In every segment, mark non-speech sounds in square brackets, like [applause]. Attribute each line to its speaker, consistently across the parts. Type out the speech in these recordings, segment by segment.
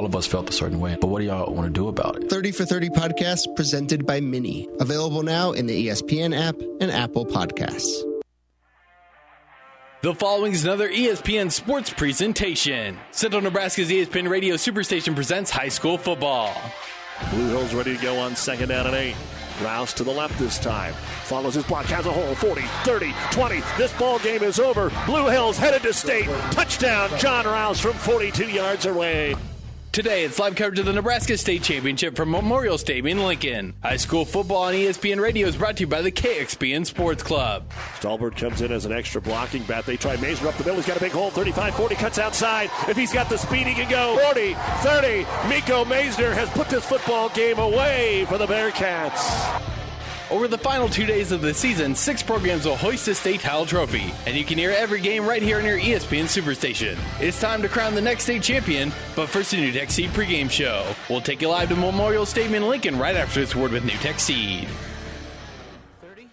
Speaker 1: all of us felt a certain way. But what do y'all want to do about it?
Speaker 2: 30 for 30 podcast presented by Mini. Available now in the ESPN app and Apple Podcasts.
Speaker 3: The following is another ESPN sports presentation. Central Nebraska's ESPN Radio Superstation presents high school football.
Speaker 4: Blue Hills ready to go on second down and eight. Rouse to the left this time. Follows his block, has a hole. 40, 30, 20. This ball game is over. Blue Hills headed to state. Touchdown, John Rouse from 42 yards away.
Speaker 3: Today, it's live coverage of the Nebraska State Championship from Memorial Stadium in Lincoln. High school football on ESPN Radio is brought to you by the KXPN Sports Club.
Speaker 4: Stallbird comes in as an extra blocking bat. They try Mazer up the middle. He's got a big hole. 35 40 cuts outside. If he's got the speed, he can go 40 30. Miko Mazer has put this football game away for the Bearcats.
Speaker 3: Over the final two days of the season, six programs will hoist the state title trophy, and you can hear every game right here on your ESPN Superstation. It's time to crown the next state champion, but first, the NuTech Seed pregame show. We'll take you live to Memorial Stadium in Lincoln right after this word with NuTech Seed.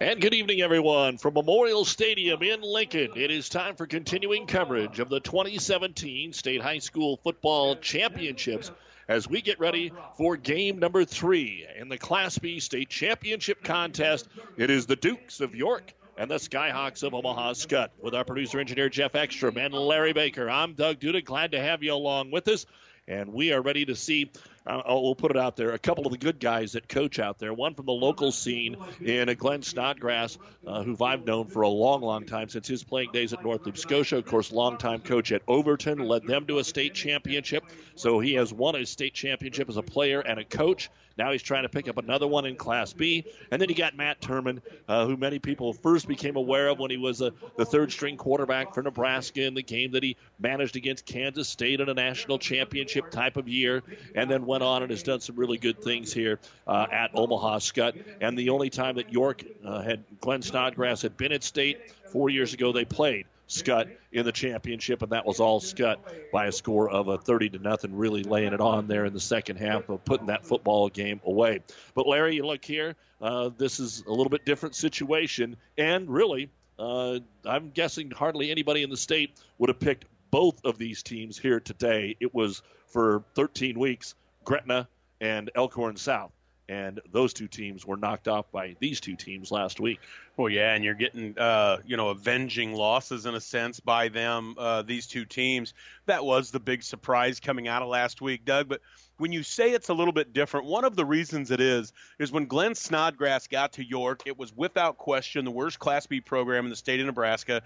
Speaker 4: And good evening, everyone, from Memorial Stadium in Lincoln. It is time for continuing coverage of the 2017 State High School Football Championships as we get ready for game number three in the Class B State Championship contest. It is the Dukes of York and the Skyhawks of Omaha Skutt. With our producer engineer Jeff Ekstrom and Larry Baker, I'm Doug Duda. Glad to have you along with us. And we are ready to see uh, we'll put it out there. A couple of the good guys that coach out there. One from the local scene in Glenn Snodgrass, uh, who I've known for a long, long time since his playing days at North Loup Scotia. Of course, longtime coach at Overton, led them to a state championship. So he has won a state championship as a player and a coach. Now he's trying to pick up another one in Class B. And then you got Matt Turman, uh, who many people first became aware of when he was uh, the third string quarterback for Nebraska in the game that he managed against Kansas State in a national championship type of year, and then went on and has done some really good things here uh, at Omaha Skutt. And the only time that York uh, had Glenn Snodgrass had been at state four years ago, they played. Skutt in the championship, and that was all Skutt by a score of a 30 to nothing, really laying it on there in the second half of putting that football game away. But Larry, you look here, uh, this is a little bit different situation, and really, uh, I'm guessing hardly anybody in the state would have picked both of these teams here today. It was for 13 weeks Gretna and Elkhorn South and those two teams were knocked off by these two teams last week.
Speaker 5: Well, yeah, and you're getting, uh, you know, avenging losses in a sense by them, uh, these two teams. That was the big surprise coming out of last week, Doug. But when you say it's a little bit different, one of the reasons it is is when Glenn Snodgrass got to York, it was without question the worst Class B program in the state of Nebraska.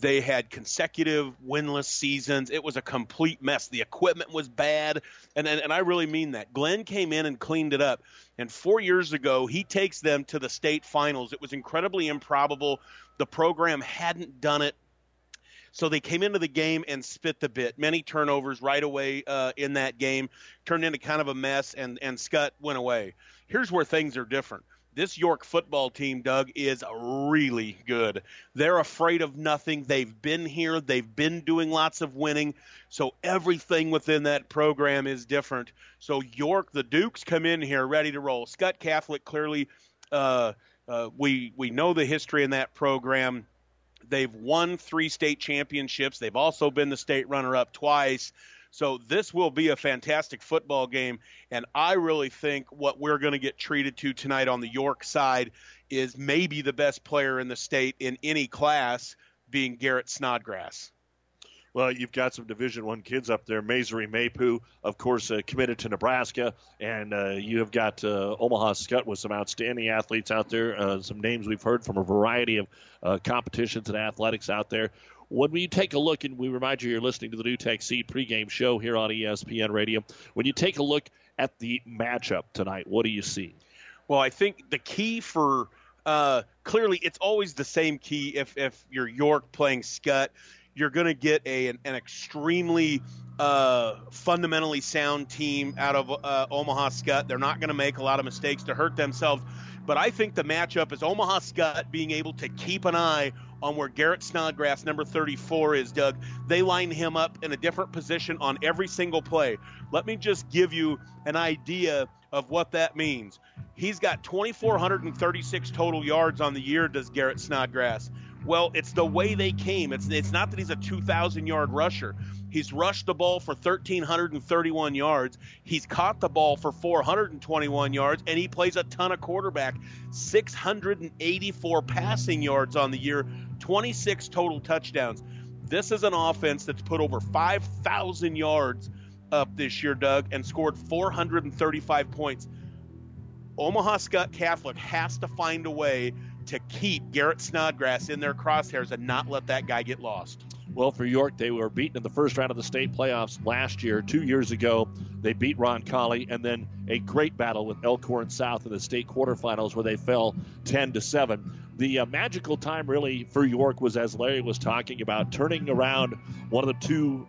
Speaker 5: They had consecutive winless seasons. It was a complete mess. The equipment was bad. And, and, and I really mean that. Glenn came in and cleaned it up. And four years ago, he takes them to the state finals. It was incredibly improbable. The program hadn't done it so they came into the game and spit the bit. Many turnovers right away uh, in that game turned into kind of a mess, and and Skutt went away. Here's where things are different this York football team, Doug, is really good. They're afraid of nothing. They've been here, they've been doing lots of winning. So everything within that program is different. So York, the Dukes come in here ready to roll. Skutt Catholic clearly, uh, uh, we we know the history in that program. They've won three state championships. They've also been the state runner-up twice. So this will be a fantastic football game, and I really think what we're going to get treated to tonight on the York side is maybe the best player in the state in any class, being Garrett Snodgrass.
Speaker 4: Well, you've got some Division One kids up there. Masry Mapu, of course, uh, committed to Nebraska, and uh, you have got uh, Omaha Skutt with some outstanding athletes out there. Uh, some names we've heard from a variety of uh, competitions and athletics out there. When we take a look, and we remind you you're listening to the NuTech Seed pregame show here on ESPN Radio, when you take a look at the matchup tonight, what do you see?
Speaker 5: Well, I think the key for uh, clearly it's always the same key if if you're York playing Skutt you're going to get a an, an extremely uh, fundamentally sound team out of uh, Omaha Skutt. They're not going to make a lot of mistakes to hurt themselves. But I think the matchup is Omaha Skutt being able to keep an eye on where Garrett Snodgrass, number 34, is, Doug. They line him up in a different position on every single play. Let me just give you an idea of what that means. He's got 2,436 total yards on the year, does Garrett Snodgrass. Well, it's the way they came. It's, it's not that he's a 2,000 yard rusher. He's rushed the ball for 1,331 yards. He's caught the ball for 421 yards, and he plays a ton of quarterback. 684 passing yards on the year, 26 total touchdowns. This is an offense that's put over 5,000 yards up this year, Doug, and scored 435 points. Omaha Skutt Catholic has to find a way to keep Garrett Snodgrass in their crosshairs and not let that guy get lost.
Speaker 4: Well, for York, they were beaten in the first round of the state playoffs last year. Two years ago, they beat Roncalli, and then a great battle with Elkhorn South in the state quarterfinals where they fell 10 to 7. The uh, magical time, really, for York was as Larry was talking about turning around one of the two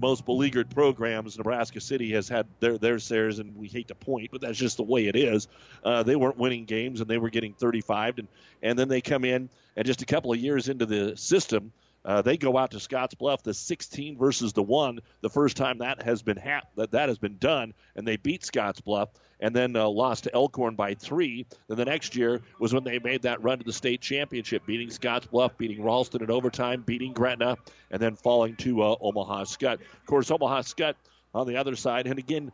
Speaker 4: most beleaguered programs. Nebraska City has had their their shares, and we hate to point, but that's just the way it is. Uh, they weren't winning games, and they were getting 35, and and then they come in, and just a couple of years into the system, uh, they go out to Scotts Bluff, the 16 versus the one, the first time that has been ha- that that has been done, and they beat Scotts Bluff, and then uh, lost to Elkhorn by three. Then the next year was when they made that run to the state championship, beating Scotts Bluff, beating Ralston in overtime, beating Gretna, and then falling to uh, Omaha Skutt. Of course, Omaha Skutt on the other side, and again,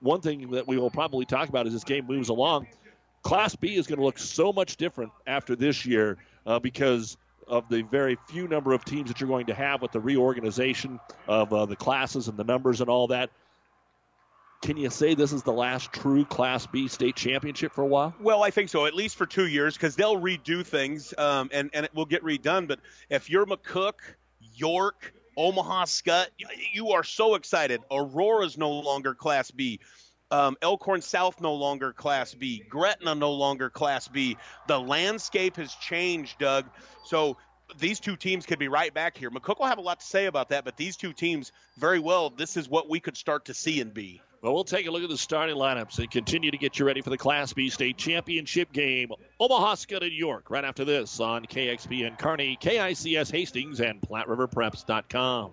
Speaker 4: one thing that we will probably talk about as this game moves along. Class B is going to look so much different after this year uh, because of the very few number of teams that you're going to have with the reorganization of uh, the classes and the numbers and all that. Can you say this is the last true Class B state championship for a while?
Speaker 5: Well, I think so, at least for two years, because they'll redo things um, and, and it will get redone. But if you're McCook, York, Omaha Skutt, you are so excited. Aurora's no longer Class B. Um, Elkhorn South no longer Class B. Gretna no longer Class B. The landscape has changed, Doug. So these two teams could be right back here. McCook will have a lot to say about that, but these two teams, very well, this is what we could start to see and be.
Speaker 4: Well, we'll take a look at the starting lineups and continue to get you ready for the Class B state championship game. Omaha Skutt and York right after this on KXPN Kearney, KICS Hastings, and PlatteRiverPreps.com.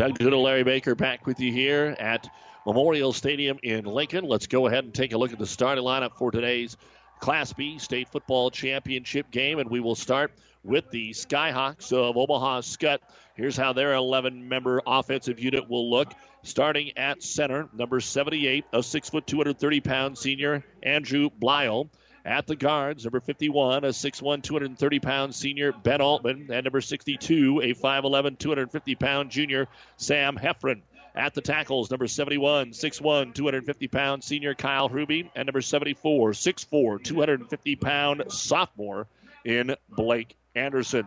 Speaker 4: Doug Duda, Larry Baker back with you here at Memorial Stadium in Lincoln. Let's go ahead and take a look at the starting lineup for today's Class B State Football Championship game, and we will start with the Skyhawks of Omaha Skutt. Here's how their 11 member offensive unit will look. Starting at center, number 78, a 6 foot 230 pound senior, Andrew Blyle. At the guards, number 51, a 6'1, 230 pound senior, Ben Altman. And number 62, a 5'11, 250 pound junior, Sam Heffron. At the tackles, number 71, 6'1, 250 pound senior Kyle Ruby, and number 74, 6'4, 250 pound sophomore in Blake Anderson.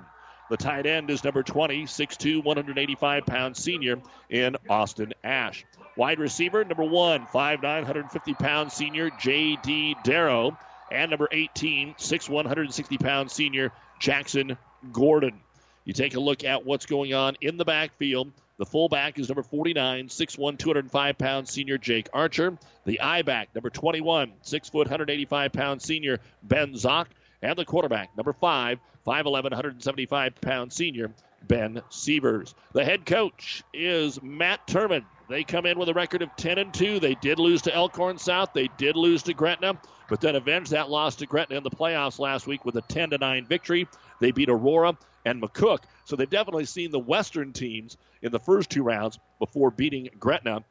Speaker 4: The tight end is number 20, 6'2, 185 pound senior in Austin Ash. Wide receiver, number 1, 5'9, 150 pound senior J.D. Darrow, and number 18, 6'1, 160 pound senior Jackson Gordon. You take a look at what's going on in the backfield. The fullback is number 49, 6'1, 205 pound senior Jake Archer. The I back, number 21, 6 foot, 185 pound senior Ben Zock. and the quarterback, number five, 5'11, 175 pound senior, Ben Sievers. The head coach is Matt Turman. They come in with a record of 10 and 2. They did lose to Elkhorn South. They did lose to Gretna, but then avenged that loss to Gretna in the playoffs last week with a 10 to 9 victory. They beat Aurora and McCook. So they've definitely seen the Western teams in the first two rounds before beating Gretna.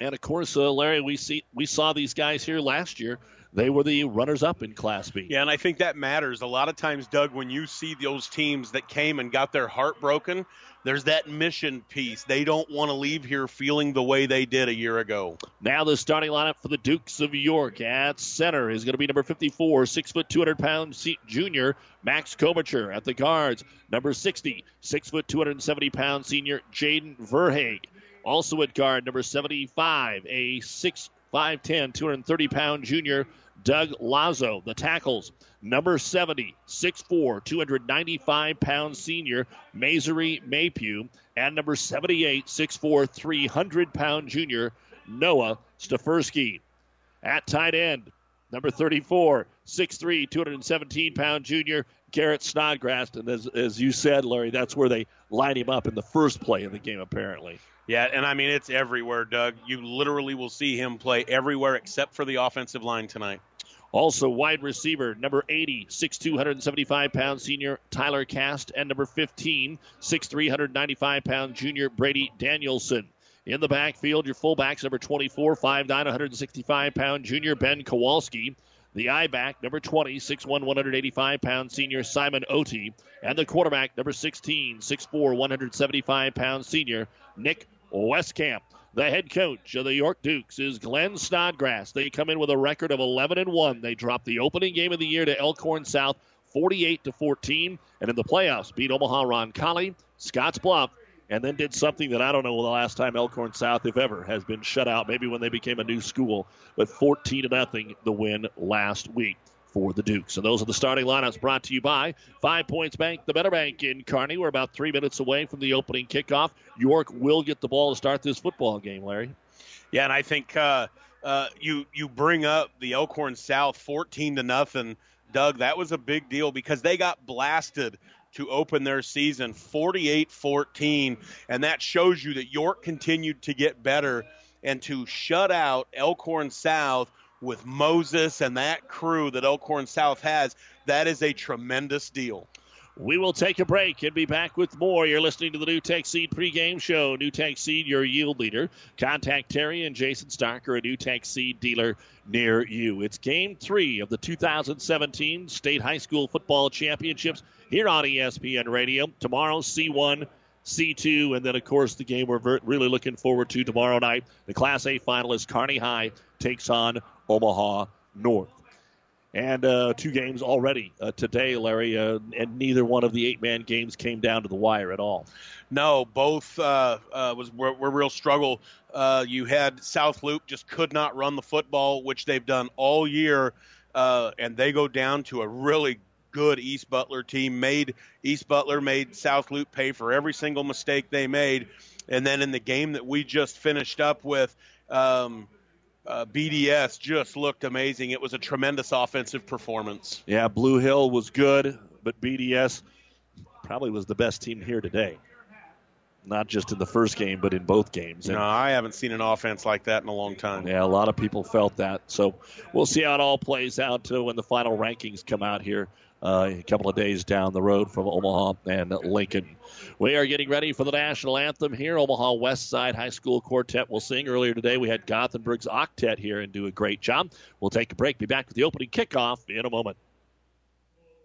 Speaker 4: And of course, uh, Larry, we see we saw these guys here last year. They were the runners up in Class B.
Speaker 5: Yeah, and I think that matters. A lot of times, Doug, when you see those teams that came and got their heart broken, there's that mission piece. They don't want to leave here feeling the way they did a year ago.
Speaker 4: Now the starting lineup for the Dukes of York at center is going to be number 54, six foot 200 pound junior Max Komacher at the guards. Number 60, six foot 270 pound senior Jaden Verhaeg. Also at guard, number 75, a 6 5'10, 230 pound junior Doug Lazo. The tackles, number 70, 6'4, 295 pound senior Masry Mapu. And number 78, 6'4, 300 pound junior Noah Stefersky. At tight end, number 34, 6'3, 217 pound junior Garrett Snodgrass. And as, as you said, Larry, that's where they line him up in the first play of the game, apparently.
Speaker 5: Yeah, and I mean, it's everywhere, Doug. You literally will see him play everywhere except for the offensive line tonight.
Speaker 4: Also, wide receiver, number 80, 6'2", 175 pound senior Tyler Cast, and number 15, 6'3", 195 pound junior Brady Danielson. In the backfield, your fullbacks, number 24, 5'9", 165 pound junior Ben Kowalski. The I back, number 20, 6'1, 185 pound senior Simon Oti. And the quarterback, number 16, 6'4, 175 pound senior Nick Westcamp. The head coach of the York Dukes is Glenn Snodgrass. They come in with a record of 11 and 1. They dropped the opening game of the year to Elkhorn South 48 to 14, and in the playoffs beat Omaha Roncalli, Scotts Bluff, and then did something that I don't know the last time Elkhorn South, if ever, has been shut out. Maybe when they became a new school, but 14 to nothing the win last week for the Duke. So those are the starting lineups brought to you by Five Points Bank, the Better Bank in Kearney. We're about three minutes away from the opening kickoff. York will get the ball to start this football game, Larry.
Speaker 5: Yeah, and I think uh, uh, you you bring up the Elkhorn South 14 to nothing, Doug. That was a big deal because they got blasted to open their season 48 14. And that shows you that York continued to get better and to shut out Elkhorn South with Moses and that crew that Elkhorn South has, that is a tremendous deal.
Speaker 4: We will take a break and be back with more. You're listening to the NuTech Seed pregame show. NuTech Seed, your yield leader. Contact Terry and Jason Starker, a NuTech Seed dealer near you. It's game three of the 2017 State High School Football Championships here on ESPN Radio. Tomorrow, C1, C2, and then, of course, the game we're really looking forward to tomorrow night. The Class A finalist, Kearney High, takes on Omaha North. And uh, two games already uh, today, Larry, uh, and neither one of the eight-man games came down to the wire at all.
Speaker 5: No, both uh, uh, was were, were real struggle. You had South Loup just could not run the football, which they've done all year, and they go down to a really good East Butler team. Made East Butler made South Loup pay for every single mistake they made, and then in the game that we just finished up with. Um, uh, BDS just looked amazing. It was a tremendous offensive performance.
Speaker 4: Yeah, Blue Hill was good, but BDS probably was the best team here today. Not just in the first game, but in both games.
Speaker 5: And no, I haven't seen an offense like that in a long time.
Speaker 4: Yeah, a lot of people felt that. So we'll see how it all plays out when the final rankings come out here uh, a couple of days down the road from Omaha and Lincoln. We are getting ready for the national anthem here. Omaha West Side High School Quartet will sing. Earlier today, we had Gothenburg's Octet here and do a great job. We'll take a break. Be back with the opening kickoff in a moment.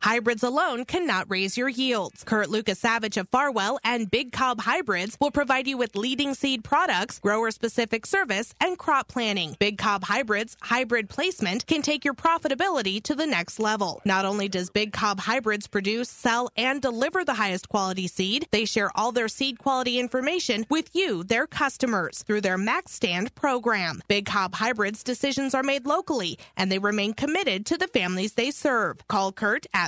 Speaker 6: Hybrids alone cannot raise your yields. Kurt Lucas Savage of Farwell and Big Cob Hybrids will provide you with leading seed products, grower specific service, and crop planning. Big Cob Hybrids hybrid placement can take your profitability to the next level. Not only does Big Cob Hybrids produce, sell, and deliver the highest quality seed, they share all their seed quality information with you, their customers, through their Max Stand program. Big Cob Hybrids decisions are made locally and they remain committed to the families they serve. Call Kurt at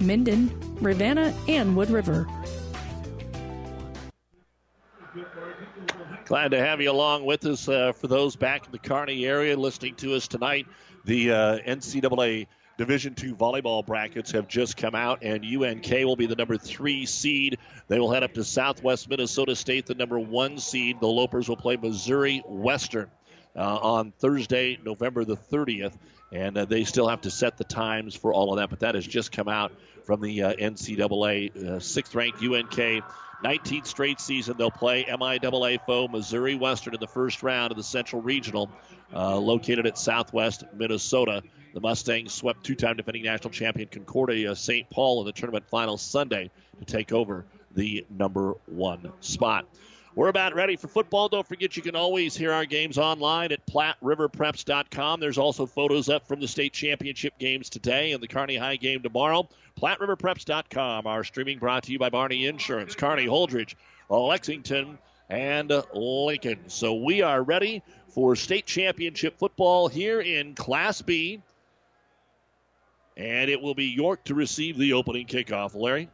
Speaker 7: Minden, Ravenna, and Wood River.
Speaker 4: Glad to have you along with us uh, for those back in the Kearney area listening to us tonight. The uh, NCAA Division two volleyball brackets have just come out, and UNK will be the number three seed. They will head up to Southwest Minnesota State, the number one seed. The Lopers will play Missouri Western uh, on Thursday, November the 30th, and uh, they still have to set the times for all of that. But that has just come out from the uh, NCAA. Uh, sixth-ranked UNK 19th straight season they'll play MIAA foe Missouri Western in the first round of the Central Regional, uh, located at Southwest Minnesota. The Mustangs swept two-time defending national champion Concordia St. Paul in the tournament final Sunday to take over the number one spot. We're about ready for football. Don't forget you can always hear our games online at PlatteRiverPreps.com. There's also photos up from the state championship games today and the Kearney High game tomorrow. PlatteRiverPreps.com. Our streaming brought to you by Barney Insurance, Kearney Holdrege, Lexington, and Lincoln. So we are ready for state championship football here in Class B. And it will be York to receive the opening kickoff. Larry?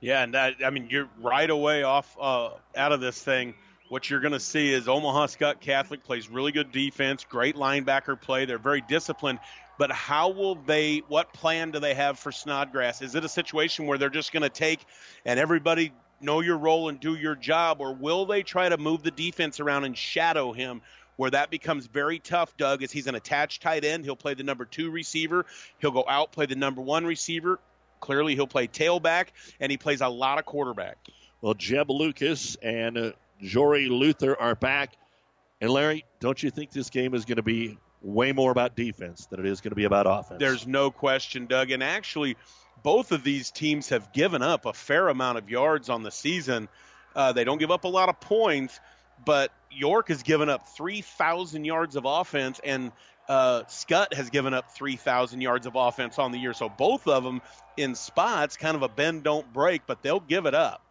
Speaker 5: Yeah, and that, I mean, you're right away off uh, out of this thing. What you're going to see is Omaha Skutt Catholic plays really good defense, great linebacker play. They're very disciplined. But how will they? What plan do they have for Snodgrass? Is it a situation where they're just going to take and everybody know your role and do your job, or will they try to move the defense around and shadow him? Where that becomes very tough, Doug, is he's an attached tight end. He'll play the number two receiver. He'll go out, play the number one receiver. Clearly, he'll play tailback, and he plays a lot of quarterback.
Speaker 4: Well, Jeb Lucas and uh, Jory Luther are back. And Larry, don't you think this game is going to be way more about defense than it is going to be about offense?
Speaker 5: There's no question, Doug. And actually, both of these teams have given up a fair amount of yards on the season. Uh, they don't give up a lot of points, but York has given up 3,000 yards of offense, and uh, Skutt has given up 3,000 yards of offense on the year. So both of them in spots, kind of a bend don't break, but they'll give it up.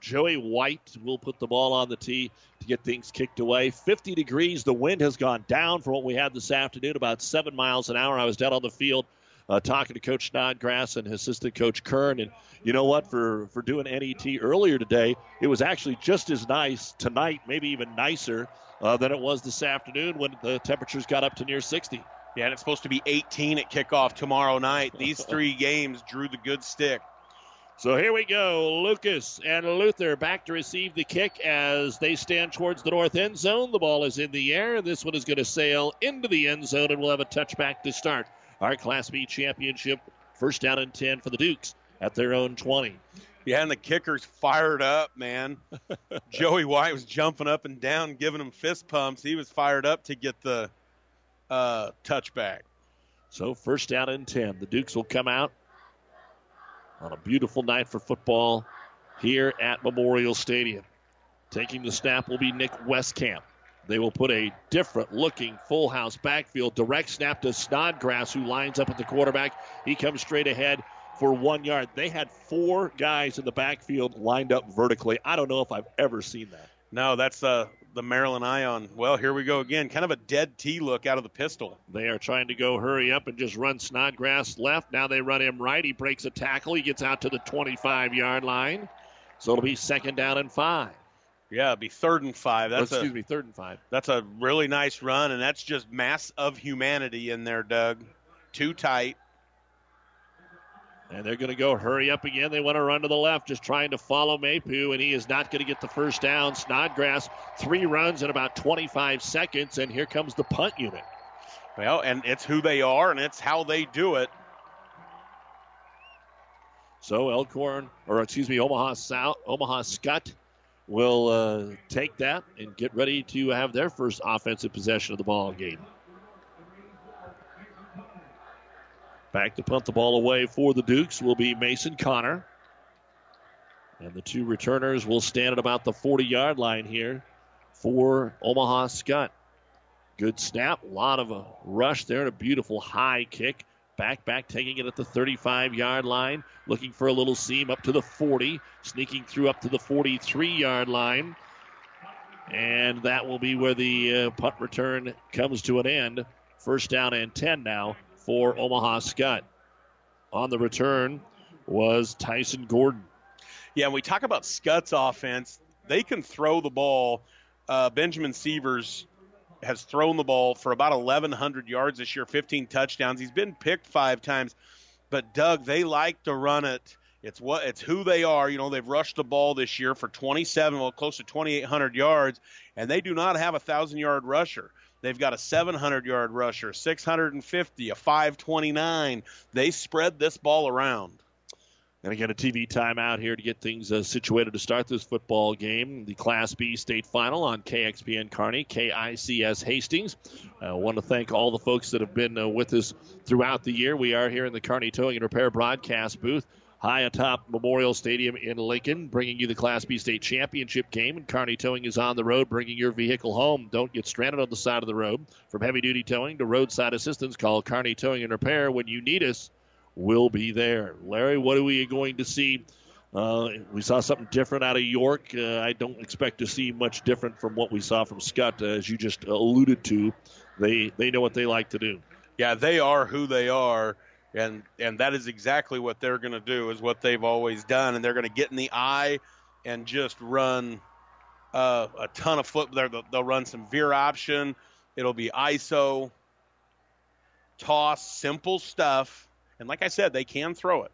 Speaker 4: Joey White will put the ball on the tee to get things kicked away. 50 degrees. The wind has gone down from what we had this afternoon, about seven miles an hour. I was down on the field uh, talking to Coach Snodgrass and assistant coach Kern. And you know what? For for doing NET earlier today, it was actually just as nice tonight, maybe even nicer uh, than it was this afternoon when the temperatures got up to near 60.
Speaker 5: Yeah, and it's supposed to be 18 at kickoff tomorrow night. These [laughs] three games drew the good stick.
Speaker 4: So here we go. Lucas and Luther back to receive the kick as they stand towards the north end zone. The ball is in the air. This one is going to sail into the end zone, and we'll have a touchback to start our Class B championship. First down and 10 for the Dukes at their own 20.
Speaker 5: Yeah, and the kicker's fired up, man. [laughs] Joey White was jumping up and down, giving him fist pumps. He was fired up to get the uh, touchback.
Speaker 4: So first down and 10. The Dukes will come out on a beautiful night for football here at Memorial Stadium. Taking the snap will be Nick Westcamp. They will put a different looking full house backfield. Direct snap to Snodgrass, who lines up at the quarterback. He comes straight ahead for one yard. They had four guys in the backfield lined up vertically. I don't know if I've ever seen that.
Speaker 5: No, that's uh, the Maryland Ion. Well, here we go again. Kind of a dead T look out of the pistol.
Speaker 4: They are trying to go hurry up and just run Snodgrass left. Now they run him right. He breaks a tackle. He gets out to the 25 yard line. So it'll be second down and five.
Speaker 5: Yeah, it'll be third and five.
Speaker 4: That's excuse a, me, third and five.
Speaker 5: That's a really nice run, and that's just mass of humanity in there, Doug. Too tight.
Speaker 4: And they're going to go hurry up again. They want to run to the left, just trying to follow Mapu, and he is not going to get the first down. Snodgrass, three runs in about 25 seconds, and here comes the punt unit.
Speaker 5: Well, and it's who they are, and it's how they do it.
Speaker 4: So Elkhorn, or excuse me, Omaha South, Omaha Skutt will uh, take that and get ready to have their first offensive possession of the ball game. Back to punt the ball away for the Dukes will be Mason Connor. And the two returners will stand at about the 40 yard line here for Omaha Skutt. Good snap, a lot of a rush there, and a beautiful high kick. Back, back, taking it at the 35 yard line, looking for a little seam up to the 40, sneaking through up to the 43 yard line. And that will be where the uh, punt return comes to an end. First down and 10 now for Omaha Skutt. On the return was Tyson Gordon.
Speaker 5: Yeah, when we talk about Skutt's offense, they can throw the ball. Uh, Benjamin Sievers has thrown the ball for about 1,100 yards this year, 15 touchdowns. He's been picked five times, but Doug, they like to run it. It's what it's who they are. You know, they've rushed the ball this year for 27, well, close to 2,800 yards, and they do not have a thousand yard rusher. They've got a 700 yard rusher, 650, a 529. They spread this ball around.
Speaker 4: To get a TV timeout here to get things uh, situated to start this football game. The Class B state final on KXPN Kearney, KICS Hastings. I uh, want to thank all the folks that have been uh, with us throughout the year. We are here in the Kearney Towing and Repair broadcast booth high atop Memorial Stadium in Lincoln, bringing you the Class B state championship game. And Kearney Towing is on the road, bringing your vehicle home. Don't get stranded on the side of the road. From heavy duty towing to roadside assistance, call Kearney Towing and Repair when you need us we'll be there. Larry, what are we going to see? Uh, we saw something different out of York. Uh, I don't expect to see much different from what we saw from Skutt, uh, as you just alluded to. They they know what they like to do.
Speaker 5: Yeah, they are who they are, and and that is exactly what they're going to do. Is what they've always done, and they're going to get in the eye and just run uh, a ton of foot. They'll, they'll run some veer option. It'll be ISO, toss, simple stuff and like I said, they can throw it.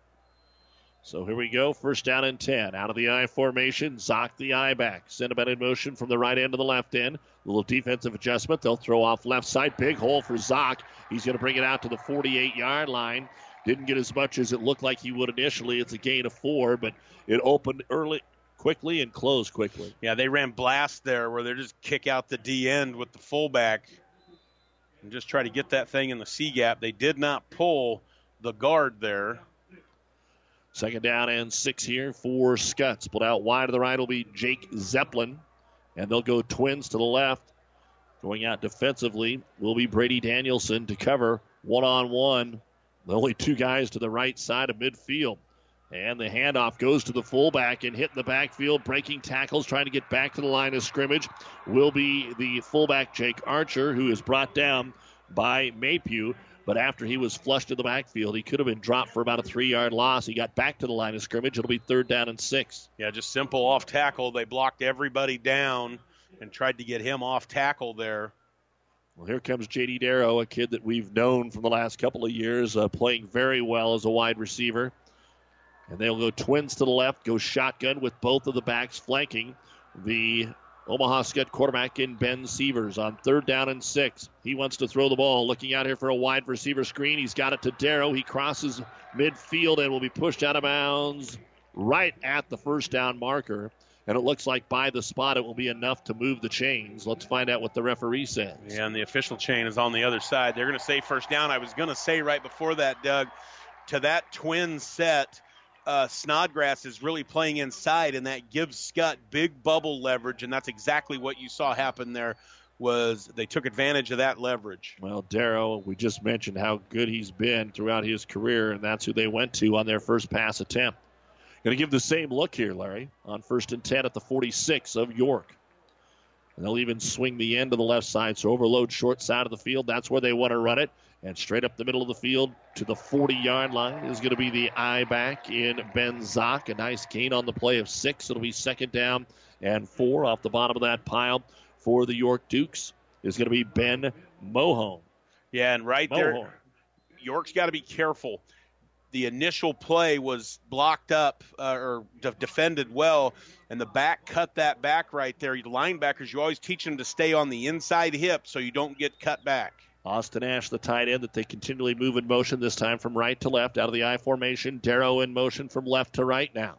Speaker 4: So here we go. First down and 10. Out of the I formation. Zock the I back. A in motion from the right end to the left end. A little defensive adjustment. They'll throw off left side. Big hole for Zock. He's going to bring it out to the 48 yard line. Didn't get as much as it looked like he would initially. It's a gain of four, but it opened early, quickly and closed quickly.
Speaker 5: Yeah, they ran blast there where they just kick out the D end with the fullback and just try to get that thing in the C gap. They did not pull the guard there.
Speaker 4: Second down and six here for Skutt. Split out wide to the right will be Jake Zeppelin. And they'll go twins to the left. Going out defensively will be Brady Danielson to cover one on one. The only two guys to the right side of midfield. And the handoff goes to the fullback and hit the backfield, breaking tackles, trying to get back to the line of scrimmage. Will be the fullback Jake Archer, who is brought down by Mapu. But after he was flushed to the backfield, he could have been dropped for about a three yard loss. He got back to the line of scrimmage. It'll be third down and six.
Speaker 5: Yeah, just simple off tackle. They blocked everybody down and tried to get him off tackle there.
Speaker 4: Well, here comes J.D. Darrow, a kid that we've known from the last couple of years, uh, playing very well as a wide receiver. And they'll go twins to the left, go shotgun with both of the backs flanking the Omaha Skutt quarterback in Ben Sievers on third down and six. He wants to throw the ball, looking out here for a wide receiver screen. He's got it to Darrow. He crosses midfield and will be pushed out of bounds right at the first down marker. And it looks like by the spot it will be enough to move the chains. Let's find out what the referee says.
Speaker 5: Yeah, and the official chain is on the other side. They're going to say first down. I was going to say right before that, Doug, to that twin set uh, Snodgrass is really playing inside, and that gives Skutt big bubble leverage, and that's exactly what you saw happen there. Was they took advantage of that leverage?
Speaker 4: Well, Darrow, we just mentioned how good he's been throughout his career, and that's who they went to on their first pass attempt. Going to give the same look here, Larry, on first and 10 at the 46 of York. And they'll even swing the end to the left side, so overload short side of the field. That's where they want to run it. And straight up the middle of the field to the 40 yard line is going to be the I back in Ben Zock. A nice gain on the play of six. It'll be second down and four off the bottom of that pile for the York Dukes is going to be Ben Mohone.
Speaker 5: Yeah, and right
Speaker 4: Mohone.
Speaker 5: there, York's got to be careful. the initial play was blocked up uh, or de- defended well, and the back cut that back right there. Linebackers, you always teach them to stay on the inside hip so you don't get cut back.
Speaker 4: Austin Ash, the tight end that they continually move in motion, this time from right to left out of the I formation. Darrow in motion from left to right now.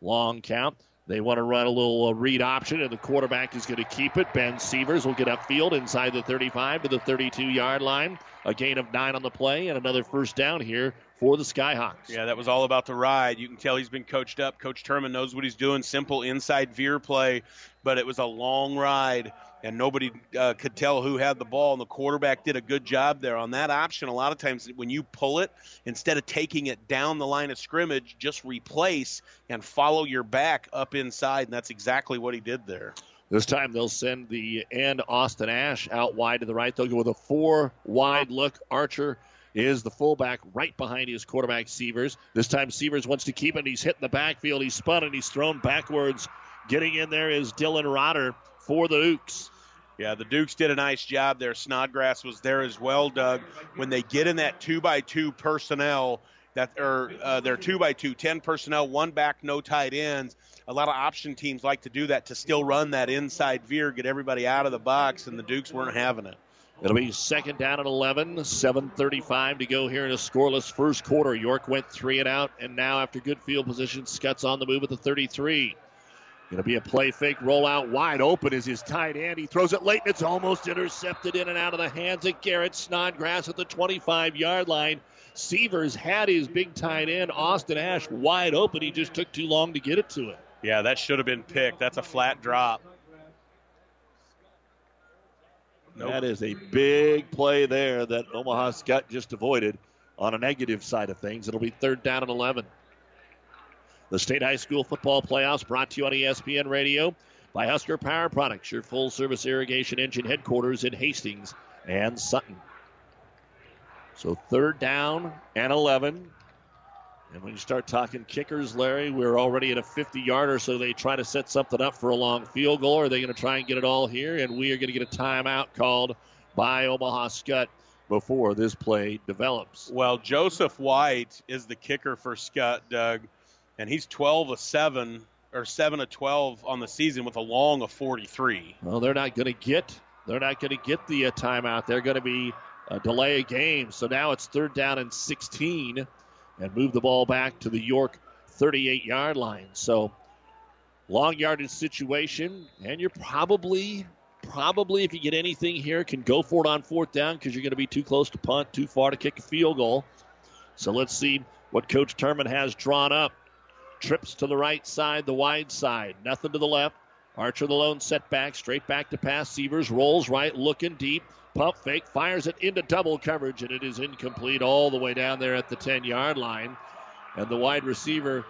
Speaker 4: Long count. They want to run a little uh, read option, and the quarterback is going to keep it. Ben Sievers will get upfield inside the 35 to the 32 yard line. A gain of nine on the play, and another first down here for the Skyhawks.
Speaker 5: Yeah, that was all about the ride. You can tell he's been coached up. Coach Turman knows what he's doing. Simple inside veer play, but it was a long ride and nobody uh, could tell who had the ball. And the quarterback did a good job there on that option. A lot of times, when you pull it, instead of taking it down the line of scrimmage, just replace and follow your back up inside, and that's exactly what he did there.
Speaker 4: This time they'll send the end Austin Ash out wide to the right. They'll go with a four wide look. Archer is the fullback right behind his quarterback Sievers. This time Sievers wants to keep it. He's hitting the backfield. He's spun and he's thrown backwards. Getting in there is Dylan Rotter for the Dukes.
Speaker 5: Yeah, the Dukes did a nice job there. Snodgrass was there as well, Doug. When they get in that two by two personnel, that or uh, they're two by two, ten personnel, one back, no tight ends. A lot of option teams like to do that to still run that inside veer, get everybody out of the box, and the Dukes weren't having it.
Speaker 4: It'll be second down at 11, 7.35 to go here in a scoreless first quarter. York went three and out, and now after good field position, Skutt's on the move at the 33. Going to be a play fake rollout wide open is his tight end. He throws it late and it's almost intercepted in and out of the hands of Garrett Snodgrass at the 25 yard line. Sievers had his big tight end, Austin Ash, wide open. He just took too long to get it to him.
Speaker 5: Yeah, that should have been picked. That's a flat drop.
Speaker 4: Nope. That is a big play there that Omaha Skutt just avoided on a negative side of things. It'll be third down and 11. The State High School Football Playoffs brought to you on ESPN Radio by Husker Power Products, your full service irrigation engine headquarters in Hastings and Sutton. So third down and 11. And when you start talking kickers, Larry, we're already at a 50 yarder, so they try to set something up for a long field goal. Are they going to try and get it all here? And we are going to get a timeout called by Omaha Skutt before this play develops.
Speaker 5: Well, Joseph White is the kicker for Skutt, Doug and he's 12 of 7 or 7 of 12 on the season with a long of 43.
Speaker 4: Well, they're not going to get they're not going to get the uh, timeout. They're going to be a delay a game. So now it's third down and 16 and move the ball back to the York 38 yard line. So long yardage situation, and you're probably probably if you get anything here can go for it on fourth down because you're going to be too close to punt, too far to kick a field goal. So let's see what Coach Turman has drawn up. Trips to the right side, the wide side. Nothing to the left. Archer the lone setback, straight back to pass. Sievers rolls right, looking deep. Pump fake, fires it into double coverage, and it is incomplete all the way down there at the 10 yard line. And the wide receiver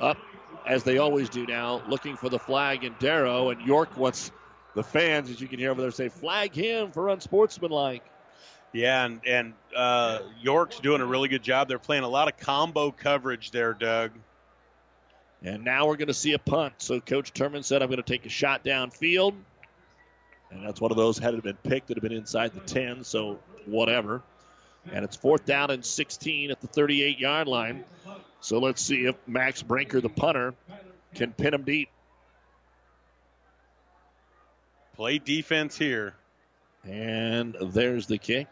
Speaker 4: up, as they always do now, looking for the flag in Darrow. And York wants the fans, as you can hear over there, say, flag him for unsportsmanlike.
Speaker 5: Yeah, and, and uh, York's doing a really good job. They're playing a lot of combo coverage there, Doug.
Speaker 4: And now we're going to see a punt. So Coach Turman said, I'm going to take a shot downfield. And that's one of those had it been picked, it had been inside the 10, so whatever. And it's fourth down and 16 at the 38 yard line. So let's see if Max Brinker, the punter, can pin him deep.
Speaker 5: Play defense here.
Speaker 4: And there's the kick.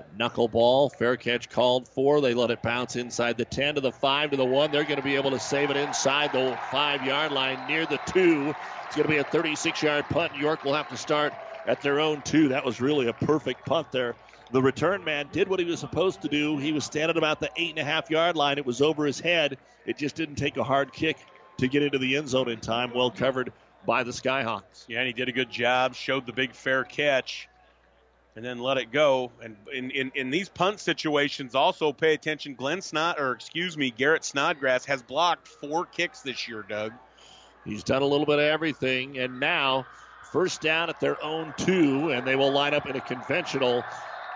Speaker 4: A knuckleball, fair catch called for. They let it bounce inside the 10 to the 5 to the 1. They're going to be able to save it inside the 5 yard line near the 2. It's going to be a 36 yard punt. York will have to start at their own 2. That was really a perfect punt there. The return man did what he was supposed to do. He was standing about the 8.5 yard line. It was over his head. It just didn't take a hard kick to get into the end zone in time. Well covered by the Skyhawks.
Speaker 5: Yeah, and he did a good job, showed the big fair catch and then let it go. And in, in, in these punt situations, also pay attention. Glenn Snod, or excuse me, Garrett Snodgrass has blocked four kicks this year, Doug.
Speaker 4: He's done a little bit of everything, and now first down at their own two, and they will line up in a conventional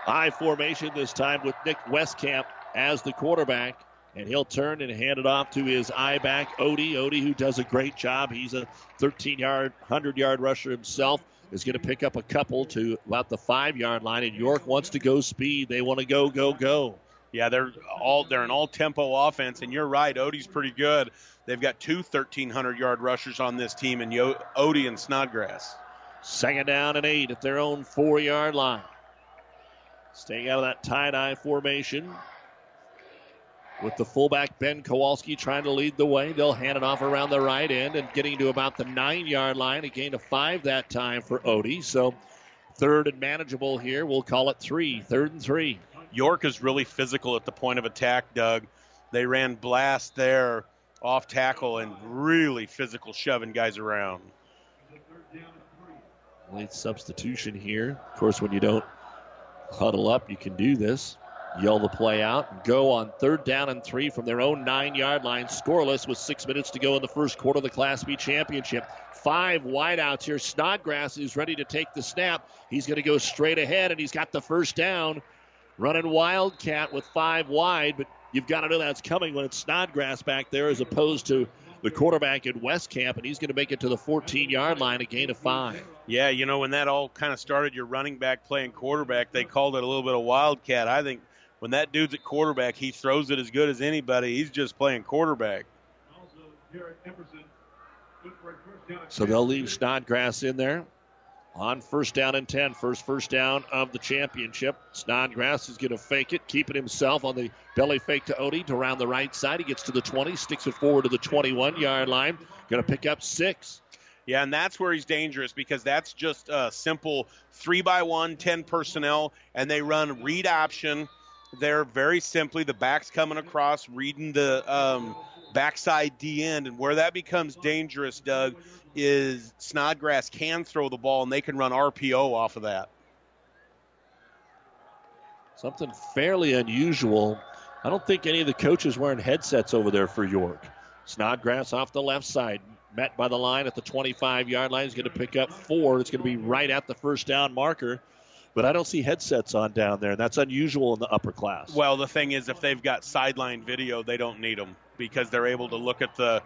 Speaker 4: I formation this time with Nick Westcamp as the quarterback. And he'll turn and hand it off to his I back, Odie. Odie, who does a great job. He's a 13 yard, 100 yard rusher himself is going to pick up a couple to about the five yard line. And York wants to go speed. They want to go, go, go.
Speaker 5: Yeah, they're all they're an all tempo offense, and you're right. Odie's pretty good. They've got two 1,300 yard rushers on this team, and Yo- Odie and Snodgrass.
Speaker 4: Second down and eight at their own four yard line. Staying out of that tie dye formation. With the fullback Ben Kowalski trying to lead the way, they'll hand it off around the right end and getting to about the nine yard line. A gain of five that time for Odie. So third and manageable here. We'll call it three. Third and three.
Speaker 5: York is really physical at the point of attack, Doug. They ran blast there off tackle and really physical shoving guys around.
Speaker 4: Late substitution here. Of course, when you don't huddle up, you can do this. Yell the play out and go on third down and three from their own nine yard line. Scoreless with six minutes to go in the first quarter of the Class B championship. Five wideouts here. Snodgrass is ready to take the snap. He's going to go straight ahead and he's got the first down. Running Wildcat with five wide, but you've got to know that's coming when it's Snodgrass back there as opposed to the quarterback in Westcamp, and he's going to make it to the 14 yard line, a gain of five.
Speaker 5: Yeah, you know, when that all kind of started, your running back playing quarterback, they called it a little bit of Wildcat. I think when that dude's at quarterback, he throws it as good as anybody. He's just playing quarterback.
Speaker 4: So they'll leave Snodgrass in there on first down and 10. First first down of the championship. Snodgrass is going to fake it, keeping himself on the belly fake to Odie to around the right side. He gets to the 20, sticks it forward to the 21 yard line. Going to pick up six.
Speaker 5: Yeah, and that's where he's dangerous because that's just a simple three by one, 10 personnel, and they run read option there very simply. The back's coming across, reading the um, backside D end, and where that becomes dangerous, Doug, is Snodgrass can throw the ball and they can run RPO off of that.
Speaker 4: Something fairly unusual. I don't think any of the coaches wearing headsets over there for York. Snodgrass off the left side, met by the line at the 25 yard line. He's going to pick up four. It's going to be right at the first down marker. But I don't see headsets on down there, and that's unusual in the upper class.
Speaker 5: Well, the thing is, if they've got sideline video, they don't need them because they're able to look at the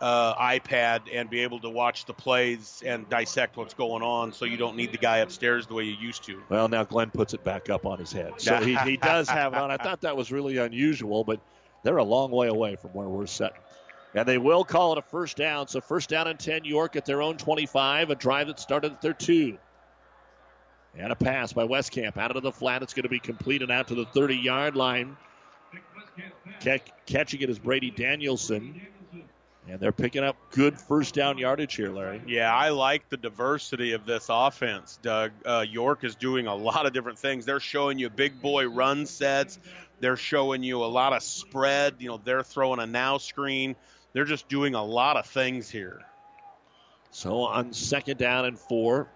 Speaker 5: uh, iPad and be able to watch the plays and dissect what's going on. So you don't need the guy upstairs the way you used to.
Speaker 4: Well, now Glenn puts it back up on his head, so he, he does have it on. I thought that was really unusual, but they're a long way away from where we're sitting. And they will call it a first down. So first down and 10, York at their own 25, a drive that started at their two. And a pass by Westcamp out of the flat. It's going to be completed out to the 30 yard line. Catching it is Brady Danielson. And they're picking up good first down yardage here, Larry.
Speaker 5: Yeah, I like the diversity of this offense, Doug. Uh, York is doing a lot of different things. They're showing you big boy run sets. They're showing you a lot of spread. You know, they're throwing a now screen. They're just doing a lot of things here.
Speaker 4: So on second down and four,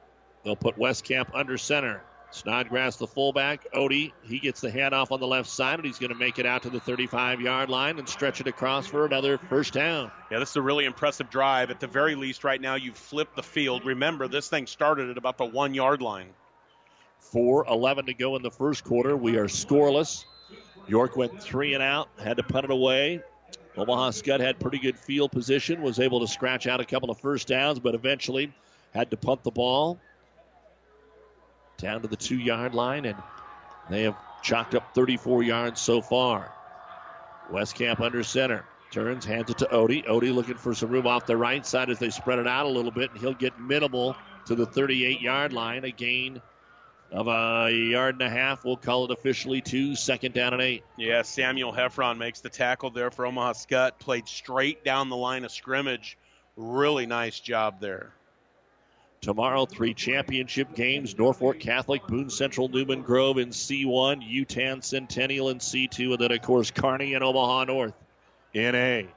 Speaker 4: they'll put Westcamp under center. Snodgrass, the fullback. Odie, he gets the handoff on the left side, and he's going to make it out to the 35 yard line and stretch it across for another first down.
Speaker 5: Yeah, this is a really impressive drive. At the very least, right now, you've flipped the field. Remember, this thing started at about the one yard line.
Speaker 4: 4 11 to go in the first quarter. We are scoreless. York went three and out, had to punt it away. Omaha Skutt had pretty good field position, was able to scratch out a couple of first downs, but eventually had to punt the ball down to the two yard line, and they have chalked up 34 yards so far. Westcamp under center. Turns, hands it to Odie. Odie looking for some room off the right side as they spread it out a little bit, and he'll get minimal to the 38 yard line. A gain of a yard and a half. We'll call it officially two. Second down and eight.
Speaker 5: Yeah, Samuel Heffron makes the tackle there for Omaha Skutt. Played straight down the line of scrimmage. Really nice job there.
Speaker 4: Tomorrow, three championship games Norfolk Catholic, Boone Central, Newman Grove in C1, Yutan Centennial in C2, and then, of course, Kearney and Omaha North in A.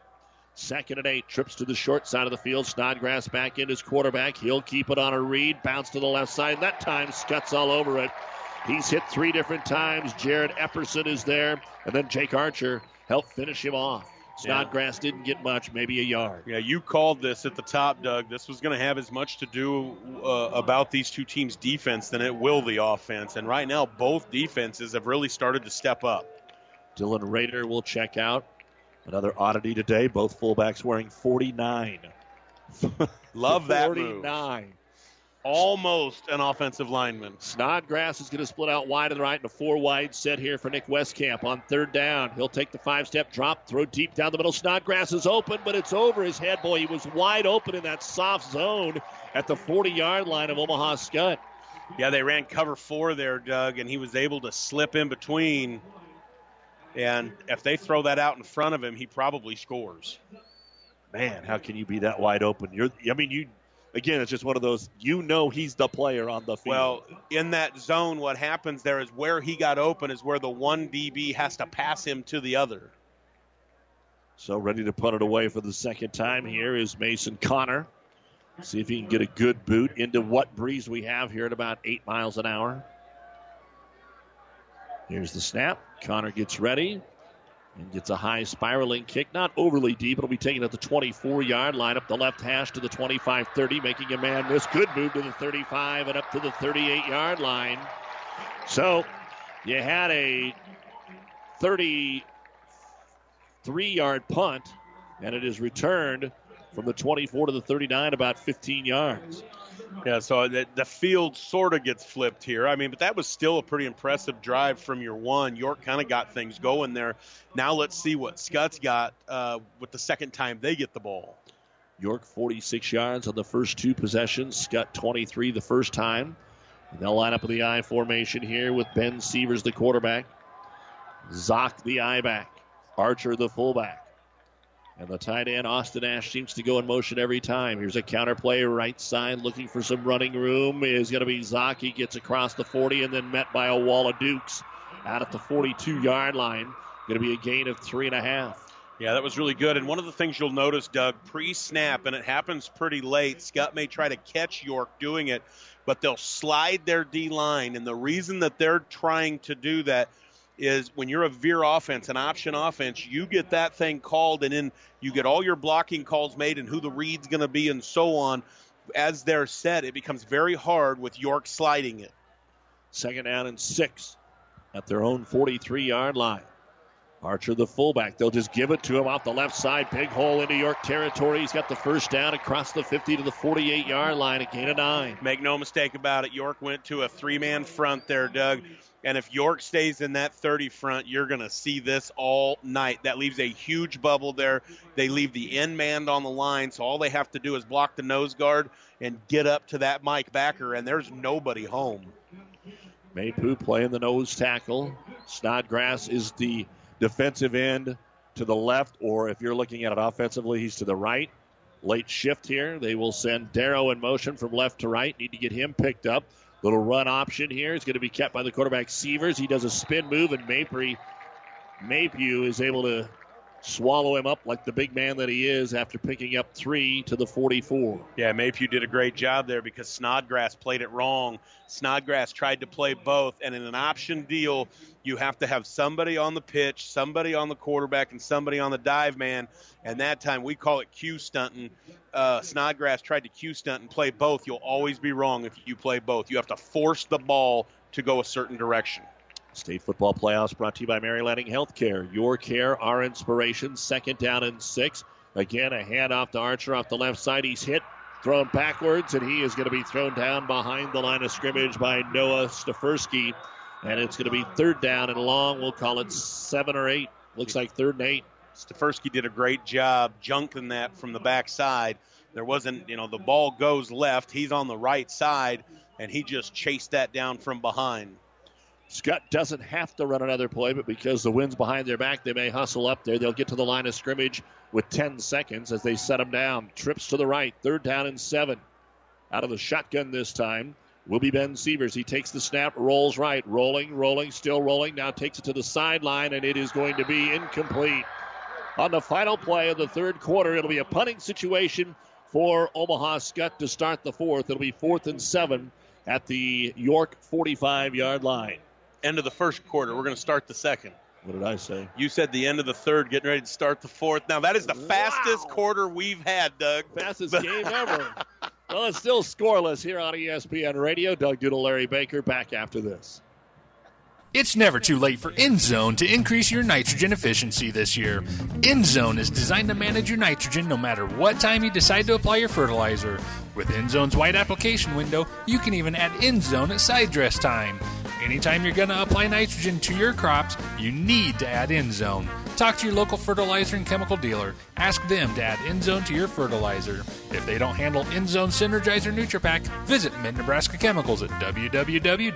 Speaker 4: Second and eight, trips to the short side of the field. Snodgrass back in his quarterback. He'll keep it on a read, bounce to the left side. That time, Skutt's all over it. He's hit three different times. Jared Epperson is there, and then Jake Archer helped finish him off. Snodgrass yeah. didn't get much, maybe a yard.
Speaker 5: Yeah, you called this at the top, Doug. This was going to have as much to do uh, about these two teams' defense than it will the offense. And right now, both defenses have really started to step up.
Speaker 4: Dylan Rader will check out. Another oddity today. Both fullbacks wearing 49.
Speaker 5: Love that [laughs]
Speaker 4: 49.
Speaker 5: Almost an offensive lineman.
Speaker 4: Snodgrass is going to split out wide to the right in a four wide set here for Nick Westcamp on third down. He'll take the five step drop, throw deep down the middle. Snodgrass is open, but it's over his head. Boy, he was wide open in that soft zone at the 40 yard line of Omaha Skutt.
Speaker 5: Yeah, they ran cover four there, Doug, and he was able to slip in between. And if they throw that out in front of him, he probably scores.
Speaker 4: Man, how can you be that wide open? You're, I mean, you again, it's just one of those. You know, he's the player on the field.
Speaker 5: Well, in that zone, what happens there is where he got open is where the one DB has to pass him to the other.
Speaker 4: So ready to put it away for the second time here is Mason Connor. See if he can get a good boot into what breeze we have here at about eight miles an hour. Here's the snap. Connor gets ready and gets a high spiraling kick, not overly deep. It'll be taken at the 24 yard line, up the left hash to the 25 30, making a man miss. Good move to the 35 and up to the 38 yard line. So you had a 33 yard punt, and it is returned from the 24 to the 39, about 15 yards.
Speaker 5: Yeah, so the, the field sort of gets flipped here. I mean, but that was still a pretty impressive drive from your one. York kind of got things going there. Now let's see what Skutt's got uh, with the second time they get the ball.
Speaker 4: York 46 yards on the first two possessions. Skutt 23 the first time. And they'll line up in the I formation here with Ben Sievers, the quarterback. Zock, the I back. Archer, the fullback. And the tight end, Austin Ash, seems to go in motion every time. Here's a counter play, right side, looking for some running room. Is going to be Zaki. Gets across the 40 and then met by a wall of Dukes out at the 42 yard line. Going to be a gain of three and a half.
Speaker 5: Yeah, that was really good. And one of the things you'll notice, Doug, pre snap, and it happens pretty late, Skutt may try to catch York doing it, but they'll slide their D line. And the reason that they're trying to do that is when you're a veer offense, an option offense, you get that thing called, and then you get all your blocking calls made and who the read's going to be and so on. As they're set, it becomes very hard with York sliding it.
Speaker 4: Second down and six at their own 43 yard line. Archer, the fullback. They'll just give it to him off the left side. Big hole into York territory. He's got the first down across the 50 to the 48 yard line. A gain of nine.
Speaker 5: Make no mistake about it. York went to a three man front there, Doug. And if York stays in that 30 front, you're going to see this all night. That leaves a huge bubble there. They leave the end man on the line, so all they have to do is block the nose guard and get up to that Mike Backer, and there's nobody home.
Speaker 4: Mapu playing the nose tackle. Snodgrass is the defensive end to the left, or if you're looking at it offensively, he's to the right. Late shift here. They will send Darrow in motion from left to right. Need to get him picked up. Little run option here is going to be kept by the quarterback Sievers. He does a spin move, and Masry, Mapu is able to swallow him up like the big man that he is after picking up three to the 44.
Speaker 5: Yeah, Mapu did a great job there because Snodgrass played it wrong. Snodgrass tried to play both, and in an option deal, you have to have somebody on the pitch, somebody on the quarterback, and somebody on the dive man. And that time we call it Q stunting. Uh, Snodgrass tried to Q stunt and play both. You'll always be wrong if you play both. You have to force the ball to go a certain direction.
Speaker 4: State football playoffs brought to you by Mary Lanning Healthcare. Your care, our inspiration. Second down and six. Again, a handoff to Archer off the left side. He's hit, thrown backwards, and he is going to be thrown down behind the line of scrimmage by Noah Stefersky. And it's going to be third down and long. We'll call it seven or eight. Looks like third and eight.
Speaker 5: Stefersky did a great job junking that from the backside. There wasn't, you know, the ball goes left. He's on the right side, and he just chased that down from behind.
Speaker 4: Skutt doesn't have to run another play, but because the wind's behind their back, they may hustle up there. They'll get to the line of scrimmage with 10 seconds as they set him down. Trips to the right, third down and seven. Out of the shotgun this time will be Ben Sievers. He takes the snap, rolls right, rolling, rolling, still rolling. Now takes it to the sideline, and it is going to be incomplete. On the final play of the third quarter, it'll be a punting situation for Omaha Skutt to start the fourth. It'll be fourth and seven at the York 45 yard line
Speaker 5: end of the first quarter. We're going to start the second.
Speaker 4: What did I say?
Speaker 5: You said the end of the third, getting ready to start the fourth. Now that is the wow. fastest quarter we've had, Doug.
Speaker 4: Fastest [laughs] game ever. well, it's still scoreless here on ESPN Radio. Doug Duda, Larry Baker, back after this.
Speaker 8: It's never too late for InZone to increase your nitrogen efficiency this year. InZone is designed to manage your nitrogen no matter what time you decide to apply your fertilizer. With InZone's wide application window, you can even add InZone at side dress time. Anytime you're going to apply nitrogen to your crops, you need to add InZone. Talk to your local fertilizer and chemical dealer. Ask them to add InZone to your fertilizer. If they don't handle InZone Synergizer NutriPack, visit Mid Nebraska Chemicals at www.mncag.com.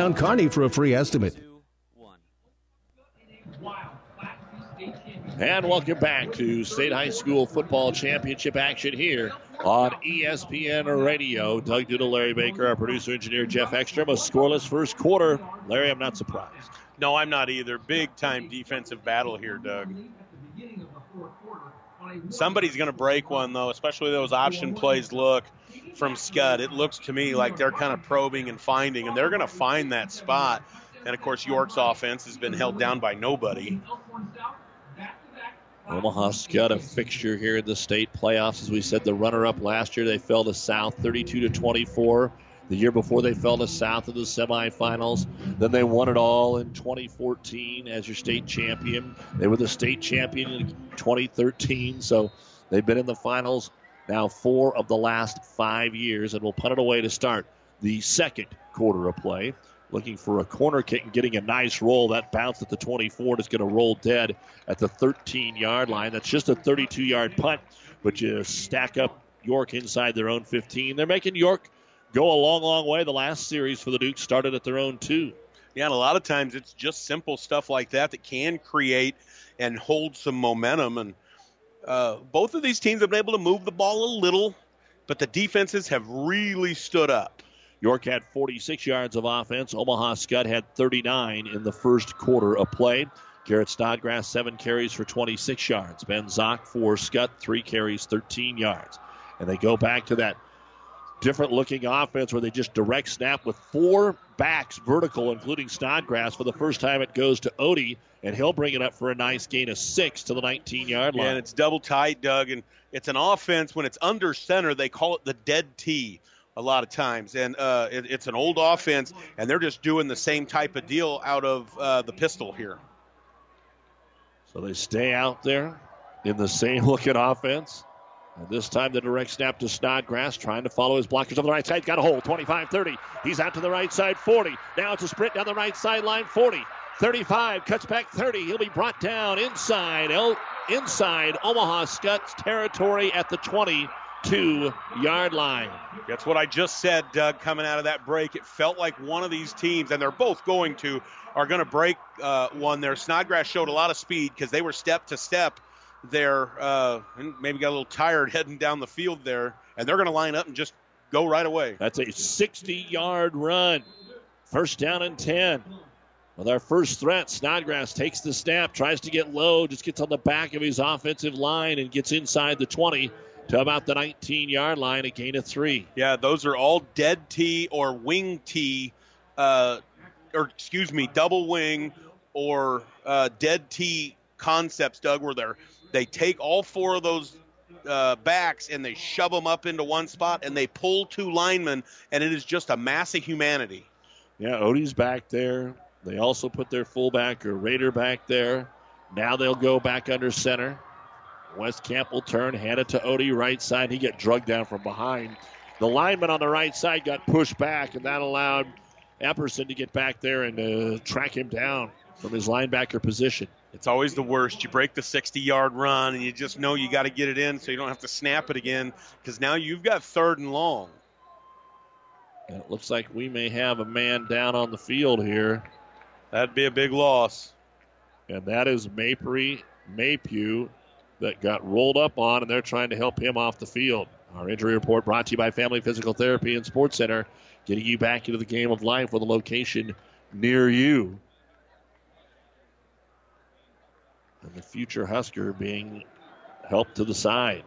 Speaker 9: Kearney for a free estimate.
Speaker 4: And welcome back to State High School Football Championship action here on ESPN Radio. Doug Duda, Larry Baker, our producer engineer Jeff Ekstrom. A scoreless first quarter. Larry, I'm not surprised.
Speaker 5: No, I'm not either. Big time defensive battle here, Doug. Somebody's going to break one, though, especially those option plays look from Skutt. It looks to me like they're kind of probing and finding, and they're going to find that spot. And of course, York's offense has been held down by nobody.
Speaker 4: Omaha's got a fixture here in the state playoffs. As we said, the runner-up last year, they fell to South 32 to 24. The year before, they fell to South in the semifinals. Then they won it all in 2014 as your state champion. They were the state champion in 2013, so they've been in the finals now four of the last five years, and will punt it away to start the second quarter of play. Looking for a corner kick and getting a nice roll. That bounce at the 24 is going to roll dead at the 13 yard line. That's just a 32 yard punt, but you stack up York inside their own 15. They're making York go a long, long way. The last series for the Dukes started at their own two.
Speaker 5: Yeah, and a lot of times it's just simple stuff like that that can create and hold some momentum. And uh, both of these teams have been able to move the ball a little, but the defenses have really stood up.
Speaker 4: York had 46 yards of offense. Omaha Skutt had 39 in the first quarter of play. Garrett Snodgrass, seven carries for 26 yards. Ben Zock, four. Scud, three carries, 13 yards. And they go back to that different looking offense where they just direct snap with four backs vertical, including Snodgrass. For the first time, it goes to Odie, and he'll bring it up for a nice gain of six to the 19 yard line.
Speaker 5: Yeah, and it's double tight, Doug. And it's an offense when it's under center, they call it the dead T a lot of times. And uh, it, it's an old offense, and they're just doing the same type of deal out of uh, the pistol here.
Speaker 4: So they stay out there in the same [laughs] looking offense. And this time the direct snap to Snodgrass, trying to follow his blockers on the right side. Got a hole, 25 30. He's out to the right side, 40. Now it's a sprint down the right sideline, 40. 35, cuts back 30. He'll be brought down inside, El, inside Omaha Skutt's territory at the 22 yard line.
Speaker 5: That's what I just said, Doug, coming out of that break. It felt like one of these teams, and they're both going to, are going to break uh, one there. Snodgrass showed a lot of speed because they were step to step there, uh, and maybe got a little tired [laughs] heading down the field there, and they're going to line up and just go right away.
Speaker 4: That's a 60 yard run. First down and 10. With our first threat, Snodgrass takes the snap, tries to get low, just gets on the back of his offensive line and gets inside the 20 to about the 19 yard line, a gain of three.
Speaker 5: Yeah, those are all dead T or wing T, uh, or excuse me, double wing or uh, dead T concepts, Doug, where they're they take all four of those uh, backs and they shove them up into one spot and they pull two linemen, and it is just a mass of humanity.
Speaker 4: Yeah, Odie's back there. They also put their fullback or Rader back there. Now they'll go back under center. Westcamp will turn, hand it to Odie right side. He get drugged down from behind. The lineman on the right side got pushed back, and that allowed Epperson to get back there and uh, track him down from his linebacker position.
Speaker 5: It's always the worst. You break the 60 yard run, and you just know you got to get it in so you don't have to snap it again because now you've got third and long.
Speaker 4: And it looks like we may have a man down on the field here.
Speaker 5: That'd be a big loss.
Speaker 4: And that is Masry Mapu that got rolled up on, and they're trying to help him off the field. Our injury report brought to you by Family Physical Therapy and Sports Center, getting you back into the game of life with a location near you. And the future Husker being helped to the side.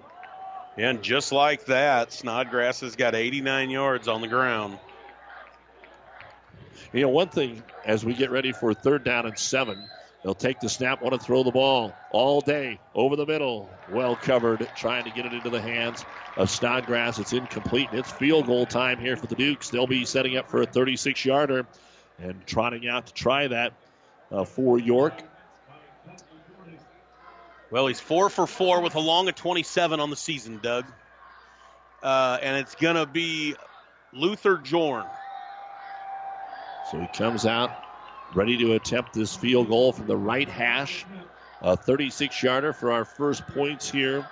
Speaker 5: And just like that, Snodgrass has got 89 yards on the ground.
Speaker 4: You know, one thing as we get ready for third down and seven, they'll take the snap, want to throw the ball all day over the middle. Well covered, trying to get it into the hands of Snodgrass. It's incomplete. It's field goal time here for the Dukes. They'll be setting up for a 36 yarder and trotting out to try that uh, for York.
Speaker 5: Well, he's four for four with a long of 27 on the season, Doug. Uh, and it's going to be Luther Jorn.
Speaker 4: So he comes out ready to attempt this field goal from the right hash. A 36 yarder for our first points here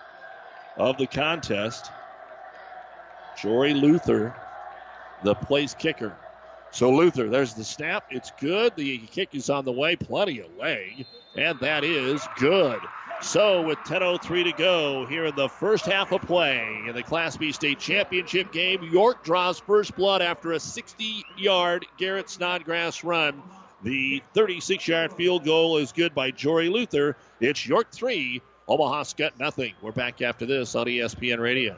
Speaker 4: of the contest. Jory Luther, the place kicker. So Luther, there's the snap. It's good. The kick is on the way. Plenty of leg. And that is good. So, with 10.03 to go here in the first half of play in the Class B state championship game, York draws first blood after a 60 yard Garrett Snodgrass run. The 36 yard field goal is good by Jory Luther. It's York 3, Omaha Skutt nothing. We're back after this on ESPN Radio.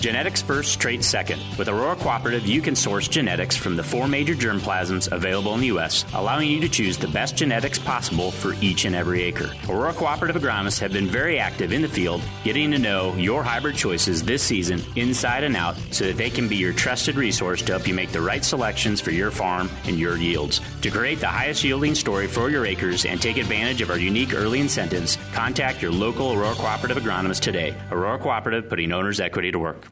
Speaker 10: Genetics first, trade second. With Aurora Cooperative, you can source genetics from the four major germplasms available in the U.S., allowing you to choose the best genetics possible for each and every acre. Aurora Cooperative agronomists have been very active in the field, getting to know your hybrid choices this season inside and out so that they can be your trusted resource to help you make the right selections for your farm and your yields. To create the highest yielding story for your acres and take advantage of our unique early incentives, contact your local Aurora Cooperative agronomist today. Aurora Cooperative, putting owner's equity to work.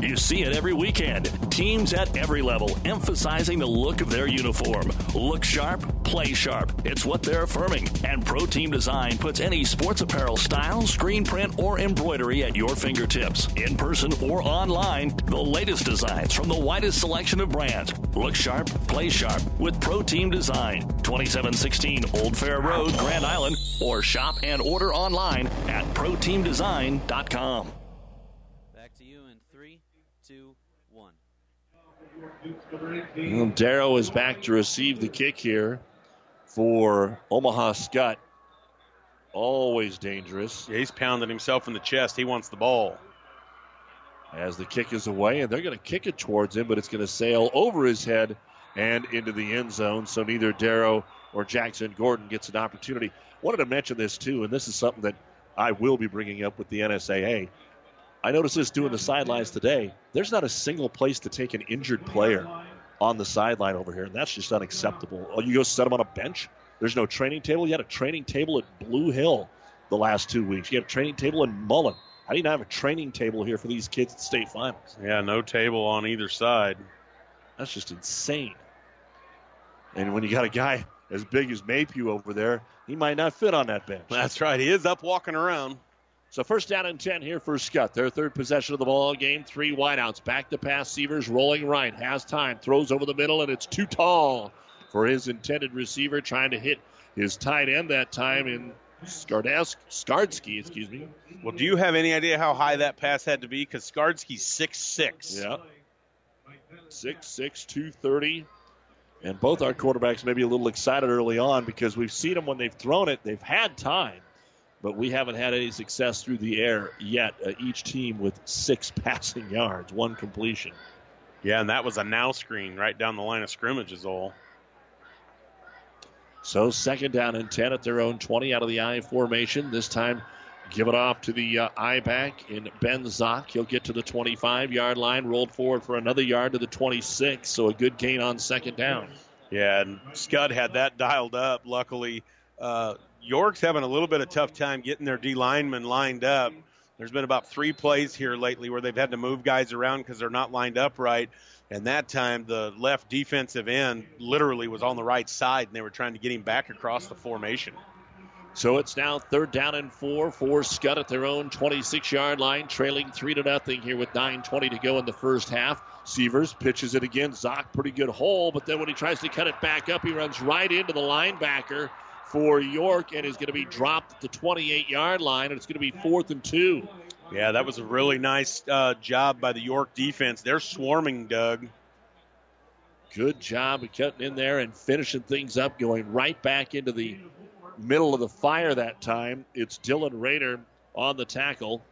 Speaker 11: You see it every weekend. Teams at every level emphasizing the look of their uniform. Look sharp, play sharp. It's what they're affirming. And Pro Team Design puts any sports apparel style, screen print, or embroidery at your fingertips. In person or online, the latest designs from the widest selection of brands. Look sharp, play sharp with Pro Team Design. 2716 Old Fair Road, Grand Island, or shop and order online at ProTeamDesign.com.
Speaker 4: Well, Darrow is back to receive the kick here for Omaha Skutt. Always dangerous.
Speaker 5: Yeah, he's pounding himself in the chest. He wants the ball.
Speaker 4: As the kick is away, and they're going to kick it towards him, but it's going to sail over his head and into the end zone. So neither Darrow or Jackson Gordon gets an opportunity. Wanted to mention this too, and this is something that I will be bringing up with the NSAA. I noticed this doing the sidelines today. There's not a single place to take an injured player on the sideline over here, and that's just unacceptable. Oh, you go set them on a bench. There's no training table. You had a training table at Blue Hill the last two weeks. You had a training table in Mullen. How do you not have a training table here for these kids at state finals?
Speaker 5: Yeah, no table on either side.
Speaker 4: That's just insane. And when you got a guy as big as Mapu over there, he might not fit on that bench.
Speaker 5: That's right. He is up walking around.
Speaker 4: So first down and 10 here for Skutt. Their third possession of the ball game. Three wideouts. Back to pass. Sievers rolling right. Has time. Throws over the middle, and it's too tall for his intended receiver. Trying to hit his tight end that time in Skardesk, Skarsky, excuse me.
Speaker 5: Well, do you have any idea how high that pass had to be? Because Skarsky's six six.
Speaker 4: Yeah. Six six two thirty. And both our quarterbacks may be a little excited early on because we've seen them when they've thrown it, they've had time but we haven't had any success through the air yet. Uh, each team with six [laughs] passing yards, one completion.
Speaker 5: Yeah, and that was a now screen right down the line of scrimmage, is all.
Speaker 4: So, second down and 10 at their own 20 out of the I formation. This time, give it off to the uh, I back in Ben Zock. He'll get to the 25 yard line, rolled forward for another yard to the 26. So, a good gain on second down.
Speaker 5: Yeah, and Skutt had that dialed up. Luckily, uh, York's having a little bit of tough time getting their D linemen lined up. There's been about three plays here lately where they've had to move guys around because they're not lined up right. And that time, the left defensive end literally was on the right side, and they were trying to get him back across the formation.
Speaker 4: So it's now third down and four for Skutt at their own 26 yard line, trailing three to nothing here with 9:20 to go in the first half. Sievers pitches it again. Zock, pretty good hole, but then when he tries to cut it back up, he runs right into the linebacker for York and is going to be dropped at the 28 yard line, and it's going to be fourth and two.
Speaker 5: Yeah, that was a really nice uh, job by the York defense. They're swarming, Doug.
Speaker 4: Good job of cutting in there and finishing things up, going right back into the middle of the fire that time. It's Dylan Rayner on the tackle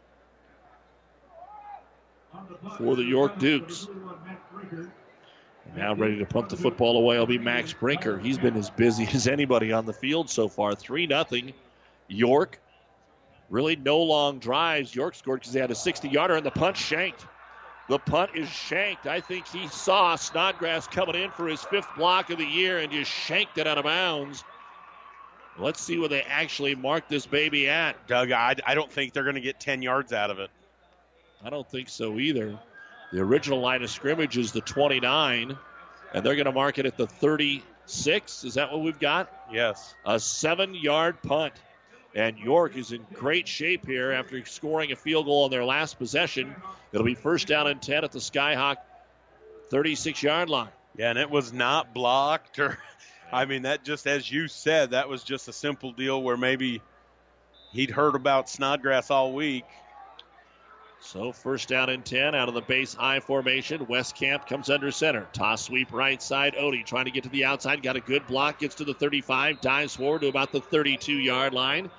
Speaker 4: for the York Dukes. Now ready to pump the football away will be Max Brinker. He's been as busy [laughs] as anybody on the field so far. 3 0 York. Really no long drives. York scored because they had a 60 yarder and the punt shanked. The punt is shanked. I think he saw Snodgrass coming in for his fifth block of the year and just shanked it out of bounds. Let's see where they actually mark this baby at.
Speaker 5: Doug, I, I don't think they're going to get 10 yards out of it.
Speaker 4: I don't think so either. The original line of scrimmage is the 29, and they're going to mark it at the 36. Is that what we've got?
Speaker 5: Yes.
Speaker 4: A seven yard punt. And York is in great shape here after scoring a field goal on their last possession. It'll be first down and 10 at the Skyhawk 36 yard line.
Speaker 5: Yeah, and it was not blocked or, [laughs] I mean, that just, as you said, that was just a simple deal where maybe he'd heard about Snodgrass all week
Speaker 4: so first down and 10 out of the base high formation. Westcamp comes under center. Toss sweep right side. Odie trying to get to the outside. Got a good block. Gets to the 35. Dives forward to about the 32 yard line.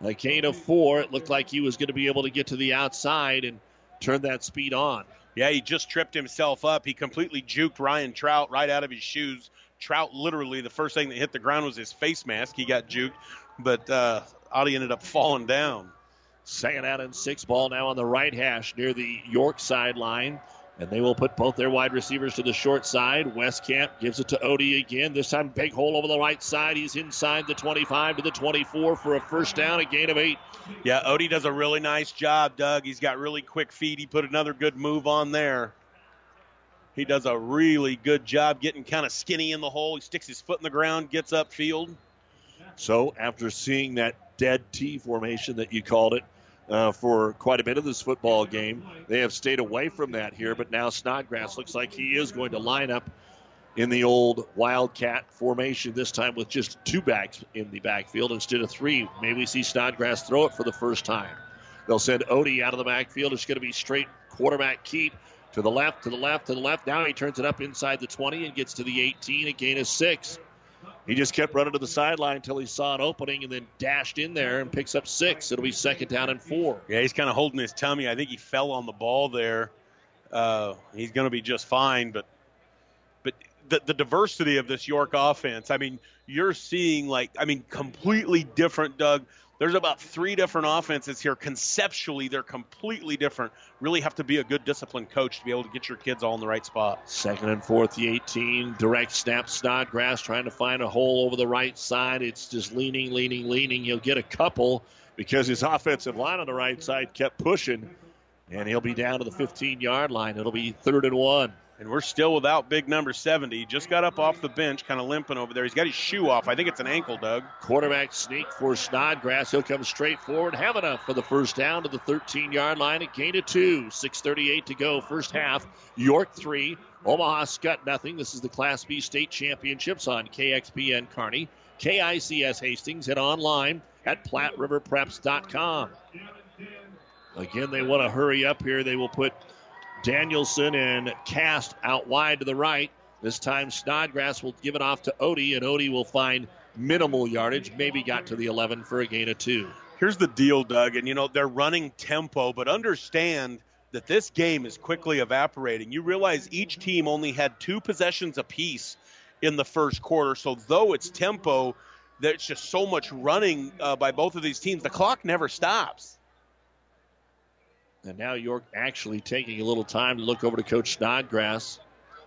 Speaker 4: A gain of four. It looked like he was going to be able to get to the outside and turn that speed on.
Speaker 5: Yeah, he just tripped himself up. He completely juked Ryan Trout right out of his shoes. Trout literally, the first thing that hit the ground was his face mask. He got juked, but uh, Odie ended up falling down.
Speaker 4: Second out and six ball now on the right hash near the York sideline. And they will put both their wide receivers to the short side. Westcamp gives it to Odie again. This time, big hole over the right side. He's inside the 25 to the 24 for a first down, a gain of eight.
Speaker 5: Yeah, Odie does a really nice job, Doug. He's got really quick feet. He put another good move on there. He does a really good job getting kind of skinny in the hole. He sticks his foot in the ground, gets upfield.
Speaker 4: So, after seeing that dead T formation that you called it, uh, for quite a bit of this football game. They have stayed away from that here, but now Snodgrass looks like he is going to line up in the old Wildcat formation, this time with just two backs in the backfield instead of three. Maybe we see Snodgrass throw it for the first time. They'll send Odie out of the backfield. It's going to be straight quarterback keep to the left, to the left, to the left. Now he turns it up inside the 20 and gets to the 18, a gain of six. He just kept running to the sideline until he saw an opening and then dashed in there and picks up six. It'll be second down and four.
Speaker 5: Yeah, he's kind of holding his tummy. I think he fell on the ball there. Uh, he's going to be just fine, but but the, the diversity of this York offense. I mean, you're seeing like I mean, completely different, Doug. There's about three different offenses here. Conceptually, they're completely different. Really have to be a good disciplined coach to be able to get your kids all in the right spot.
Speaker 4: Second and fourth, the 18. Direct snap, Snodgrass trying to find a hole over the right side. It's just leaning, leaning, leaning. He'll get a couple because his offensive line on the right side kept pushing. And he'll be down to the 15 yard line. It'll be third and one.
Speaker 5: And we're still without big number 70. He just got up off the bench, kind of limping over there. He's got his shoe off. I think it's an ankle, Doug.
Speaker 4: Quarterback sneak for Snodgrass. He'll come straight forward. Have enough for the first down to the 13 yard line. A gain of two. 6.38 to go. First half. York three. Omaha Skutt nothing. This is the Class B state championships on KXPN Kearney, KICS Hastings and online at PlatteRiverPreps.com. Again, they want to hurry up here. They will put Danielson and Cass out wide to the right. This time Snodgrass will give it off to Odie, and Odie will find minimal yardage. Maybe got to the 11 for a gain of two.
Speaker 5: Here's the deal, Doug, and you know they're running tempo, but understand that this game is quickly evaporating. You realize each team only had two possessions apiece in the first quarter, so though it's tempo, there's just so much running uh, by both of these teams. The clock never stops.
Speaker 4: And now York actually taking a little time to look over to Coach Snodgrass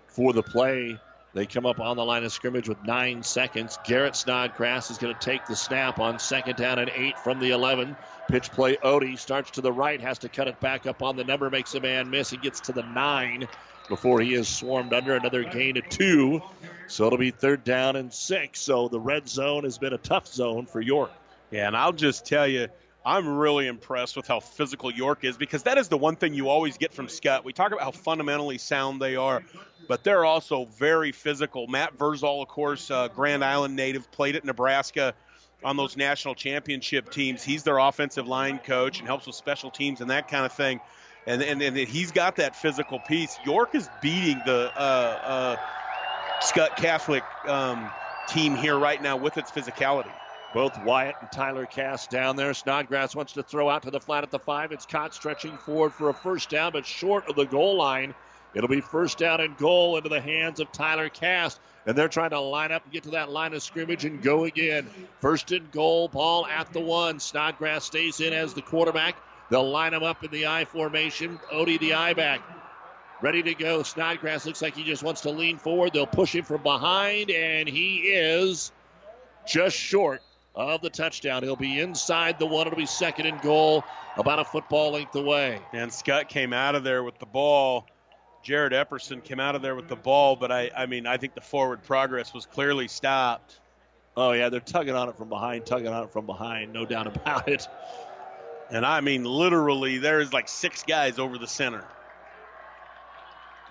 Speaker 4: for the play. They come up on the line of scrimmage with nine seconds. Garrett Snodgrass is going to take the snap on second down and eight from the 11. Pitch play Odie starts to the right, has to cut it back up on the number, makes a man miss. He gets to the nine before he is swarmed under another gain of two. So it'll be third down and six. So the red zone has been a tough zone for York.
Speaker 5: Yeah, and I'll just tell you, I'm really impressed with how physical York is because that is the one thing you always get from Skutt. We talk about how fundamentally sound they are, but they're also very physical. Matt Vrzal, of course, uh, Grand Island native, played at Nebraska. on those national championship teams. He's their offensive line coach and helps with special teams and that kind of thing. And and, and he's got that physical piece. York is beating the uh, uh, Skutt Catholic um, team here right now with its physicality.
Speaker 4: Both Wyatt and Tyler Cass down there. Snodgrass wants to throw out to the flat at the five. It's caught stretching forward for a first down, but short of the goal line. It'll be first down and goal into the hands of Tyler Cass. And they're trying to line up and get to that line of scrimmage and go again. First and goal, ball at the one. Snodgrass stays in as the quarterback. They'll line him up in the I formation. Odie the I back. Ready to go. Snodgrass looks like he just wants to lean forward. They'll push him from behind, and he is just short of the touchdown. He'll be inside the one. It'll be second and goal, about a football length away.
Speaker 5: And Skutt came out of there with the ball. Jared Epperson came out of there with the ball, but I, I mean, I think the forward progress was clearly stopped.
Speaker 4: Oh, yeah, they're tugging on it from behind, tugging on it from behind, no doubt about it.
Speaker 5: And I mean, literally, there's like six guys over the center.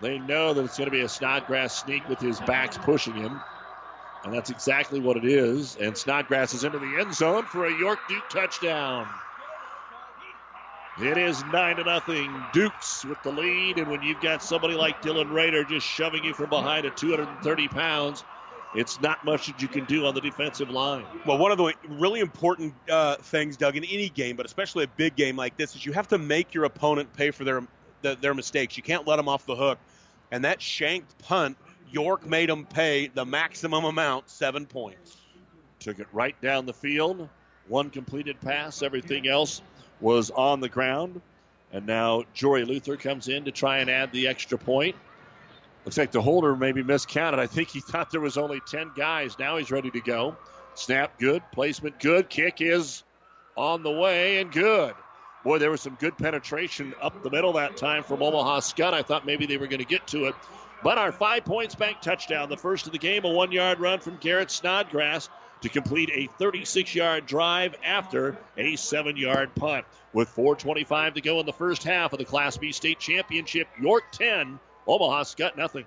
Speaker 4: They know that it's going to be a Snodgrass sneak with his backs pushing him. And that's exactly what it is. And Snodgrass is into the end zone for a York Duke touchdown. It is 9 to nothing. Dukes with the lead. And when you've got somebody like Dylan Rader just shoving you from behind at 230 pounds, it's not much that you can do on the defensive line.
Speaker 5: Well, one of the really important uh, things, Doug, in any game, but especially a big game like this, is you have to make your opponent pay for their their mistakes. You can't let them off the hook. And that shanked punt York made them pay the maximum amount, seven points.
Speaker 4: Took it right down the field. One completed pass. Everything else was on the ground. And now Jory Luther comes in to try and add the extra point. Looks like the holder maybe miscounted. I think he thought there was only 10 guys. Now he's ready to go. Snap good. Placement good. Kick is on the way and good. Boy, there was some good penetration up the middle that time from Omaha Skutt. I thought maybe they were going to get to it. But our five points bank touchdown, the first of the game, a one yard run from Garrett Snodgrass to complete a 36 yard drive after a seven yard punt. With 4.25 to go in the first half of the Class B state championship, York 10, Omaha Skutt nothing.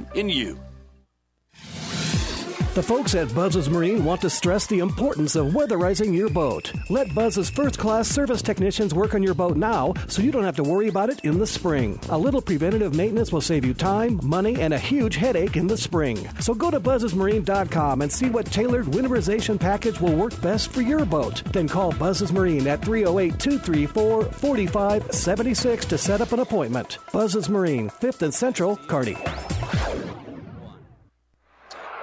Speaker 11: in you.
Speaker 9: The folks at Buzz's Marine want to stress the importance of weatherizing your boat. Let Buzz's first class service technicians work on your boat now so you don't have to worry about it in the spring. A little preventative maintenance will save you time, money, and a huge headache in the spring. So go to buzzesmarine.com and see what tailored winterization package will work best for your boat. Then call Buzz's Marine at 308 234 4576 to set up an appointment. Buzz's Marine, 5th and Central, Kearney.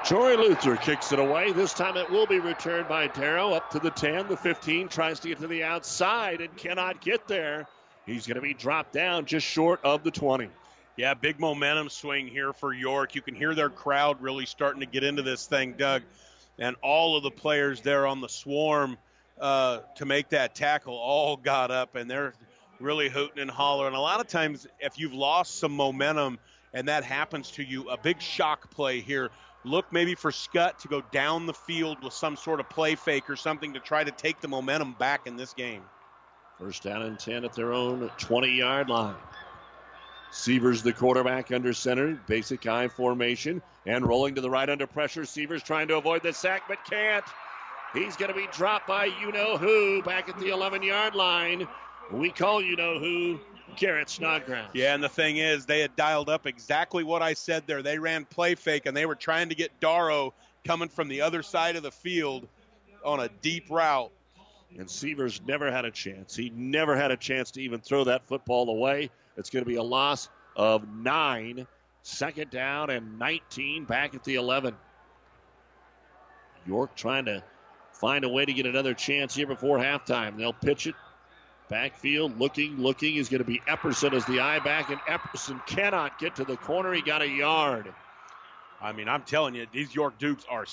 Speaker 4: Jory Luther kicks it away. This time it will be returned by Darrow up to the 10. The 15 tries to get to the outside and cannot get there. He's going to be dropped down just short of the 20.
Speaker 5: Yeah, big momentum swing here for York. You can hear their crowd really starting to get into this thing, Doug. And all of the players there on the swarm uh, to make that tackle all got up and they're really hooting and hollering. A lot of times, if you've lost some momentum and that happens to you, a big shock play here look maybe for Skutt to go down the field with some sort of play fake or something to try to take the momentum back in this game.
Speaker 4: First down and 10 at their own 20 yard line. Sievers, the quarterback, under center, basic I formation, and rolling to the right under pressure. Sievers trying to avoid the sack, but can't. He's going to be dropped by you know who back at the 11 yard line. We call you know who Garrett Snodgrass.
Speaker 5: Yeah, and the thing is, they had dialed up exactly what I said there. They ran play fake, and they were trying to get Darrow coming from the other side of the field on a deep route.
Speaker 4: And Sievers never had a chance. He never had a chance to even throw that football away. It's going to be a loss of nine. Second down and 19 back at the 11. York trying to find a way to get another chance here before halftime. They'll pitch it Backfield looking, looking is going to be Epperson as the eye back, and Epperson cannot get to the corner. He got a yard.
Speaker 5: I mean, I'm telling you, these York Dukes are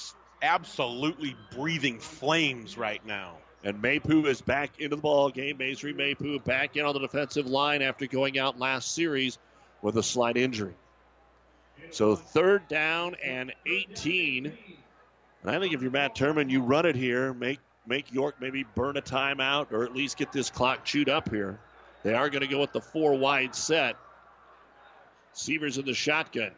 Speaker 5: absolutely breathing flames right now.
Speaker 4: And Mapu is back into the ball game. Masry Mapu back in on the defensive line after going out last series with a slight injury. So third down and 18. And I think if you're Matt Turman, you run it here, make make York maybe burn a timeout or at least get this clock chewed up here. They are going to go with the four wide set. Sievers in the shotgun.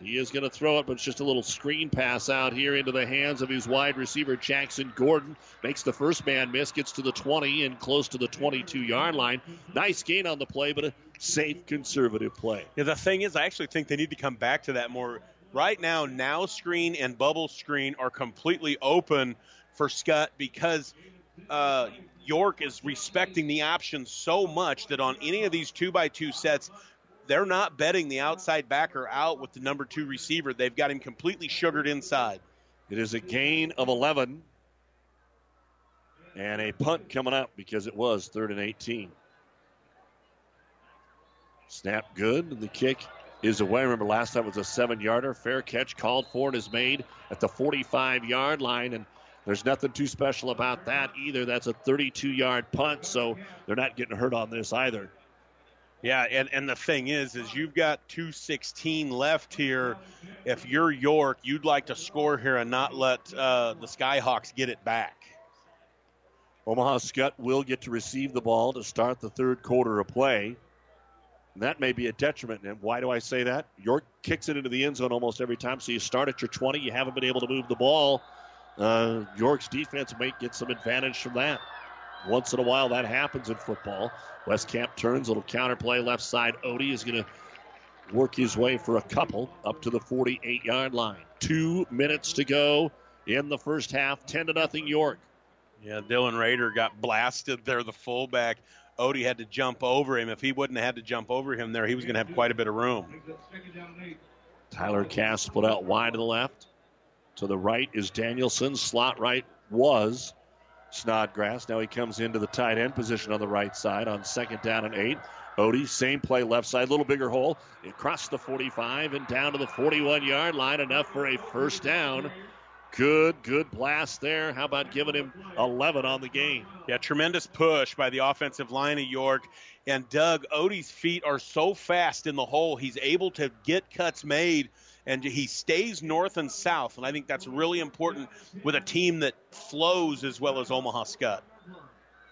Speaker 4: He is going to throw it, but it's just a little screen pass out here into the hands of his wide receiver, Jackson Gordon. Makes the first man miss, gets to the 20 and close to the 22 yard line. Nice gain on the play, but a safe, conservative play.
Speaker 5: Yeah, the thing is, I actually think they need to come back to that more. Right now, now screen and bubble screen are completely open for Skutt because uh, York is respecting the option so much that on any of these two by two sets, they're not betting the outside backer out with the number two receiver. They've got him completely sugared inside.
Speaker 4: It is a gain of 11. And a punt coming up because it was third and 18. Snap good. And the kick is away. Remember, last time was a seven yarder. Fair catch called for and is made at the 45 yard line. And there's nothing too special about that either. That's a 32 yard punt, so they're not getting hurt on this either.
Speaker 5: Yeah, and, and the thing is, is you've got 216 left here. If you're York, you'd like to score here and not let uh, the Skyhawks get it back.
Speaker 4: Omaha Skutt will get to receive the ball to start the third quarter of play. And that may be a detriment. And why do I say that? York kicks it into the end zone almost every time. So you start at your 20, you haven't been able to move the ball. Uh, York's defense may get some advantage from that. Once in a while, that happens in football. Westcamp turns, a little counterplay left side. Odie is going to work his way for a couple up to the 48 yard line. Two minutes to go in the first half. 10 to nothing York.
Speaker 5: Yeah, Dylan Rader got blasted there, the fullback. Odie had to jump over him. If he wouldn't have had to jump over him there, he was going to have quite a bit of room.
Speaker 4: Tyler Cass split out wide to the left. To the right is Danielson. Slot right was Snodgrass. Now he comes into the tight end position on the right side on second down and eight. Odie, same play left side, little bigger hole. Across the 45 and down to the 41 yard line, enough for a first down. Good, good blast there. How about giving him 11 on the game?
Speaker 5: Yeah, tremendous push by the offensive line of York. And Doug, Odie's feet are so fast in the hole, he's able to get cuts made and he stays north and south. And I think that's really important with a team that flows as well as Omaha Skutt.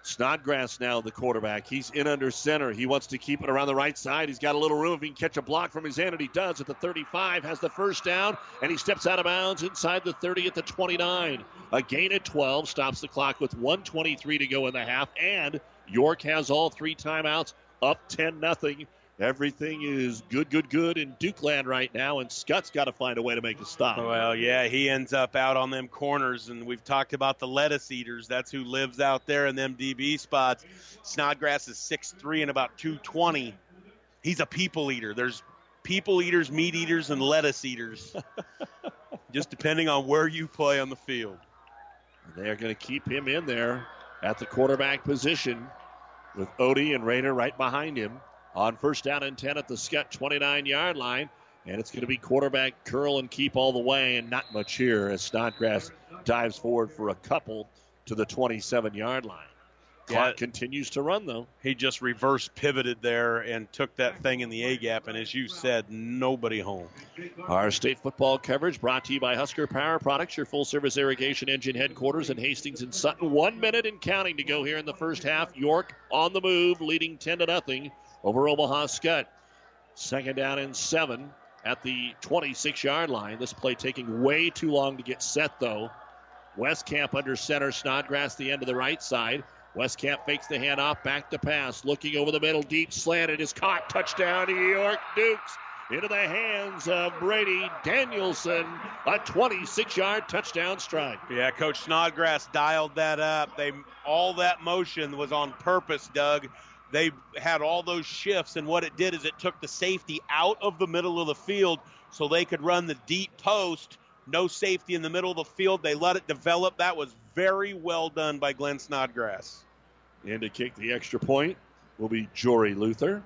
Speaker 4: Snodgrass now the quarterback. He's in under center. He wants to keep it around the right side. He's got a little room. If he can catch a block from his end, and he does at the 35, has the first down, and he steps out of bounds inside the 30 at the 29. A gain at 12 stops the clock with 123 to go in the half, and York has all three timeouts up 10 nothing Everything is good, good, good in Dukeland right now, and Skutt's got to find a way to make a stop.
Speaker 5: Well, yeah, he ends up out on them corners, and we've talked about the lettuce eaters. That's who lives out there in them DB spots. Snodgrass is 6'3 and about 220. He's a people eater. There's people eaters, meat eaters, and lettuce eaters, [laughs] just depending on where you play on the field.
Speaker 4: They're going to keep him in there at the quarterback position with Odie and Rader right behind him on first down and 10 at the Skutt 29 yard line. And it's going to be quarterback curl and keep all the way, and not much here as Snodgrass dives forward for a couple to the 27 yard line. Clock
Speaker 5: Yeah.
Speaker 4: continues to run, though.
Speaker 5: He just reverse pivoted there and took that thing in the A gap, and as you said, nobody home.
Speaker 4: Our state football coverage brought to you by Husker Power Products, your full service irrigation engine headquarters in Hastings and Sutton. One minute and counting to go here in the first half. York on the move, leading 10 to nothing over Omaha Skutt. Second down and seven at the 26 yard line. This play taking way too long to get set, though. Westcamp under center, Snodgrass the end of the right side. Westcamp fakes the handoff, back to pass, looking over the middle, deep slant. It is caught. Touchdown, New York Dukes. Into the hands of Brady Danielson. A 26 yard touchdown strike.
Speaker 5: Yeah, Coach Snodgrass dialed that up. They all that motion was on purpose, Doug. They had all those shifts, and what it did is it took the safety out of the middle of the field so they could run the deep post. No safety in the middle of the field. They let it develop. That was very well done by Glenn Snodgrass.
Speaker 4: And to kick the extra point will be Jory Luther.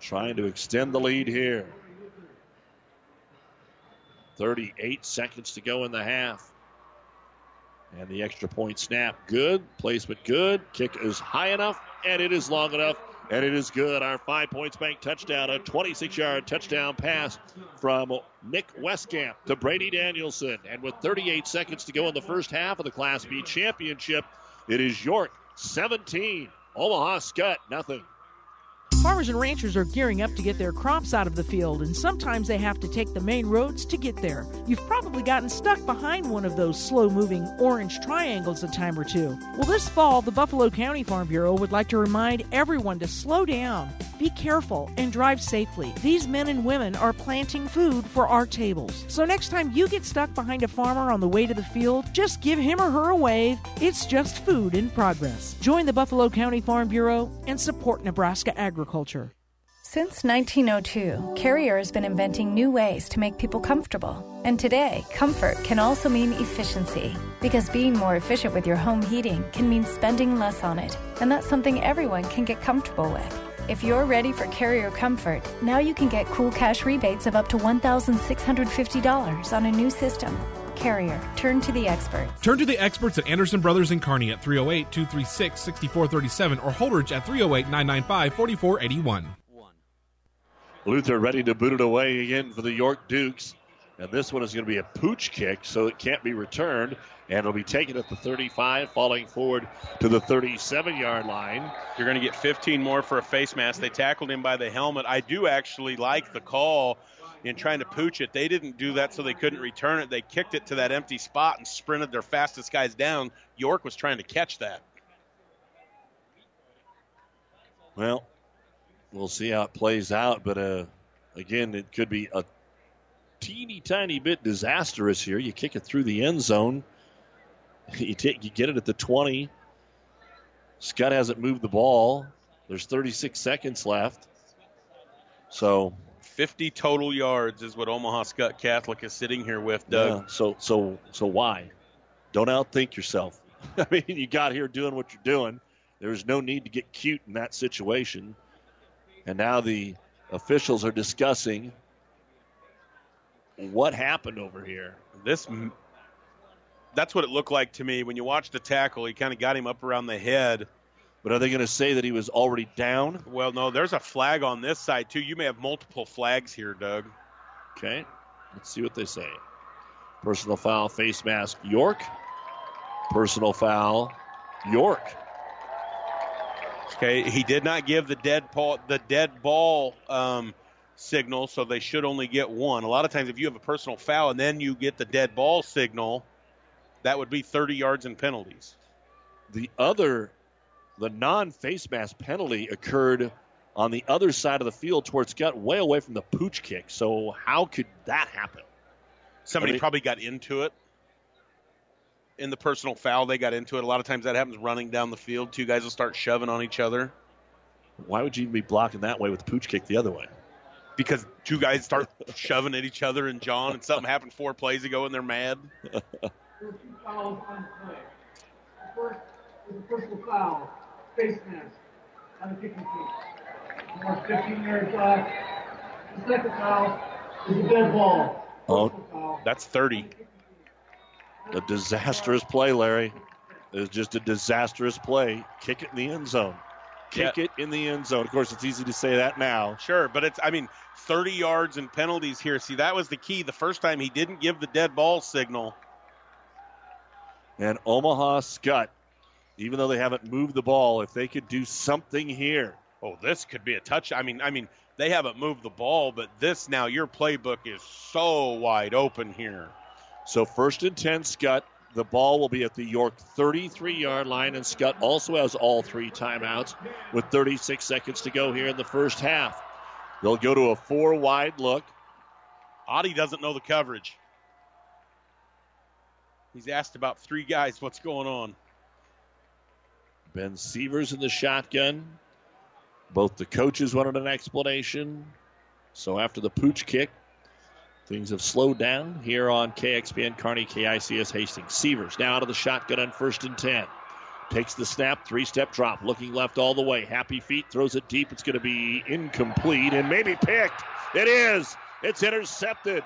Speaker 4: Trying to extend the lead here. 38 seconds to go in the half. And the extra point snap, good. Placement, good. Kick is high enough, and it is long enough, and it is good. Our five points bank touchdown, a 26 yard touchdown pass from Nick Westcamp to Brady Danielson. And with 38 seconds to go in the first half of the Class B championship, it is York 17, Omaha Skutt nothing.
Speaker 12: Farmers and ranchers are gearing up to get their crops out of the field, and sometimes they have to take the main roads to get there. You've probably gotten stuck behind one of those slow moving orange triangles a time or two. Well, this fall, the Buffalo County Farm Bureau would like to remind everyone to slow down, be careful, and drive safely. These men and women are planting food for our tables. So next time you get stuck behind a farmer on the way to the field, just give him or her a wave. It's just food in progress. Join the Buffalo County Farm Bureau and support Nebraska agriculture agriculture.
Speaker 13: Since 1902, Carrier has been inventing new ways to make people comfortable. And today, comfort can also mean efficiency. Because being more efficient with your home heating can mean spending less on it. And that's something everyone can get comfortable with. If you're ready for Carrier Comfort, now you can get cool cash rebates of up to $1,650 on a new system. Carrier. Turn to the experts.
Speaker 14: Turn to the experts at Anderson Brothers and Kearney at 308 236 6437 or Holdrege at 308 995 4481.
Speaker 4: Luther ready to boot it away again for the York Dukes. And this one is going to be a pooch kick, so it can't be returned. And it'll be taken at the 35, falling forward to the 37 yard line.
Speaker 5: You're going to get 15 more for a face mask. They tackled him by the helmet. I do actually like the call in trying to pooch it. They didn't do that so they couldn't return it. They kicked it to that empty spot and sprinted their fastest guys down. York was trying to catch that.
Speaker 4: Well, we'll see how it plays out, but uh, again, it could be a teeny tiny bit disastrous here. You kick it through the end zone. [laughs] You take you get it at the 20. Skutt hasn't moved the ball. There's 36 seconds left. So
Speaker 5: 50 total yards is what Omaha Skutt Catholic is sitting here with, Doug.
Speaker 4: Yeah, so so so why? Don't outthink yourself. [laughs] I mean, you got here doing what you're doing. There's no need to get cute in that situation. And now the officials are discussing what happened over here.
Speaker 5: This that's what it looked like to me when you watch the tackle. He kind of got him up around the head
Speaker 4: but are they going to say that he was already down?
Speaker 5: Well, no, there's a flag on this side, too. You may have multiple flags here, Doug.
Speaker 4: Okay. Let's see what they say. Personal foul, face mask, York. Personal foul, York.
Speaker 5: Okay, he did not give the dead ball, the dead ball um, signal, so they should only get one. A lot of times, if you have a personal foul and then you get the dead ball signal, that would be 30 yards and penalties.
Speaker 4: The other the non face mask penalty occurred on the other side of the field towards gut, way away from the pooch kick. So how could that happen?
Speaker 5: Somebody I mean, probably got into it. In the personal foul, they got into it. A lot of times that happens running down the field. Two guys will start shoving on each other.
Speaker 4: Why would you even be blocking that way with the pooch kick the other way?
Speaker 5: Because two guys start [laughs] shoving at each other and John, and something happened four plays ago, and they're mad. [laughs] [laughs]
Speaker 15: First, personal foul face mask on the kicking team. More 15 yards left. The second foul is a dead ball.
Speaker 4: Oh,
Speaker 5: that's 30.
Speaker 4: A disastrous play, Larry. It's just a disastrous play. Kick it in the end zone. Kick yeah. it in the end zone. Of course, it's easy to say that now.
Speaker 5: Sure, but it's, I mean, 30 yards and penalties here. See, that was the key. The first time he didn't give the dead ball signal.
Speaker 4: And Omaha Skutt even though they haven't moved the ball, if they could do something here.
Speaker 5: Oh, this could be a touch. I mean, I mean, they haven't moved the ball, but this now your playbook is so wide open here.
Speaker 4: So first and ten, Skutt. The ball will be at the York 33 yard line, and Skutt also has all three timeouts with 36 seconds to go here in the first half. They'll go to a four wide look.
Speaker 5: Audie doesn't know the coverage. He's asked about three guys what's going on.
Speaker 4: Ben Sievers in the shotgun. Both the coaches wanted an explanation. So after the pooch kick, things have slowed down here on KXPN Kearney KICS Hastings. Sievers now out of the shotgun on first and 10. Takes the snap, three step drop, looking left all the way. Happy feet, throws it deep. It's going to be incomplete and maybe picked. It is. It's intercepted.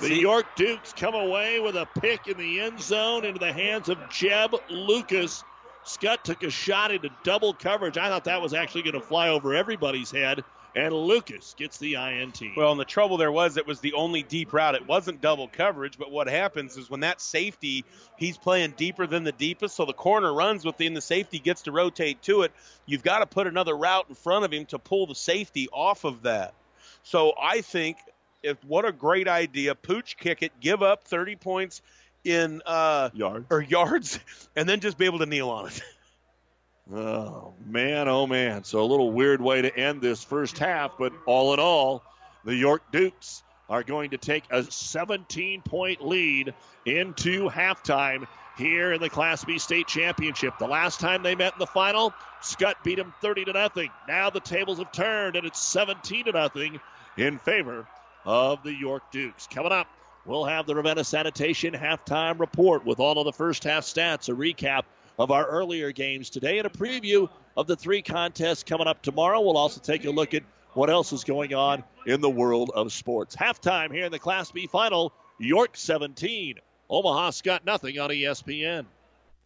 Speaker 4: The York Dukes come away with a pick in the end zone into the hands of Jeb Lucas. Skutt took a shot into double coverage. I thought that was actually going to fly over everybody's head. And Lucas gets the INT.
Speaker 5: Well, and the trouble there was it was the only deep route. It wasn't double coverage, but what happens is when that safety, he's playing deeper than the deepest, so the corner runs within the safety gets to rotate to it. You've got to put another route in front of him to pull the safety off of that. So I think if what a great idea. Pooch kick it, give up 30 points in uh,
Speaker 4: yards
Speaker 5: or yards, [laughs] and then just be able to kneel on it. [laughs]
Speaker 4: Oh, man, oh, man. So a little weird way to end this first half, but all in all, the York Dukes are going to take a 17 point lead into halftime here in the Class B state championship. The last time they met in the final, Skutt beat them 30 to nothing. Now the tables have turned and it's 17 to nothing in favor of the York Dukes. Coming up, we'll have the Ravenna Sanitation halftime report with all of the first half stats, a recap of our earlier games today, and a preview of the three contests coming up tomorrow. We'll also take a look at what else is going on in the world of sports. Halftime here in the Class B final York 17, Omaha Skutt nothing on ESPN.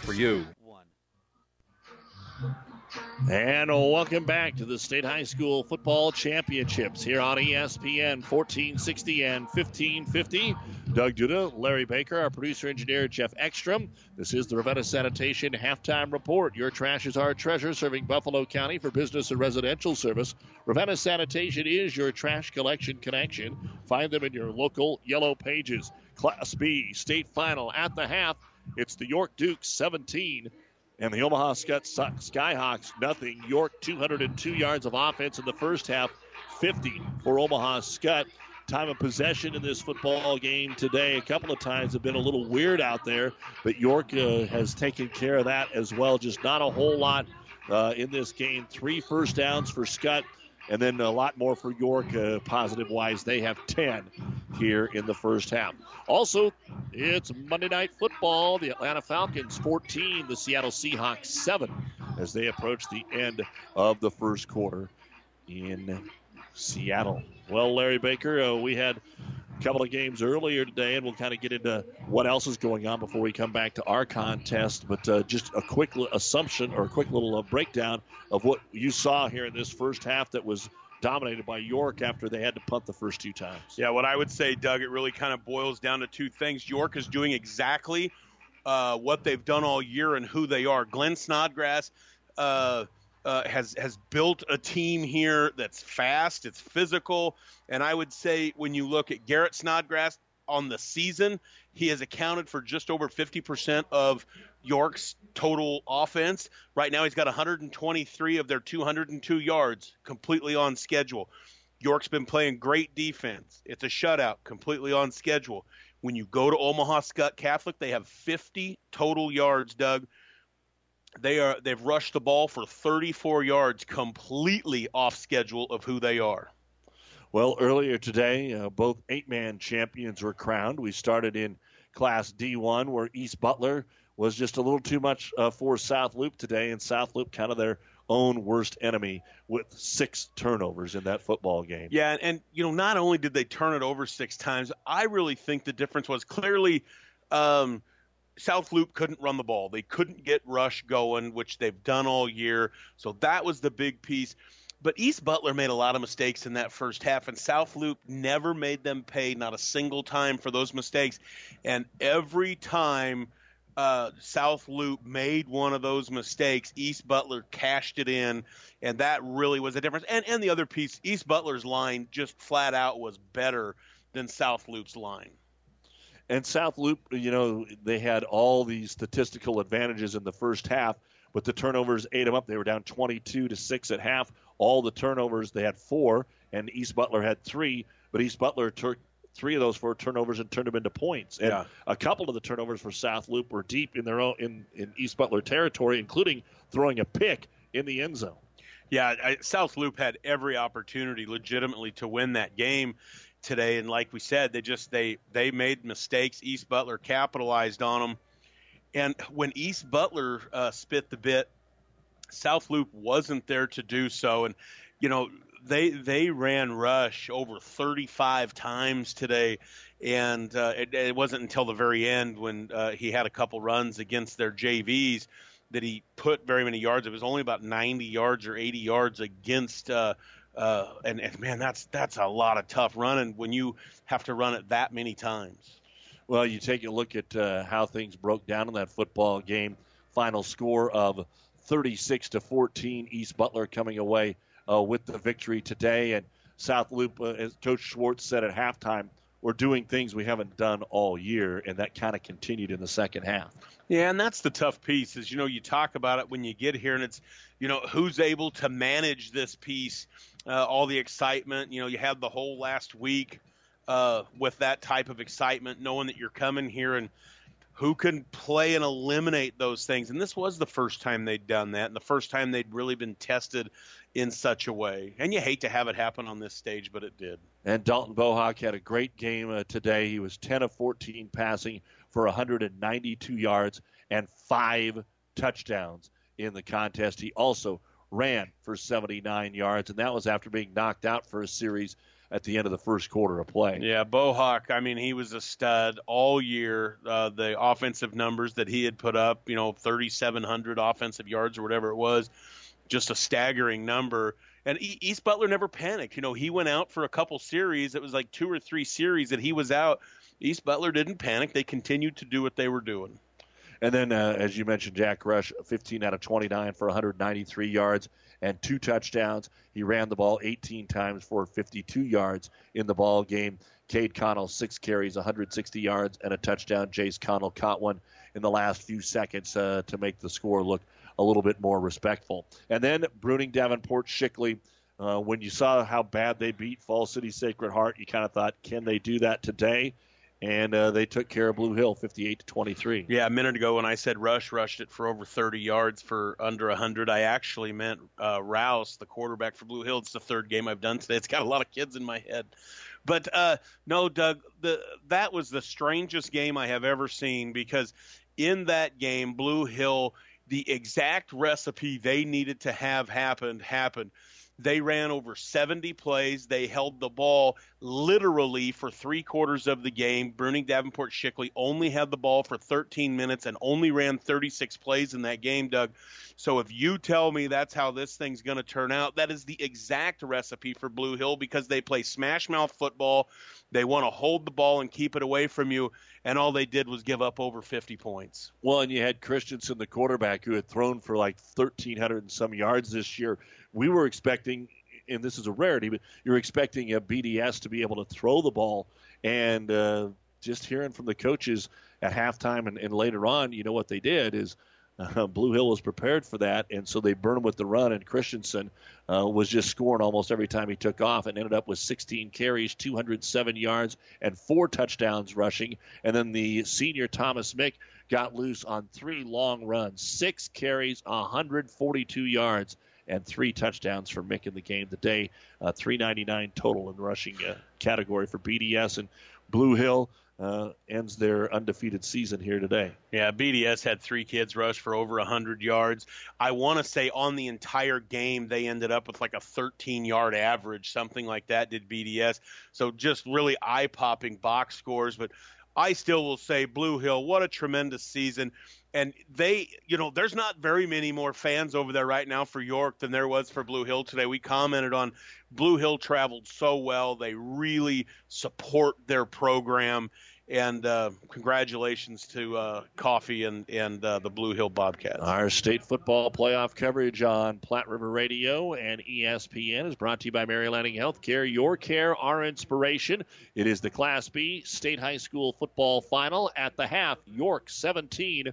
Speaker 16: for you.
Speaker 4: And welcome back to the State High School Football Championships here on ESPN 1460 and 1550. Doug Duda, Larry Baker, our producer engineer Jeff Ekstrom. This is the Ravenna Sanitation Halftime Report. Your trash is our treasure, serving Buffalo County for business and residential service. Ravenna Sanitation is your trash collection connection. Find them in your local yellow pages. Class B state final at the half. It's the York Dukes 17 and the Omaha Skyhawks nothing. York 202 yards of offense in the first half, 50 for Omaha Skutt. Time of possession in this football game today a couple of times have been a little weird out there, but York uh, has taken care of that as well. Just not a whole lot uh, in this game. Three first downs for Skutt and then a lot more for York, uh, positive wise. They have 10 here in the first half. Also, it's Monday Night Football. The Atlanta Falcons 14, the Seattle Seahawks 7, as they approach the end of the first quarter in Seattle. Well, Larry Baker, uh, we had couple of games earlier today, and we'll kind of get into what else is going on before we come back to our contest. But uh, just a quick assumption or a quick little uh, breakdown of what you saw here in this first half that was dominated by York after they had to punt the first two times.
Speaker 5: Yeah, what I would say, Doug, it really kind of boils down to two things. York is doing exactly uh, what they've done all year and who they are. Glenn Snodgrass. Uh, uh, has has built a team here that's fast, it's physical, and I would say when you look at Garrett Snodgrass on the season, he has accounted for just over 50% of York's total offense. Right now, he's got 123 of their 202 yards completely on schedule. York's been playing great defense. It's a shutout, completely on schedule. When you go to Omaha Skutt Catholic, they have 50 total yards, Doug. They are they've rushed the ball for 34 yards, completely off schedule of who they are.
Speaker 4: Well, earlier today, uh, both eight-man champions were crowned. We started in Class D1, where East Butler was just a little too much uh, for South Loup today, and South Loup kind of their own worst enemy with six turnovers in that football game.
Speaker 5: Yeah, and, and you know, not only did they turn it over six times, I really think the difference was clearly. Um, South Loup couldn't run the ball. They couldn't get rush going, which they've done all year. So that was the big piece. But East Butler made a lot of mistakes in that first half, and South Loup never made them pay not a single time for those mistakes. And every time uh, South Loup made one of those mistakes, East Butler cashed it in, and that really was a difference. And and the other piece, East Butler's line just flat out was better than South Loup's line.
Speaker 4: And South Loup, you know, they had all these statistical advantages in the first half, but the turnovers ate them up. They were down 22 to six at half. All the turnovers they had four, and East Butler had three, but East Butler took three of those four turnovers and turned them into points. And
Speaker 5: Yeah.
Speaker 4: a couple of the turnovers for South Loup were deep in their own in, in East Butler territory, including throwing a pick in the end zone.
Speaker 5: Yeah, I, South Loup had every opportunity legitimately to win that game today, and like we said, they just they they made mistakes. East Butler capitalized on them, and when East Butler uh, spit the bit, South Loup wasn't there to do so, and you know they they ran rush over 35 times today, and uh, it, it wasn't until the very end when uh, he had a couple runs against their JVs that he put very many yards. It was only about 90 yards or 80 yards against. Uh, uh, and, and man, that's that's a lot of tough running when you have to run it that many times.
Speaker 4: Well, you take a look at uh, how things broke down in that football game. Final score of 36 to 14. East Butler coming away uh, with the victory today. And South Loup, uh, as Coach Schwartz said at halftime, we're doing things we haven't done all year, and that kind of continued in the second half.
Speaker 5: Yeah, and that's the tough piece is you know you talk about it when you get here, and it's you know who's able to manage this piece, uh, all the excitement. You know, you had the whole last week uh, with that type of excitement, knowing that you're coming here and who can play and eliminate those things. And this was the first time they'd done that, and the first time they'd really been tested in such a way. And you hate to have it happen on this stage, but it did.
Speaker 4: And Dalton Bohawk had a great game uh, today. He was 10 of 14 passing for 192 yards and five touchdowns in the contest. He also ran for 79 yards, and that was after being knocked out for a series at the end of the first quarter of play.
Speaker 5: Yeah, Bohawk. I mean, he was a stud all year. Uh, the offensive numbers that he had put up, you know, 3,700 offensive yards or whatever it was, just a staggering number. And East Butler never panicked. You know, he went out for a couple series. It was like two or three series that he was out. East Butler didn't panic. They continued to do what they were doing.
Speaker 4: And then, uh, as you mentioned, Jack Rush, 15 out of 29 for 193 yards and two touchdowns. He ran the ball 18 times for 52 yards in the ball game. Cade Connell, six carries, 160 yards, and a touchdown. Jace Connell caught one in the last few seconds uh, to make the score look a little bit more respectful. And then Bruning Davenport Shickley. Uh, when you saw how bad they beat Falls City Sacred Heart, you kind of thought, can they do that today? And uh, they took care of Blue Hill, 58 to 23.
Speaker 5: Yeah, a minute ago when I said Rush rushed it for over 30 yards for under 100, I actually meant uh, Rouse, the quarterback for Blue Hill. It's the third game I've done today. It's got a lot of kids in my head. But uh, no, Doug, the that was the strangest game I have ever seen because in that game, Blue Hill, the exact recipe they needed to have happened happened. They ran over 70 plays. They held the ball literally for three quarters of the game. Bruning Davenport Shickley only had the ball for 13 minutes and only ran 36 plays in that game, Doug. So if you tell me that's how this thing's going to turn out, that is the exact recipe for Blue Hill because they play smash mouth football. They want to hold the ball and keep it away from you, and all they did was give up over 50 points.
Speaker 4: Well, and you had Christensen, the quarterback, who had thrown for like 1,300 and some yards this year. We were expecting, and this is a rarity, but you're expecting a BDS to be able to throw the ball. And uh, just hearing from the coaches at halftime and, and later on, you know what they did is uh, [laughs] Blue Hill was prepared for that, and so they burned with the run. And Christensen uh, was just scoring almost every time he took off, and ended up with 16 carries, 207 yards, and four touchdowns rushing. And then the senior Thomas Mick got loose on three long runs, six carries, 142 yards, and three touchdowns for Mick in the game today. Uh, 399 total in rushing uh, category for BDS and Blue Hill. Uh, ends their undefeated season here today.
Speaker 5: Yeah, BDS had three kids rush for over 100 yards. I want to say on the entire game, they ended up with like a 13 yard average, something like that, did BDS. So just really eye popping box scores. But I still will say, Blue Hill, what a tremendous season. And they, you know, there's not very many more fans over there right now for York than there was for Blue Hill today. We commented on Blue Hill traveled so well. They really support their program. And uh, congratulations to uh, Coffee and, and uh, the Blue Hill Bobcats.
Speaker 4: Our state football playoff coverage on Platte River Radio and ESPN is brought to you by Mary Lanning Healthcare. Your care, our inspiration. It is the Class B State High School football final at the half. York 17,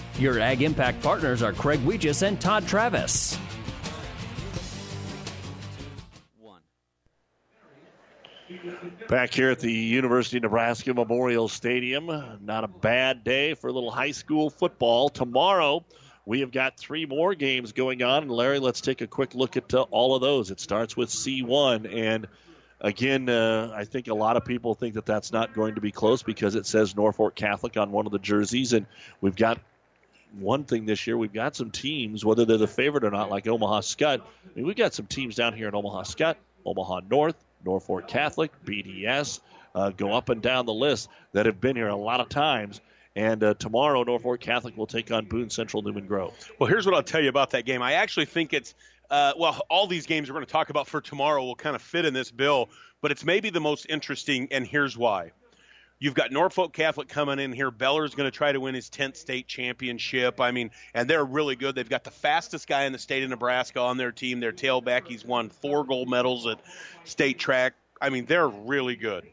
Speaker 17: Your Ag Impact partners are Craig Weegis and Todd Travis.
Speaker 4: Back here at the University of Nebraska Memorial Stadium. Not a bad day for a little high school football. Tomorrow, we have got three more games going on. And Larry, let's take a quick look at uh, all of those. It starts with C1. And again, uh, I think a lot of people think that that's not going to be close because it says Norfolk Catholic on one of the jerseys. And we've got one thing this year, we've got some teams, whether they're the favorite or not, like Omaha Skutt. I mean, we've got some teams down here in Omaha Skutt, Omaha North, Norfolk Catholic, BDS, uh, go up and down the list that have been here a lot of times. And uh, tomorrow, Norfolk Catholic will take on Boone Central Newman Grove.
Speaker 5: Well, here's what I'll tell you about that game. I actually think it's, uh, well, all these games we're going to talk about for tomorrow will kind of fit in this bill, but it's maybe the most interesting, and here's why. You've got Norfolk Catholic coming in here. Bellar's going to try to win his 10th state championship. I mean, and they're really good. They've got the fastest guy in the state of Nebraska on their team. Their tailback, he's won four gold medals at state track. I mean, they're really good.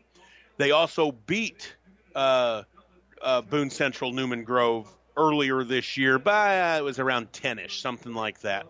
Speaker 5: They also beat uh, uh, Boone Central Newman Grove earlier this year, but it was around 10 ish, something like that.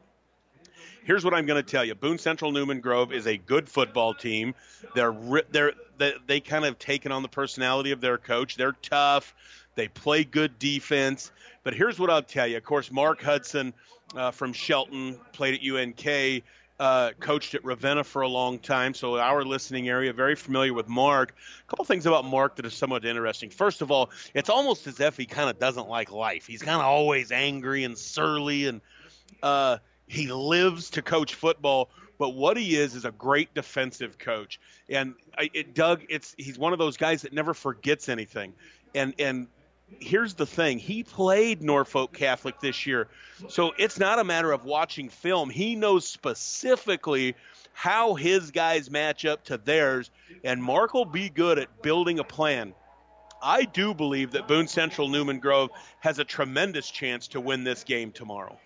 Speaker 5: Here's what I'm going to tell you: Boone Central Newman Grove is a good football team. They're they're they, they kind of taken on the personality of their coach. They're tough. They play good defense. But here's what I'll tell you: of course, Mark Hudson uh, from Shelton played at UNK. Uh, coached at Ravenna for a long time, so our listening area very familiar with Mark. A couple things about Mark that are somewhat interesting. First of all, it's almost as if he kind of doesn't like life. He's kind of always angry and surly, and uh, he lives to coach football. But what he is is a great defensive coach, and I, it, Doug, it's he's one of those guys that never forgets anything, and and here's the thing he played Norfolk Catholic this year. So it's not a matter of watching film. He knows specifically how his guys match up to theirs, and Mark will be good at building a plan. I do believe that Boone Central Newman Grove has a tremendous chance to win this game tomorrow.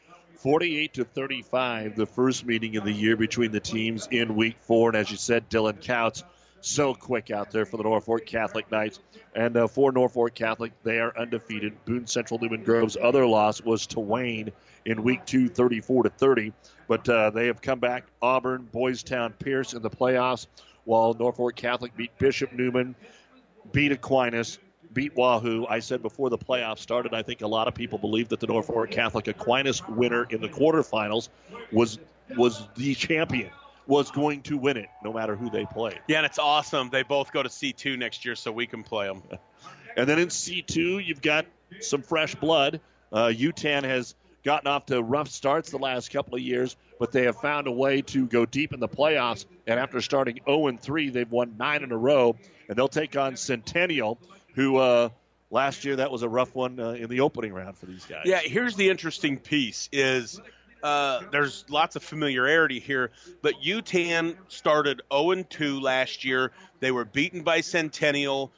Speaker 4: 48 to 35, the first meeting of the year between the teams in week four. And as you said, Dylan Couts so quick out there for the Norfolk Catholic Knights. And uh, for Norfolk Catholic, they are undefeated. Boone Central Newman Grove's other loss was to Wayne in week two, 34 to 30. But uh, they have come back. Auburn, Boys Town, Pierce in the playoffs, while Norfolk Catholic beat Bishop Newman, beat Aquinas, beat Wahoo. I said before the playoffs started, I think a lot of people believe that the Norfolk Catholic Aquinas winner in the quarterfinals was was the champion was going to win it, no matter who they play.
Speaker 5: Yeah, and it's awesome. They both go to C2 next year, so we can play them. [laughs]
Speaker 4: and then in C2, you've got some fresh blood. Uh, Yutan has gotten off to rough starts the last couple of years, but they have found a way to go deep in the playoffs. And after starting 0 3, they've won nine in a row, and they'll take on Centennial, who uh, last year that was a rough one uh, in the opening round for these guys.
Speaker 5: Yeah, here's the interesting piece: is uh, there's lots of familiarity here, but Yutan started 0 2 last year. They were beaten by Centennial.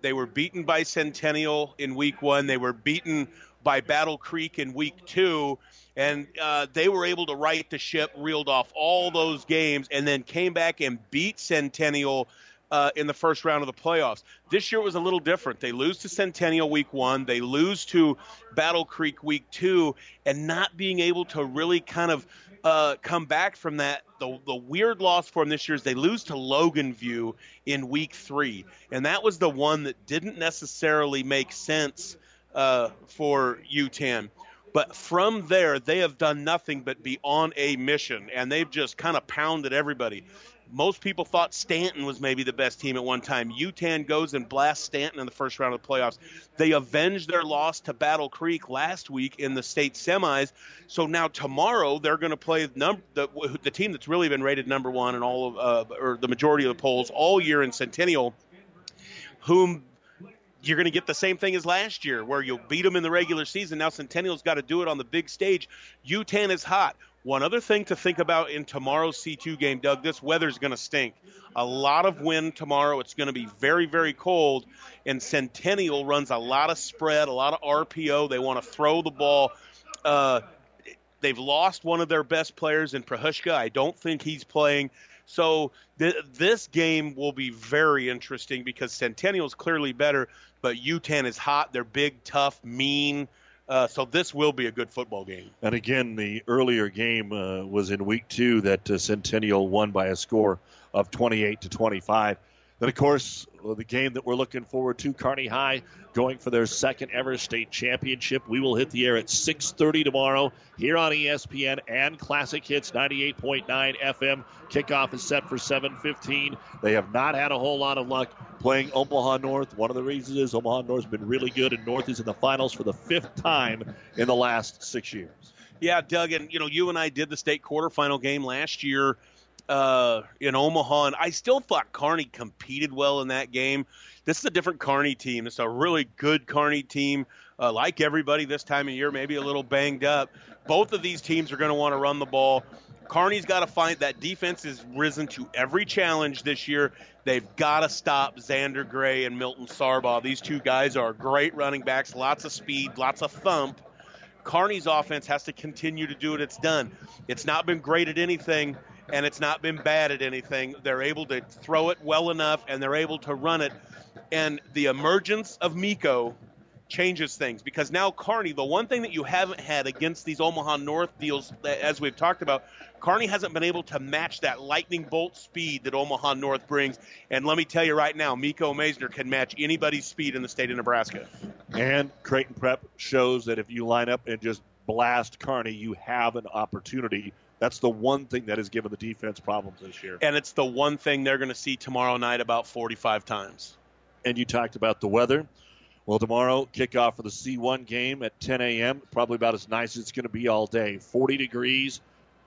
Speaker 5: They were beaten by Centennial in week one. They were beaten by Battle Creek in week two. and uh, they were able to right the ship, reeled off all those games, and then came back and beat Centennial uh, in the first round of the playoffs. This year was a little different. They lose to Centennial week one, they lose to Battle Creek week two, and not being able to really kind of uh, come back from that. The, the weird loss for them this year is they lose to Logan View in week three, and that was the one that didn't necessarily make sense uh, for Yutan. But from there, they have done nothing but be on a mission, and they've just kind of pounded everybody. Most people thought Stanton was maybe the best team at one time. Yutan goes and blasts Stanton in the first round of the playoffs. They avenged their loss to Battle Creek last week in the state semis. So now tomorrow they're going to play the, the team that's really been rated number one in all of, uh, or the majority of the polls all year in Centennial, whom you're going to get the same thing as last year, where you'll beat them in the regular season. Now Centennial's got to do it on the big stage. Yutan is hot. One other thing to think about in tomorrow's C2 game, Doug, this weather's going to stink. A lot of wind tomorrow. It's going to be very, very cold. And Centennial runs a lot of spread, a lot of RPO. They want to throw the ball. Uh, they've lost one of their best players in Prahushka. I don't think he's playing. So th- this game will be very interesting because Centennial is clearly better, but Yutan is hot. They're big, tough, mean. Uh, so this will be a good football game.
Speaker 4: And again, the earlier game uh, was in week two that uh, Centennial won by a score of 28 to 25. Then, of course, the game that we're looking forward to, Kearney High going for their second ever state championship. We will hit the air at 6:30 tomorrow here on ESPN and Classic Hits 98.9 FM. Kickoff is set for 7:15. They have not had a whole lot of luck playing Omaha North. One of the reasons is Omaha North's been really good, and North is in the finals for the fifth time in the last six years.
Speaker 5: Yeah, Doug, and you know, you and I did the state quarterfinal game last year uh, in Omaha, and I still thought Kearney competed well in that game. This is a different Kearney team. It's a really good Kearney team. Uh, like everybody this time of year, maybe a little banged up. Both of these teams are going to want to run the ball. Kearney's got to find that defense has risen to every challenge this year. They've got to stop Xander Gray and Milton Sarbaugh. These two guys are great running backs, lots of speed, lots of thump. Kearney's offense has to continue to do what it's done. It's not been great at anything, and it's not been bad at anything. They're able to throw it well enough, and they're able to run it. And the emergence of Miko changes things because now Kearney, the one thing that you haven't had against these Omaha North deals, as we've talked about, Kearney hasn't been able to match that lightning bolt speed that Omaha North brings. And let me tell you right now, Miko Maisner can match anybody's speed in the state of Nebraska.
Speaker 4: And Creighton Prep shows that if you line up and just blast Kearney, you have an opportunity. That's the one thing that has given the defense problems this year.
Speaker 5: And it's the one thing they're going to see tomorrow night about 45 times.
Speaker 4: And you talked about the weather. Well, tomorrow, kickoff for the C1 game at 10 a.m. Probably about as nice as it's going to be all day. 40 degrees,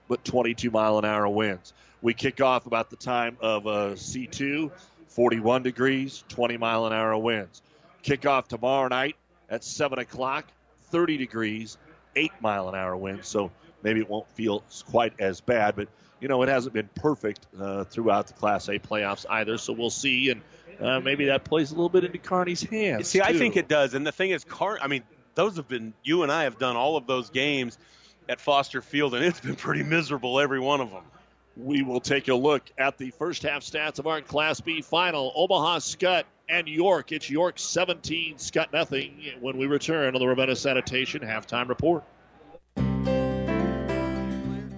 Speaker 4: but 22 mile an hour winds. We kick off about the time of uh, C2, 41 degrees, 20 mile an hour winds. Kickoff tomorrow night at 7 o'clock, 30 degrees, 8 mile an hour winds. So maybe it won't feel quite as bad, but you know it hasn't been perfect uh, throughout the Class A playoffs either. So we'll see, and uh, maybe that plays a little bit into Kearney's hands.
Speaker 5: See, I think it does. And the thing is, Car- I mean, those have been you and I have done all of those games at Foster Field, and it's been pretty miserable every one of them.
Speaker 4: We will take a look at the first half stats of our Class B final. Omaha Skutt and York. It's York 17, Skutt nothing. When we return on the Ravenna Sanitation halftime report.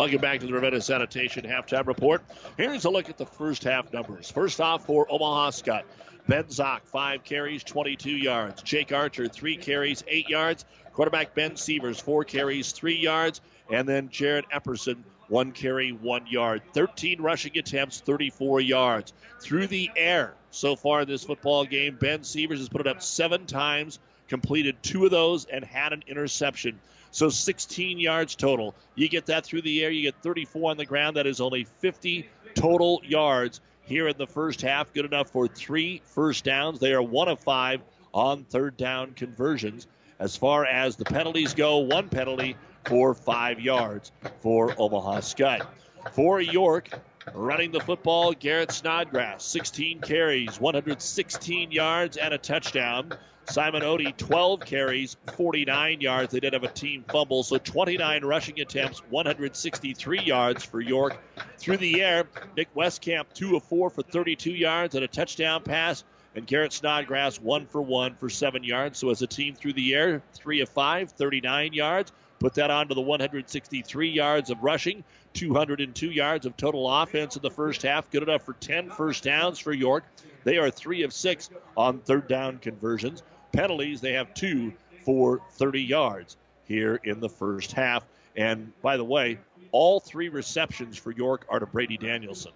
Speaker 4: Welcome back to the Ravenna Sanitation halftime report. Here's a look at the first half numbers. First off for Omaha Skutt. Ben Zock, five carries, 22 yards. Jake Archer, three carries, eight yards. Quarterback Ben Sievers, four carries, three yards. And then Jared Epperson, one carry, one yard. 13 rushing attempts, 34 yards. Through the air so far in this football game, Ben Sievers has put it up seven times, completed two of those, and had an interception. So 16 yards total. You get that through the air, you get 34 on the ground. That is only 50 total yards here in the first half. Good enough for three first downs. They are one of five on third down conversions. As far as the penalties go, one penalty for five yards for Omaha Skutt. For York, running the football, Garrett Snodgrass, 16 carries, 116 yards, and a touchdown. Simon Odie, 12 carries, 49 yards. They did have a team fumble, so 29 rushing attempts, 163 yards for York. Through the air, Nick Westcamp, 2 of 4 for 32 yards and a touchdown pass. And Garrett Snodgrass, 1 for 1 for 7 yards. So as a team through the air, 3 of 5, 39 yards. Put that on to the 163 yards of rushing, 202 yards of total offense in the first half. Good enough for 10 first downs for York. They are 3 of 6 on third down conversions. Penalties, they have two for 30 yards here in the first half. And by the way, all three receptions for York are to Brady Danielson.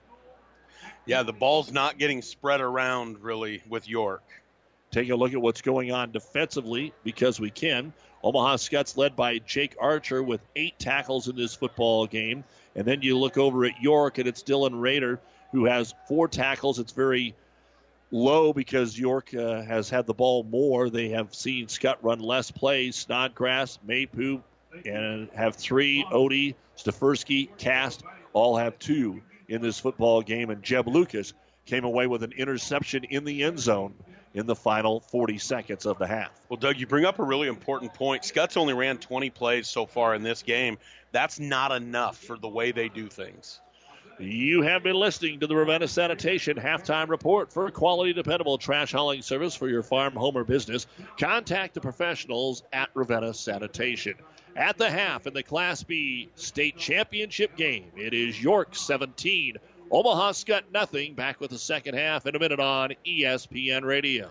Speaker 5: Yeah, the ball's not getting spread around really with York.
Speaker 4: Take a look at what's going on defensively because we can. Omaha Skutt's led by Jake Archer with eight tackles in this football game. And then you look over at York, and it's Dylan Rader who has four tackles. It's very low because York uh, has had the ball more. They have seen Skutt run less plays. Snodgrass, Mapu, and have three. Odie, Stefersky, Cass all have two in this football game. And Jeb Lucas came away with an interception in the end zone in the final 40 seconds of the half.
Speaker 5: Well, Doug, you bring up a really important point. Skutt's only ran 20 plays so far in this game. That's not enough for the way they do things.
Speaker 4: You have been listening to the Ravenna Sanitation halftime report for quality, dependable trash hauling service for your farm, home, or business. Contact the professionals at Ravenna Sanitation. At the half in the Class B state championship game, it is York 17, Omaha Skutt nothing. Back with the second half in a minute on ESPN Radio.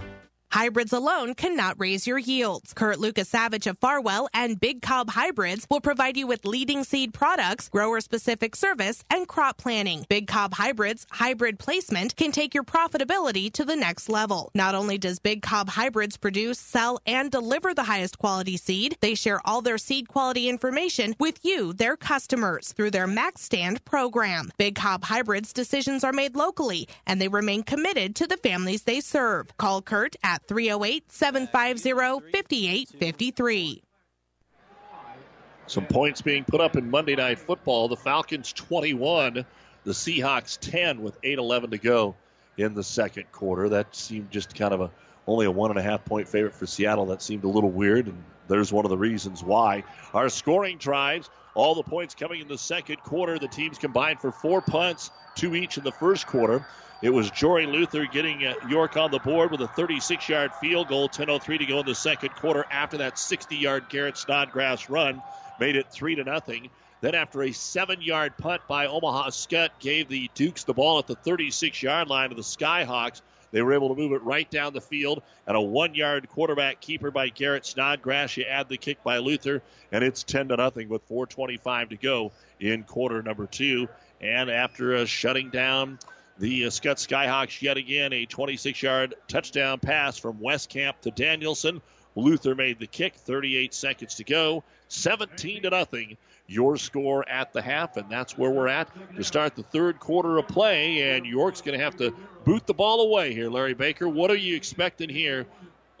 Speaker 18: Hybrids alone cannot raise your yields. Kurt Lucas Savage of Farwell and Big Cob Hybrids will provide you with leading seed products, grower specific service, and crop planning. Big Cob Hybrids hybrid placement can take your profitability to the next level. Not only does Big Cob Hybrids produce, sell, and deliver the highest quality seed, they share all their seed quality information with you, their customers, through their Max Stand program. Big Cob Hybrids decisions are made locally, and they remain committed to the families they serve. Call Kurt at 308 750 5853.
Speaker 4: Some points being put up in Monday Night Football. The Falcons 21, the Seahawks 10 with 8:11 to go in the second quarter. That seemed just kind of a only a one and a half point favorite for Seattle. That seemed a little weird, and there's one of the reasons why. Our scoring drives, all the points coming in the second quarter. The teams combined for four punts, two each in the first quarter. It was Jory Luther getting uh, York on the board with a 36 yard field goal, 10.03 to go in the second quarter after that 60 yard Garrett Snodgrass run made it 3 to nothing. Then, after a seven yard punt by Omaha Skutt, gave the Dukes the ball at the 36 yard line of the Skyhawks. They were able to move it right down the field, and a one yard quarterback keeper by Garrett Snodgrass. You add the kick by Luther, and it's 10 to nothing with 4.25 to go in quarter number two. And after uh, shutting down the uh, Skutt Skyhawks yet again a 26 yard touchdown pass from Westcamp to Danielson. Luther made the kick, 38 seconds to go, 17 to nothing. Your score at the half, and that's where we're at to start the third quarter of play. And York's going to have to boot the ball away here, Larry Baker. What are you expecting here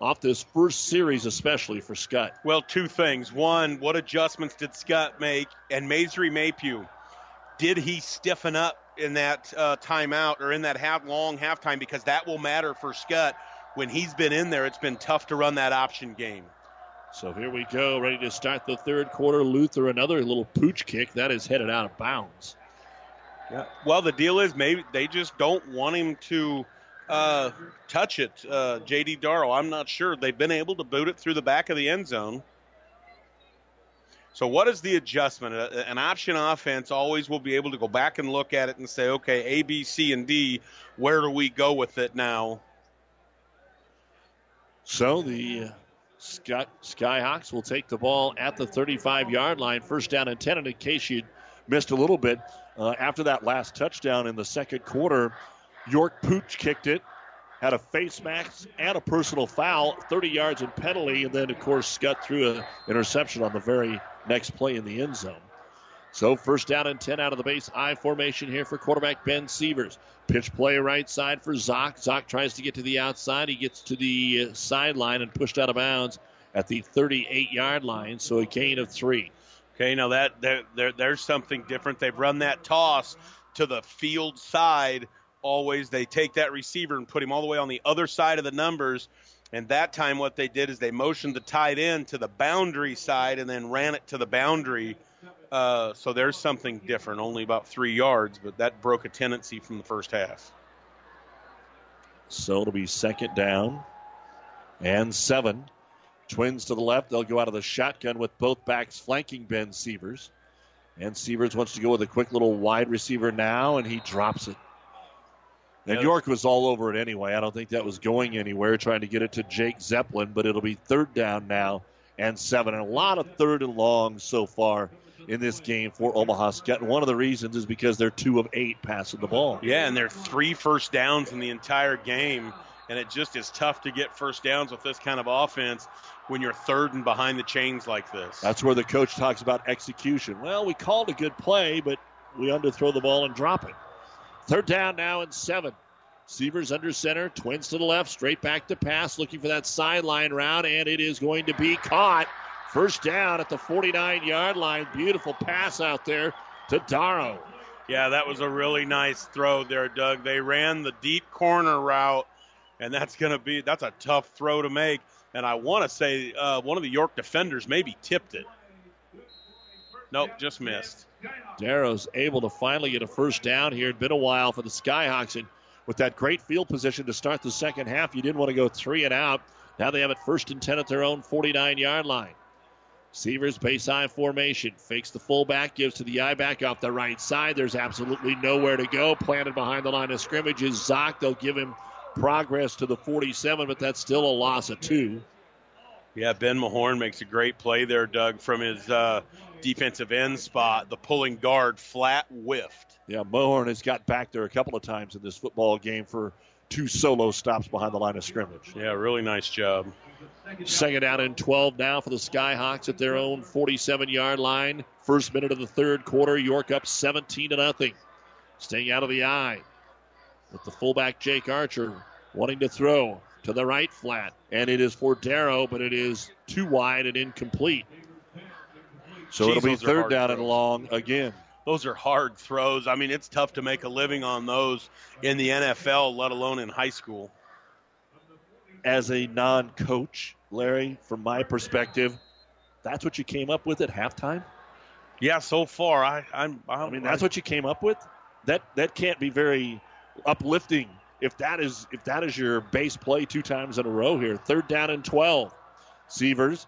Speaker 4: off this first series, especially for Skutt.
Speaker 5: Well, two things. One, what adjustments did Skutt make? And Masry Mapu, did he stiffen up in that uh, timeout or in that half long halftime? Because that will matter for Skutt. When he's been in there, it's been tough to run that option game.
Speaker 4: So here we go, ready to start the third quarter. Luther, another little pooch kick that is headed out of bounds.
Speaker 5: Yeah. Well, the deal is maybe they just don't want him to uh, touch it. Uh, J.D. Darrow, I'm not sure. They've been able to boot it through the back of the end zone. So, what is the adjustment? An option offense always will be able to go back and look at it and say, okay, A, B, C, and D, where do we go with it now?
Speaker 4: So, the uh, Sky, Skyhawks will take the ball at the 35 yard line, first down and 10. And in case you missed a little bit, uh, after that last touchdown in the second quarter, York Pooch kicked it, had a face mask and a personal foul, 30 yards and penalty, and then, of course, Skutt threw an interception on the very next play in the end zone. So first down and 10 out of the base I formation here for quarterback Ben Sievers. Pitch play right side for Zock. Zock tries to get to the outside. He gets to the uh, sideline and pushed out of bounds at the 38 yard line. So a gain of three.
Speaker 5: Okay, now that there, there, there's something different. They've run that toss to the field side. Always they take that receiver and put him all the way on the other side of the numbers. And that time, what they did is they motioned the tight end to the boundary side and then ran it to the boundary. Uh, so there's something different, only about three yards, but that broke a tendency from the first half.
Speaker 4: So it'll be second down and seven. Twins to the left. They'll go out of the shotgun with both backs flanking Ben Sievers. And Sievers wants to go with a quick little wide receiver now, and he drops it. And York was all over it anyway. I don't think that was going anywhere, trying to get it to Jake Zeppelin, but it'll be third down now and seven. And a lot of third and long so far in this game for Omaha. And one of the reasons is because they're two of eight passing the ball.
Speaker 5: Yeah, and they're three first downs in the entire game. And it just is tough to get first downs with this kind of offense when you're third and behind the chains like this.
Speaker 4: That's where the coach talks about execution. Well, we called a good play, but we underthrow the ball and drop it. Third down now and seven. Sievers under center, twins to the left, straight back to pass, looking for that sideline route, and it is going to be caught. First down at the 49 yard line. Beautiful pass out there to Darrow.
Speaker 5: Yeah, that was a really nice throw there, Doug. They ran the deep corner route, and that's going to be that's a tough throw to make. And I want to say uh, one of the York defenders maybe tipped it. Nope, just missed.
Speaker 4: Darrow's able to finally get a first down here. It's been a while for the Skyhawks, and with that great field position to start the second half, you didn't want to go three and out. Now they have it first and 10 at their own 49 yard line. Sievers base high formation. Fakes the fullback, gives to the eye back off the right side. There's absolutely nowhere to go. Planted behind the line of scrimmage is Zock. They'll give him progress to the 47, but that's still a loss of two.
Speaker 5: Yeah, Ben Mahorn makes a great play there, Doug, from his uh, defensive end spot. The pulling guard flat whiffed.
Speaker 4: Yeah, Mahorn has got back there a couple of times in this football game for two solo stops behind the line of scrimmage.
Speaker 5: Yeah, really nice job.
Speaker 4: Second down and 12 now for the Skyhawks at their own 47 yard line. First minute of the third quarter. York up 17 to nothing. Staying out of the eye with the fullback Jake Archer wanting to throw to the right flat. And it is for Darrow, but it is too wide and incomplete. So
Speaker 5: Jeez,
Speaker 4: it'll be third down
Speaker 5: throws.
Speaker 4: and long again.
Speaker 5: Those are hard throws. I mean, it's tough to make a living on those in the NFL, let alone in high school.
Speaker 4: As a non coach, Larry, from my perspective, that's what you came up with at halftime?
Speaker 5: Yeah, so far I, I'm, I'm
Speaker 4: I mean, that's what you came up with. That that can't be very uplifting if that is if that is your base play two times in a row here. Third down and twelve. Sievers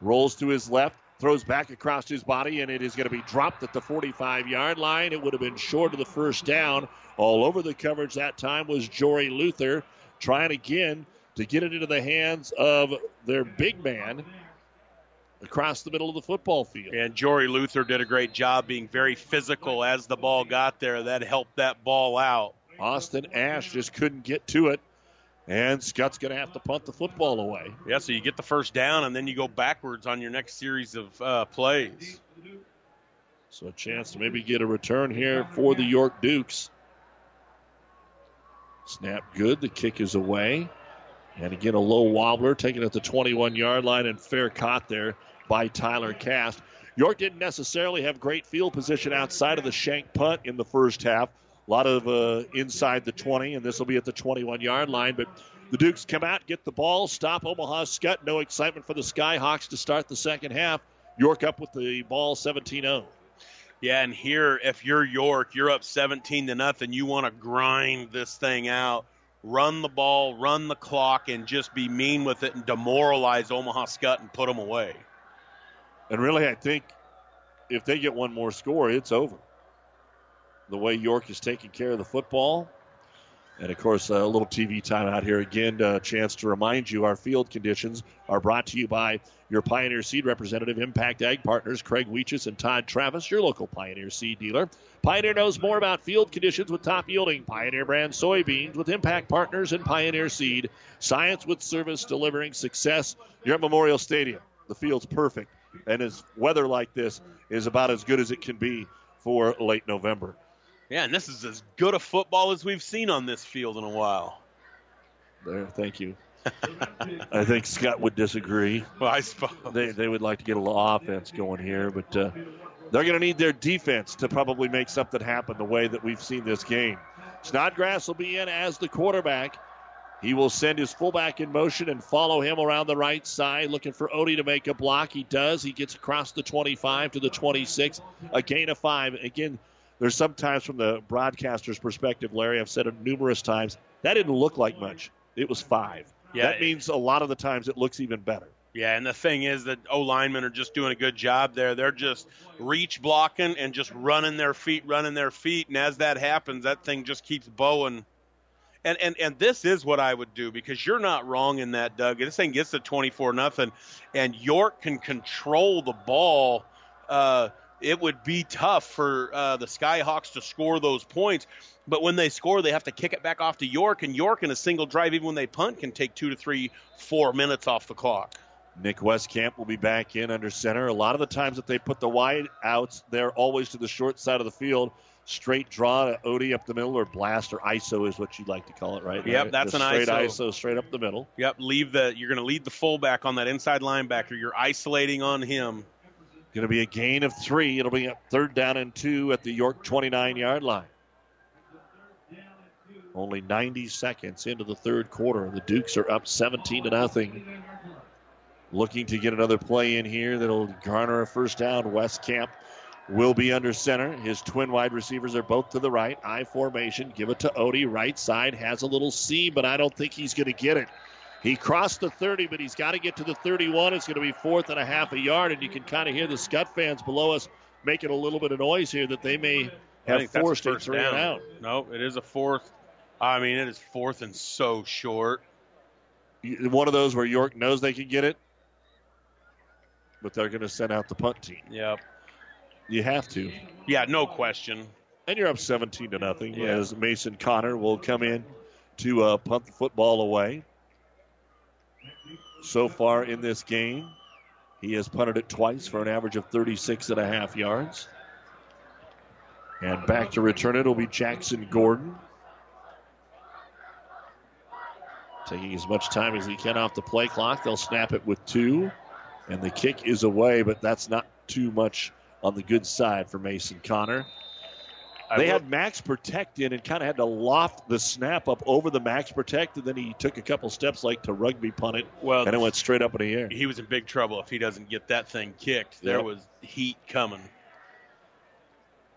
Speaker 4: rolls to his left, throws back across his body, and it is going to be dropped at the 45 yard line. It would have been short of the first down. All over the coverage that time was Jory Luther trying again to get it into the hands of their big man across the middle of the football field.
Speaker 5: And Jory Luther did a great job being very physical as the ball got there. That helped that ball out.
Speaker 4: Austin Ash just couldn't get to it. And Skutt's going to have to punt the football away.
Speaker 5: Yeah, so you get the first down, and then you go backwards on your next series of uh, plays.
Speaker 4: So a chance to maybe get a return here for the York Dukes. Snap good. The kick is away. And again, a low wobbler taken at the 21 yard line and fair caught there by Tyler Cass. York didn't necessarily have great field position outside of the shank punt in the first half. A lot of uh, inside the 20, and this will be at the 21 yard line. But the Dukes come out, get the ball, stop Omaha Skutt. No excitement for the Skyhawks to start the second half. York up with the ball 17 0.
Speaker 5: Yeah, and here, if you're York, you're up 17 to nothing. You want to grind this thing out, run the ball, run the clock, and just be mean with it and demoralize Omaha Skutt and put them away.
Speaker 4: And really, I think if they get one more score, it's over. The way York is taking care of the football. And of course, a little TV time out here again. A chance to remind you our field conditions are brought to you by your Pioneer Seed representative, Impact Ag Partners, Craig Weeches and Todd Travis, your local Pioneer Seed dealer. Pioneer knows more about field conditions with top yielding Pioneer brand soybeans with Impact Partners and Pioneer Seed. Science with service delivering success. You're at Memorial Stadium. The field's perfect. And as weather like this is about as good as it can be for late November.
Speaker 5: Yeah, and this is as good a football as we've seen on this field in a while.
Speaker 4: There, thank you. [laughs] I think Skutt would disagree.
Speaker 5: Well, I suppose
Speaker 4: they they would like to get a little offense going here, but uh, they're going to need their defense to probably make something happen the way that we've seen this game. Snodgrass will be in as the quarterback. He will send his fullback in motion and follow him around the right side, looking for Odie to make a block. He does. He gets across the 25 to the 26, a gain of five. Again, there's sometimes from the broadcaster's perspective, Larry, I've said it numerous times, that didn't look like much. It was five.
Speaker 5: Yeah,
Speaker 4: that means a lot of the times it looks even better.
Speaker 5: Yeah, and the thing is that O linemen are just doing a good job there. They're just reach blocking and just running their feet, running their feet, and as that happens, that thing just keeps bowing. And and and this is what I would do because you're not wrong in that, Doug. This thing gets to 24 nothing, and York can control the ball. Uh, it would be tough for uh, the Skyhawks to score those points. But when they score, they have to kick it back off to York, and York in a single drive, even when they punt, can take two to three, four minutes off the clock.
Speaker 4: Nick Westcamp will be back in under center. A lot of the times that they put the wide outs, they're always to the short side of the field. Straight draw to Odie up the middle, or blast, or ISO is what you'd like to call it, right?
Speaker 5: Yep,
Speaker 4: right?
Speaker 5: that's
Speaker 4: the
Speaker 5: an
Speaker 4: straight
Speaker 5: ISO.
Speaker 4: ISO, straight up the middle.
Speaker 5: Yep, leave the. You're going to lead the fullback on that inside linebacker. You're isolating on him.
Speaker 4: Going to be a gain of three. It'll be a third down and two at the York 29 yard line. Only 90 seconds into the third quarter. The Dukes are up 17 to nothing. Looking to get another play in here that'll garner a first down. Westcamp will be under center. His twin wide receivers are both to the right. I formation. Give it to Odie. Right side has a little seam, but I don't think he's going to get it. He crossed the 30, but he's got to get to the 31. It's going to be fourth and a half a yard, and you can kind of hear the Skutt fans below us making a little bit of noise here that they may have forced
Speaker 5: a
Speaker 4: three
Speaker 5: down.
Speaker 4: and out.
Speaker 5: No, it is a fourth. I mean, it is fourth and so short.
Speaker 4: One of those where York knows they can get it, but they're going to send out the punt team.
Speaker 5: Yep.
Speaker 4: You have to.
Speaker 5: Yeah, no question.
Speaker 4: And you're up 17 to nothing
Speaker 5: Yeah.
Speaker 4: as Mason Connor will come in to uh, punt the football away. So far in this game, he has punted it twice for an average of 36 and a half yards. And back to return it will be Jackson Gordon. Taking as much time as he can off the play clock. They'll snap it with two. And the kick is away, but that's not too much on the good side for Mason Connor. They
Speaker 5: will-
Speaker 4: had Max Protect in and kind of had to loft the snap up over the Max Protect, and then he took a couple steps like to rugby punt it,
Speaker 5: Well,
Speaker 4: and it went straight up in the air.
Speaker 5: He was in big trouble if he doesn't get that thing kicked. There
Speaker 4: Yep.
Speaker 5: was heat coming.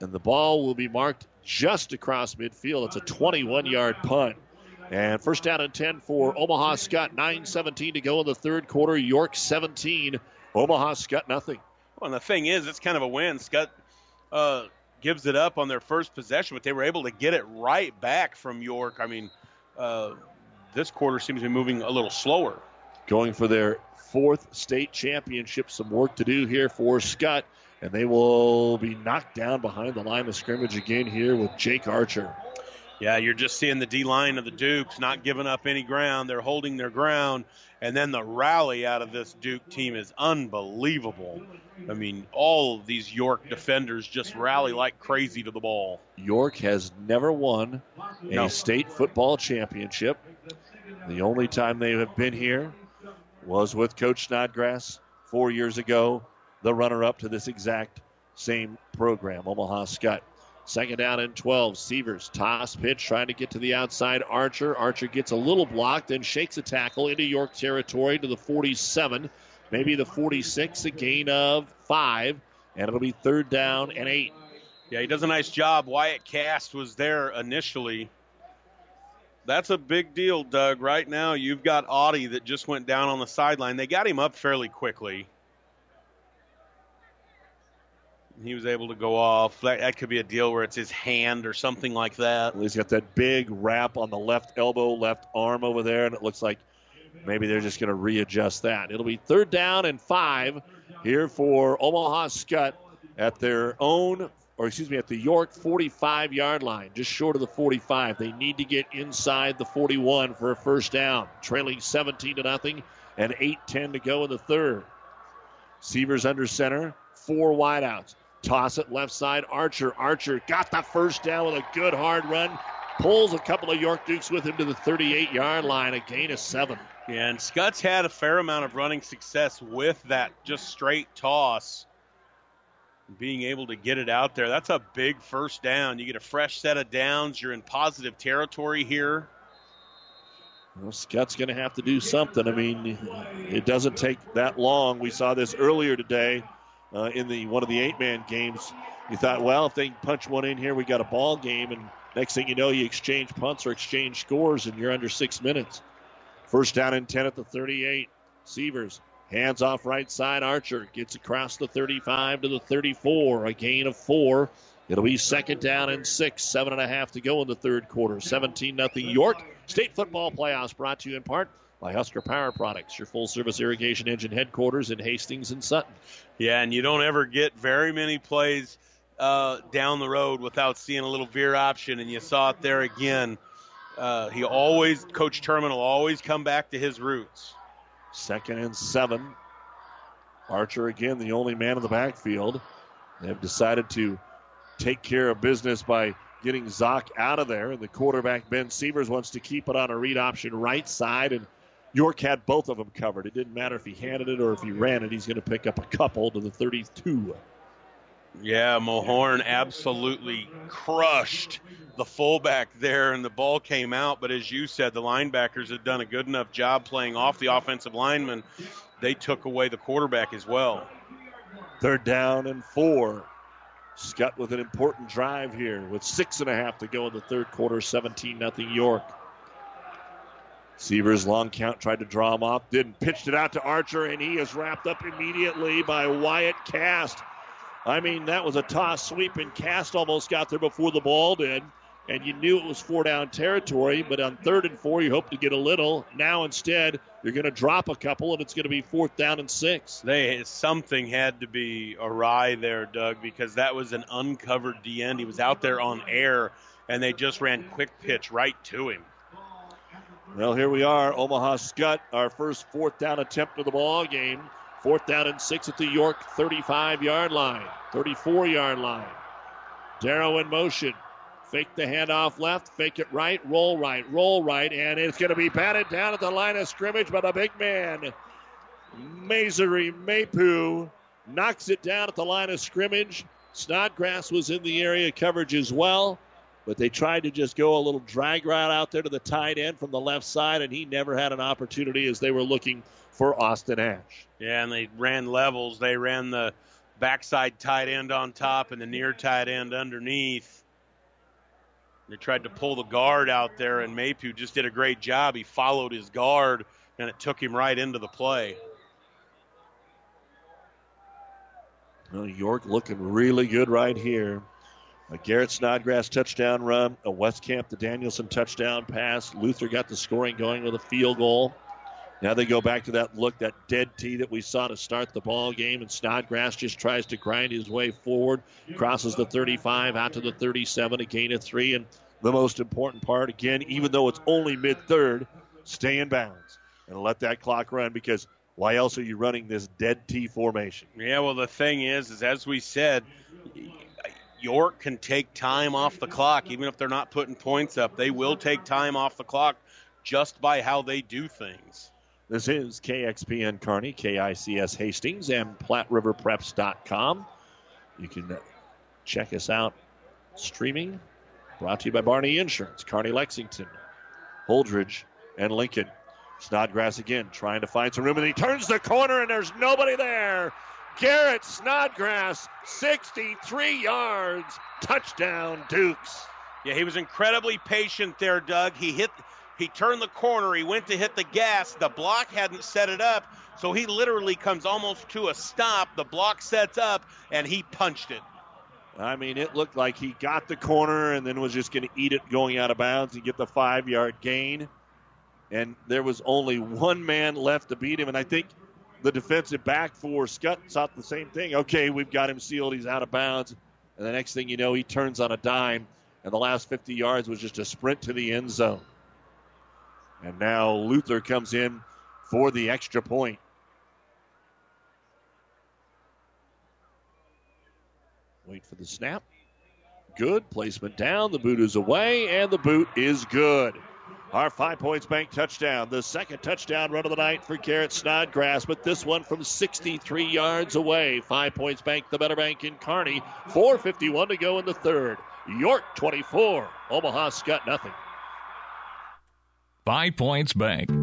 Speaker 4: And the ball will be marked just across midfield. It's a 21 yard punt. And first down and 10 for Omaha Skutt. 9.17 to go in the third quarter. York 17. Omaha Skutt nothing.
Speaker 5: Well, and the thing is, it's kind of a win. Skutt uh, gives it up on their first possession, but they were able to get it right back from York. I mean, uh, this quarter seems to be moving a little slower.
Speaker 4: Going for their fourth state championship. Some work to do here for Skutt. And they will be knocked down behind the line of scrimmage again here with Jake Archer.
Speaker 5: Yeah, you're just seeing the D line of the Dukes not giving up any ground. They're holding their ground. And then the rally out of this Duke team is unbelievable. I mean, all of these York defenders just rally like crazy to the ball.
Speaker 4: York has never won a
Speaker 5: No.
Speaker 4: state football championship. The only time they have been here was with Coach Snodgrass four years ago, the runner up to this exact same program, Omaha Skutt. Second down and 12. Sievers toss pitch trying to get to the outside. Archer. Archer gets a little blocked, then shakes a tackle into York territory to the 47, maybe the 46, a gain of five, and it'll be third down and eight.
Speaker 5: Yeah, he does a nice job. Wyatt Cass was there initially. That's a big deal, Doug. Right now, you've got Odie that just went down on the sideline. They got him up fairly quickly. He was able to go off. That, that could be a deal where it's his hand or something like that.
Speaker 4: He's got that big wrap on the left elbow, left arm over there, and it looks like maybe they're just going to readjust that. It'll be third down and five here for Omaha Skutt at their own, or excuse me, at the York 45 yard line, just short of the 45. They need to get inside the 41 for a first down, trailing 17 to nothing, and 8 10 to go in the third. Sievers under center, four wideouts. Toss it left side. Archer. Archer got the first down with a good hard run. Pulls a couple of York Dukes with him to the 38 yard line. A gain of seven.
Speaker 5: Yeah, and Skutt's had a fair amount of running success with that just straight toss. Being able to get it out there. That's a big first down. You get a fresh set of downs. You're in positive territory here.
Speaker 4: Well, Skutt's going to have to do something. I mean, it doesn't take that long. We saw this earlier today uh, in the one of the eight-man games. You thought, well, if they punch one in here, we got a ball game, and next thing you know, you exchange punts or exchange scores, and you're under six minutes. First down and ten at the 38. Sievers hands off right side. Archer gets across the 35 to the 34, a gain of four. It'll be second down and six, seven and a half to go in the third quarter. 17 nothing York. State football playoffs brought to you in part by Husker Power Products, your full service irrigation engine headquarters in Hastings and Sutton.
Speaker 5: Yeah, and you don't ever get very many plays uh, down the road without seeing a little veer option, and you saw it there again. Uh, he always, Coach Turman will always come back to his roots.
Speaker 4: Second and seven. Archer again, the only man in the backfield. They've decided to take care of business by getting Zock out of there. And the quarterback, Ben Sievers, wants to keep it on a read option right side. And York had both of them covered. It didn't matter if he handed it or if he ran it. He's going to pick up a couple to the 32.
Speaker 5: Yeah, Mohorn absolutely crushed the fullback there, and the ball came out. But as you said, the linebackers had done a good enough job playing off the offensive lineman. They took away the quarterback as well.
Speaker 4: Third down and four. Skutt with an important drive here with six and a half to go in the third quarter, 17 nothing York. Sievers long count tried to draw him off, didn't pitched it out to Archer, and he is wrapped up immediately by Wyatt Cass. I mean, that was a toss sweep, and Cass almost got there before the ball did. And you knew it was four down territory, but on third and four, you hope to get a little. Now instead, you're going to drop a couple, and it's going to be fourth down and six.
Speaker 5: They something had to be awry there, Doug, because that was an uncovered D end. He was out there on air, and they just ran quick pitch right to him.
Speaker 4: Well, here we are, Omaha Skutt, our first fourth down attempt of the ball game. Fourth down and six at the York 35 yard line, 34 yard line. Darrow in motion. Fake the handoff left, fake it right, roll right, roll right, and it's going to be batted down at the line of scrimmage by the big man. Masry Mapu knocks it down at the line of scrimmage. Snodgrass was in the area coverage as well, but they tried to just go a little drag route out there to the tight end from the left side, and he never had an opportunity as they were looking for Austin Ash.
Speaker 5: Yeah, and they ran levels. They ran the backside tight end on top and the near tight end underneath. They tried to pull the guard out there, and Mapu just did a great job. He followed his guard, and it took him right into the play.
Speaker 4: Well, York looking really good right here. A Garrett Snodgrass touchdown run, a Westcamp to Danielson touchdown pass. Luther got the scoring going with a field goal. Now they go back to that look, that dead tee that we saw to start the ball game, and Snodgrass just tries to grind his way forward, crosses the 35 out to the 37, a gain of three, and the most important part, again, even though it's only mid third, stay in bounds and let that clock run because why else are you running this dead T formation?
Speaker 5: Yeah, well, the thing is, is as we said, York can take time off the clock, even if they're not putting points up. They will take time off the clock just by how they do things.
Speaker 4: This is KXPN Kearney, KICS Hastings, and PlatteRiverPreps.com. You can check us out streaming. Brought to you by Barney Insurance, Kearney Lexington, Holdrege, and Lincoln. Snodgrass again trying to find some room, and he turns the corner, and there's nobody there. Garrett Snodgrass, 63 yards, touchdown, Dukes.
Speaker 5: Yeah, he was incredibly patient there, Doug. He hit, he turned the corner, he went to hit the gas. The block hadn't set it up, so he literally comes almost to a stop. The block sets up, and he punched it.
Speaker 4: I mean, it looked like he got the corner and then was just going to eat it going out of bounds and get the five yard gain. And there was only one man left to beat him. And I think the defensive back for Skutt thought the same thing. Okay, we've got him sealed. He's out of bounds. And the next thing you know, he turns on a dime. And the last 50 yards was just a sprint to the end zone. And now Luther comes in for the extra point. Wait for the snap. Good. Placement down. The boot is away, and the boot is good. Our five points bank touchdown. The second touchdown run of the night for Garrett Snodgrass, but this one from 63 yards away. Five points bank, the better bank in Kearney. 4.51 to go in the third. York 24, Omaha Skutt nothing.
Speaker 19: Five Points Bank.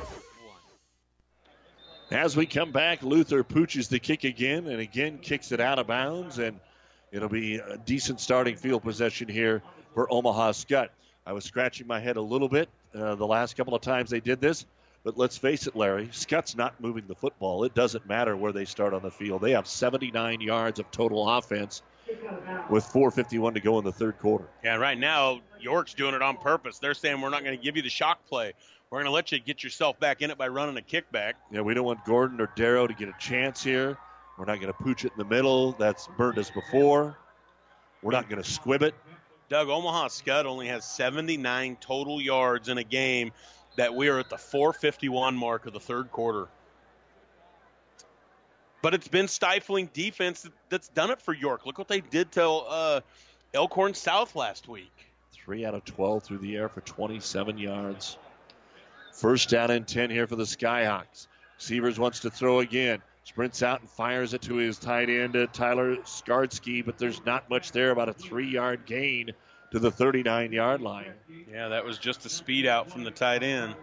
Speaker 4: As we come back, Luther pooches the kick again and again kicks it out of bounds, and it'll be a decent starting field possession here for Omaha Skutt. I was scratching my head a little bit uh, the last couple of times they did this, but let's face it, Larry, Skutt's not moving the football. It doesn't matter where they start on the field. They have 79 yards of total offense with 4.51 to go in the third quarter.
Speaker 5: Yeah, right now, York's doing it on purpose. They're saying we're not going to give you the shock play. We're going to let you get yourself back in it by running a kickback.
Speaker 4: Yeah, we don't want Gordon or Darrow to get a chance here. We're not going to pooch it in the middle. That's burned us before. We're not going to squib it.
Speaker 5: Doug, Omaha Skutt only has 79 total yards in a game that we are at the 451 mark of the third quarter. But it's been stifling defense that's done it for York. Look what they did to uh, Elkhorn South last week.
Speaker 4: Three out of 12 through the air for 27 yards. First down and 10 here for the Skyhawks. Sievers wants to throw again. Sprints out and fires it to his tight end, uh, Tyler Skarsky, but there's not much there, about a three yard gain to the 39 yard line.
Speaker 5: Yeah, that was just a speed out from the tight end.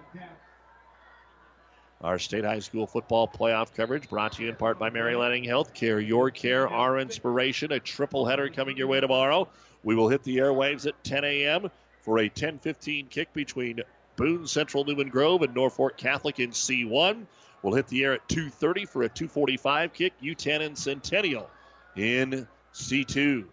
Speaker 4: Our state high school football playoff coverage brought to you in part by Mary Lanning Healthcare. Your care, our inspiration. A triple header coming your way tomorrow. We will hit the airwaves at 10 a.m. for a 10:15 kick between Boone Central Newman Grove and Norfolk Catholic in C1. We'll hit the air at 2:30 for a 2:45 kick. Yutan and Centennial in C2.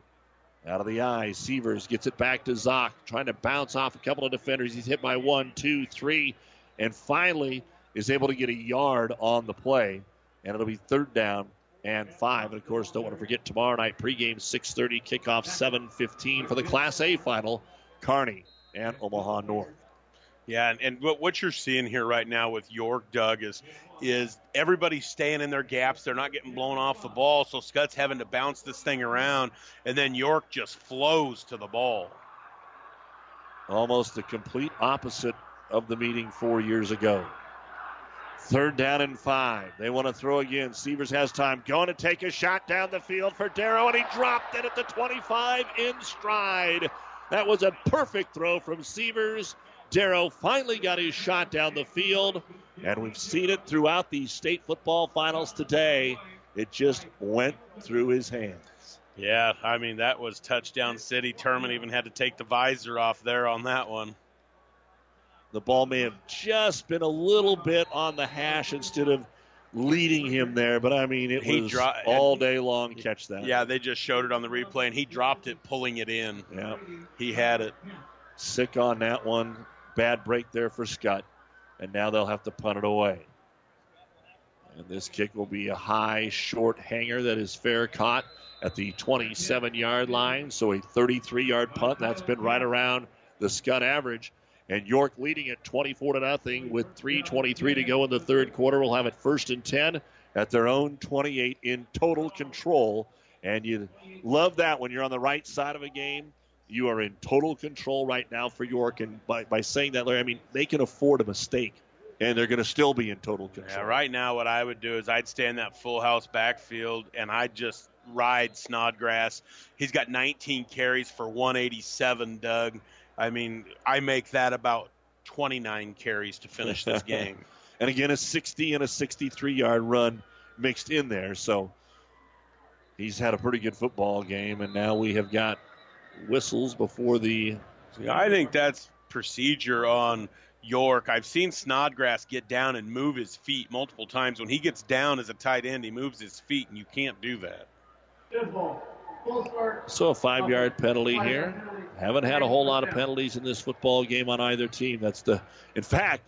Speaker 4: Out of the eye, Sievers gets it back to Zock, trying to bounce off a couple of defenders. He's hit by one, two, three, and finally is able to get a yard on the play, and it'll be third down and five. And of course, don't want to forget tomorrow night pregame 6:30, kickoff 7:15 for the Class A final, Kearney and Omaha North.
Speaker 5: Yeah, and, and what, what you're seeing here right now with York, Doug, is is everybody staying in their gaps. They're not getting blown off the ball, so Skutt's having to bounce this thing around, and then York just flows to the ball.
Speaker 4: Almost the complete opposite of the meeting four years ago. Third down and five. They want to throw again. Sievers has time. Going to take a shot down the field for Darrow, and he dropped it at the 25 in stride. That was a perfect throw from Sievers. Darrow finally got his shot down the field, And we've seen it throughout the state football finals today. It just went through his hands.
Speaker 5: Yeah, I mean, that was touchdown city. Turman even had to take the visor off there on that one.
Speaker 4: The ball may have just been a little bit on the hash instead of leading him there, but I mean, it
Speaker 5: He
Speaker 4: was
Speaker 5: dro-
Speaker 4: all day long catch that.
Speaker 5: Yeah, they just showed it on the replay, and he dropped it, pulling it in.
Speaker 4: Yeah.
Speaker 5: He had it.
Speaker 4: Sick on that one. Bad break there for Skutt. And now they'll have to punt it away. And this kick will be a high, short hanger that is fair caught at the 27 yard line. So a 33 yard punt. That's been right around the Skutt average. And York leading at 24 to nothing with 3.23 to go in the third quarter. We'll have it first and 10 at their own 28 in total control. And you love that when you're on the right side of a game. You are in total control right now for York. And by, by saying that, Larry, I mean, they can afford a mistake. And they're going to still be in total control.
Speaker 5: Yeah, right now, what I would do is I'd stay in that full house backfield and I'd just ride Snodgrass. He's got 19 carries for 187, Doug. I mean, I make that about 29 carries to finish this [laughs] game.
Speaker 4: and again, a 60 and a 63 yard run mixed in there. So he's had a pretty good football game. And now we have got whistles before the.
Speaker 5: I think that's procedure on York. I've seen Snodgrass get down and move his feet multiple times. When he gets down as a tight end, he moves his feet, and you can't do that.
Speaker 4: So a five yard penalty here. Haven't had a whole lot of penalties in this football game on either team. That's the, in fact,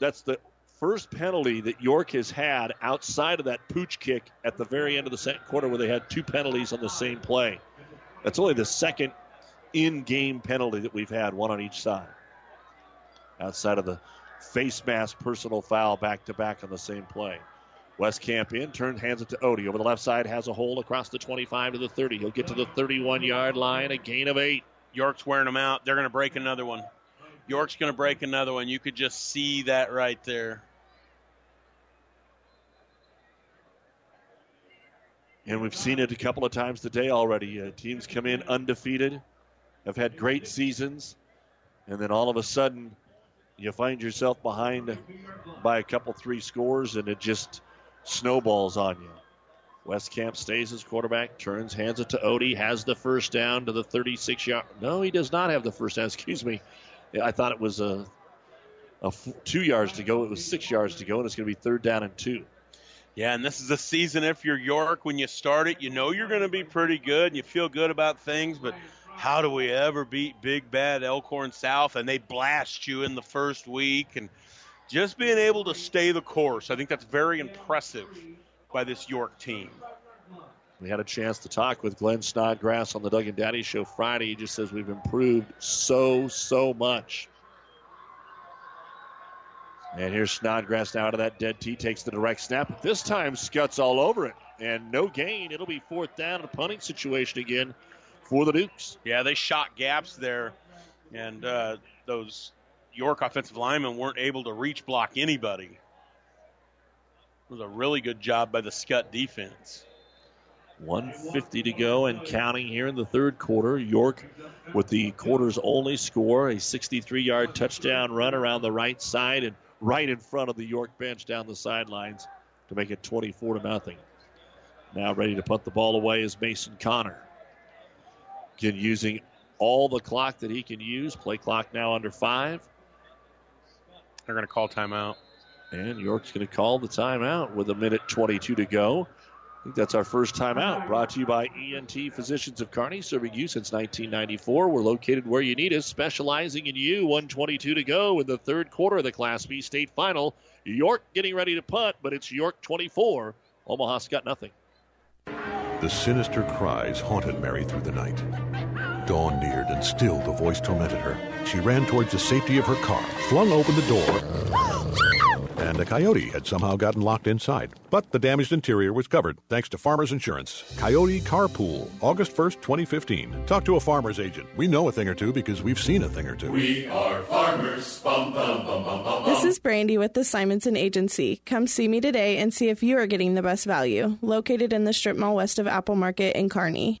Speaker 4: that's the first penalty that York has had outside of that pooch kick at the very end of the second quarter where they had two penalties on the same play. That's only the second in game penalty that we've had, one on each side. Outside of the face mask personal foul back to back on the same play. Westcamp in, turns, hands it to Odie. Over the left side, has a hole across the 25 to the 30. He'll get to the 31 yard line, a gain of eight.
Speaker 5: York's wearing them out. They're going to break another one. York's going to break another one. You could just see that right there.
Speaker 4: And we've seen it a couple of times today already. Uh, teams come in undefeated, have had great seasons, and then all of a sudden you find yourself behind by a couple, three scores, and it just snowballs on you. Westcamp stays as quarterback, turns, hands it to Odie, has the first down to the 36 yard. No, he does not have the first down. [laughs] Excuse me. I thought it was a, a f- two yards to go. It was six yards to go, and it's going to be third down and two.
Speaker 5: Yeah, and this is the season if you're York, when you start it, you know you're going to be pretty good and you feel good about things, but how do we ever beat big bad Elkhorn South? And they blast you in the first week. And just being able to stay the course, I think that's very impressive by this York team.
Speaker 4: We had a chance to talk with Glenn Snodgrass on the Doug and Daddy show Friday. He just says we've improved so, so much. And here's Snodgrass now out of that dead tee, takes the direct snap. This time, Skutt's all over it. And no gain. It'll be fourth down in a punting situation again for the Dukes.
Speaker 5: Yeah, they shot gaps there, and uh, those York offensive linemen weren't able to reach block anybody. It was a really good job by the Skutt defense.
Speaker 4: 150 to go and counting here in the third quarter. York with the quarter's only score, a 63 yard touchdown run around the right side and right in front of the York bench down the sidelines to make it 24 to nothing. Now ready to punt the ball away is Mason Connor. Again, using all the clock that he can use. Play clock now under five.
Speaker 5: They're going to call timeout.
Speaker 4: And York's going to call the timeout with a minute 22 to go. I think that's our first timeout. Brought to you by ENT Physicians of Kearney, serving you since 1994. We're located where you need us, specializing in you. 122 to go in the third quarter of the Class B state final. York getting ready to punt, but it's York 24. Omaha Skutt nothing.
Speaker 20: The sinister cries haunted Mary through the night. Dawn neared, and still the voice tormented her. She ran towards the safety of her car, flung open the door, and a coyote had somehow gotten locked inside. But the damaged interior was covered thanks to Farmers Insurance. Coyote Carpool, August 1st, 2015. Talk to a farmer's agent. We know a thing or two because we've seen a thing or two.
Speaker 21: We are farmers. Bum, bum, bum, bum, bum,
Speaker 22: This is Brandy with the Simonson Agency. Come see me today and see if you are getting the best value. Located in the strip mall west of Apple Market in Kearney.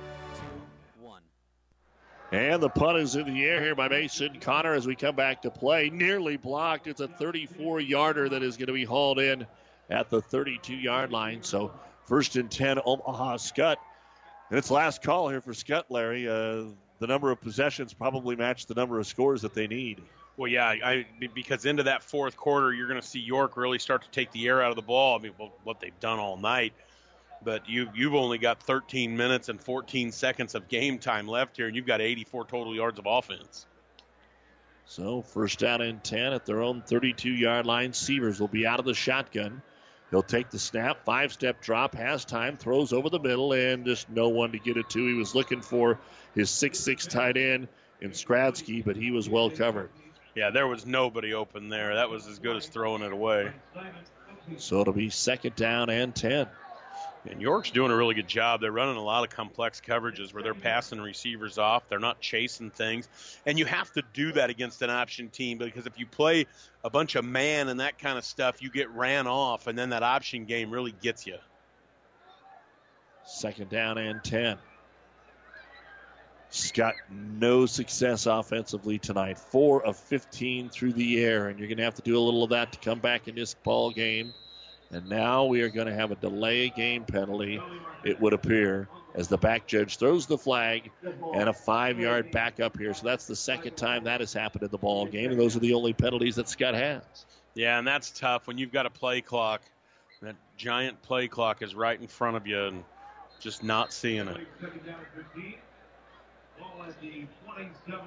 Speaker 4: And the punt is in the air here by Mason Connor as we come back to play. Nearly blocked. It's a 34 yarder that is going to be hauled in at the 32 yard line. So first and 10, Omaha Skutt. And it's last call here for Skutt, Larry. Uh, the number of possessions probably match the number of scores that they need.
Speaker 5: Well, yeah, I, because into that fourth quarter, you're going to see York really start to take the air out of the ball. I mean, what they've done all night but you you've only got 13 minutes and 14 seconds of game time left here, and you've got 84 total yards of offense.
Speaker 4: So first down and 10 at their own 32 yard line. Sievers will be out of the shotgun. He'll take the snap, five step drop, has time, throws over the middle, and just no one to get it to. He was looking for his six-six tight end in Skradsky, but he was well covered.
Speaker 5: Yeah, there was nobody open there. That was as good as throwing it away.
Speaker 4: So it'll be second down and 10.
Speaker 5: And York's doing a really good job. They're running a lot of complex coverages where they're passing receivers off. They're not chasing things. And you have to do that against an option team because if you play a bunch of man and that kind of stuff, you get ran off, and then that option game really gets you.
Speaker 4: Second down and 10. Skutt, no success offensively tonight. Four of 15 through the air, and you're going to have to do a little of that to come back in this ball game. And now we are going to have a delay game penalty, it would appear, as the back judge throws the flag and a five yard back up here. So that's the second time that has happened in the ball game, and those are the only penalties that Skutt has.
Speaker 5: Yeah, and that's tough when you've got a play clock. That giant play clock is right in front of you and just not seeing it.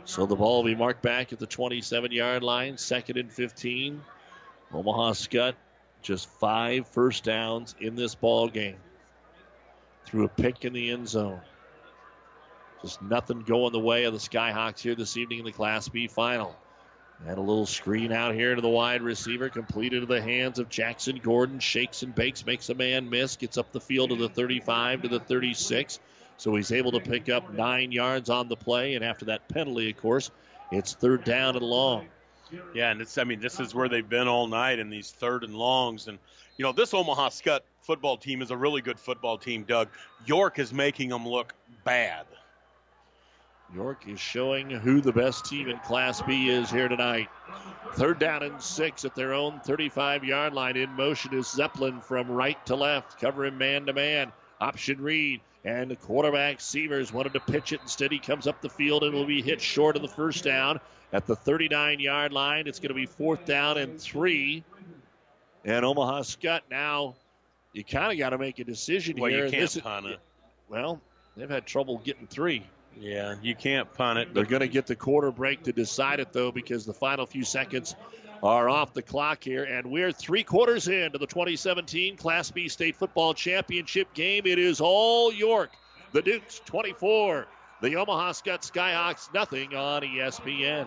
Speaker 4: So the ball will be marked back at the 27 yard line, second and 15. Omaha Skutt just five first downs in this ball game. Through a pick in the end zone. Just nothing going the way of the Skyhawks here this evening in the Class B final. And a little screen out here to the wide receiver, completed to the hands of Jackson Gordon. Shakes and bakes, makes a man miss, gets up the field to the 35 to the 36. So he's able to pick up nine yards on the play. And after that penalty, of course, it's third down and long.
Speaker 5: Yeah, and it's I mean this is where they've been all night in these third and longs, and you know this Omaha Skutt football team is a really good football team. Doug York is making them look bad.
Speaker 4: York is showing who the best team in Class B is here tonight. Third down and six at their own 35 yard line. In motion is Zeppelin from right to left, covering man to man. Option read. And the quarterback Sievers wanted to pitch it. Instead, he comes up the field and will be hit short of the first down at the 39 yard line. It's going to be fourth down and three. And Omaha Skutt now, you kind of got to make a decision
Speaker 5: well,
Speaker 4: here.
Speaker 5: Well, you can't punt it.
Speaker 4: Well, they've had trouble getting three.
Speaker 5: Yeah, you can't punt it.
Speaker 4: They're going to get the quarter break to decide it, though, because the final few seconds are off the clock here. And we're three quarters into the 2017 Class B State Football Championship game. It is all York. The Dukes 24, the Omaha Skutt Skyhawks nothing on ESPN.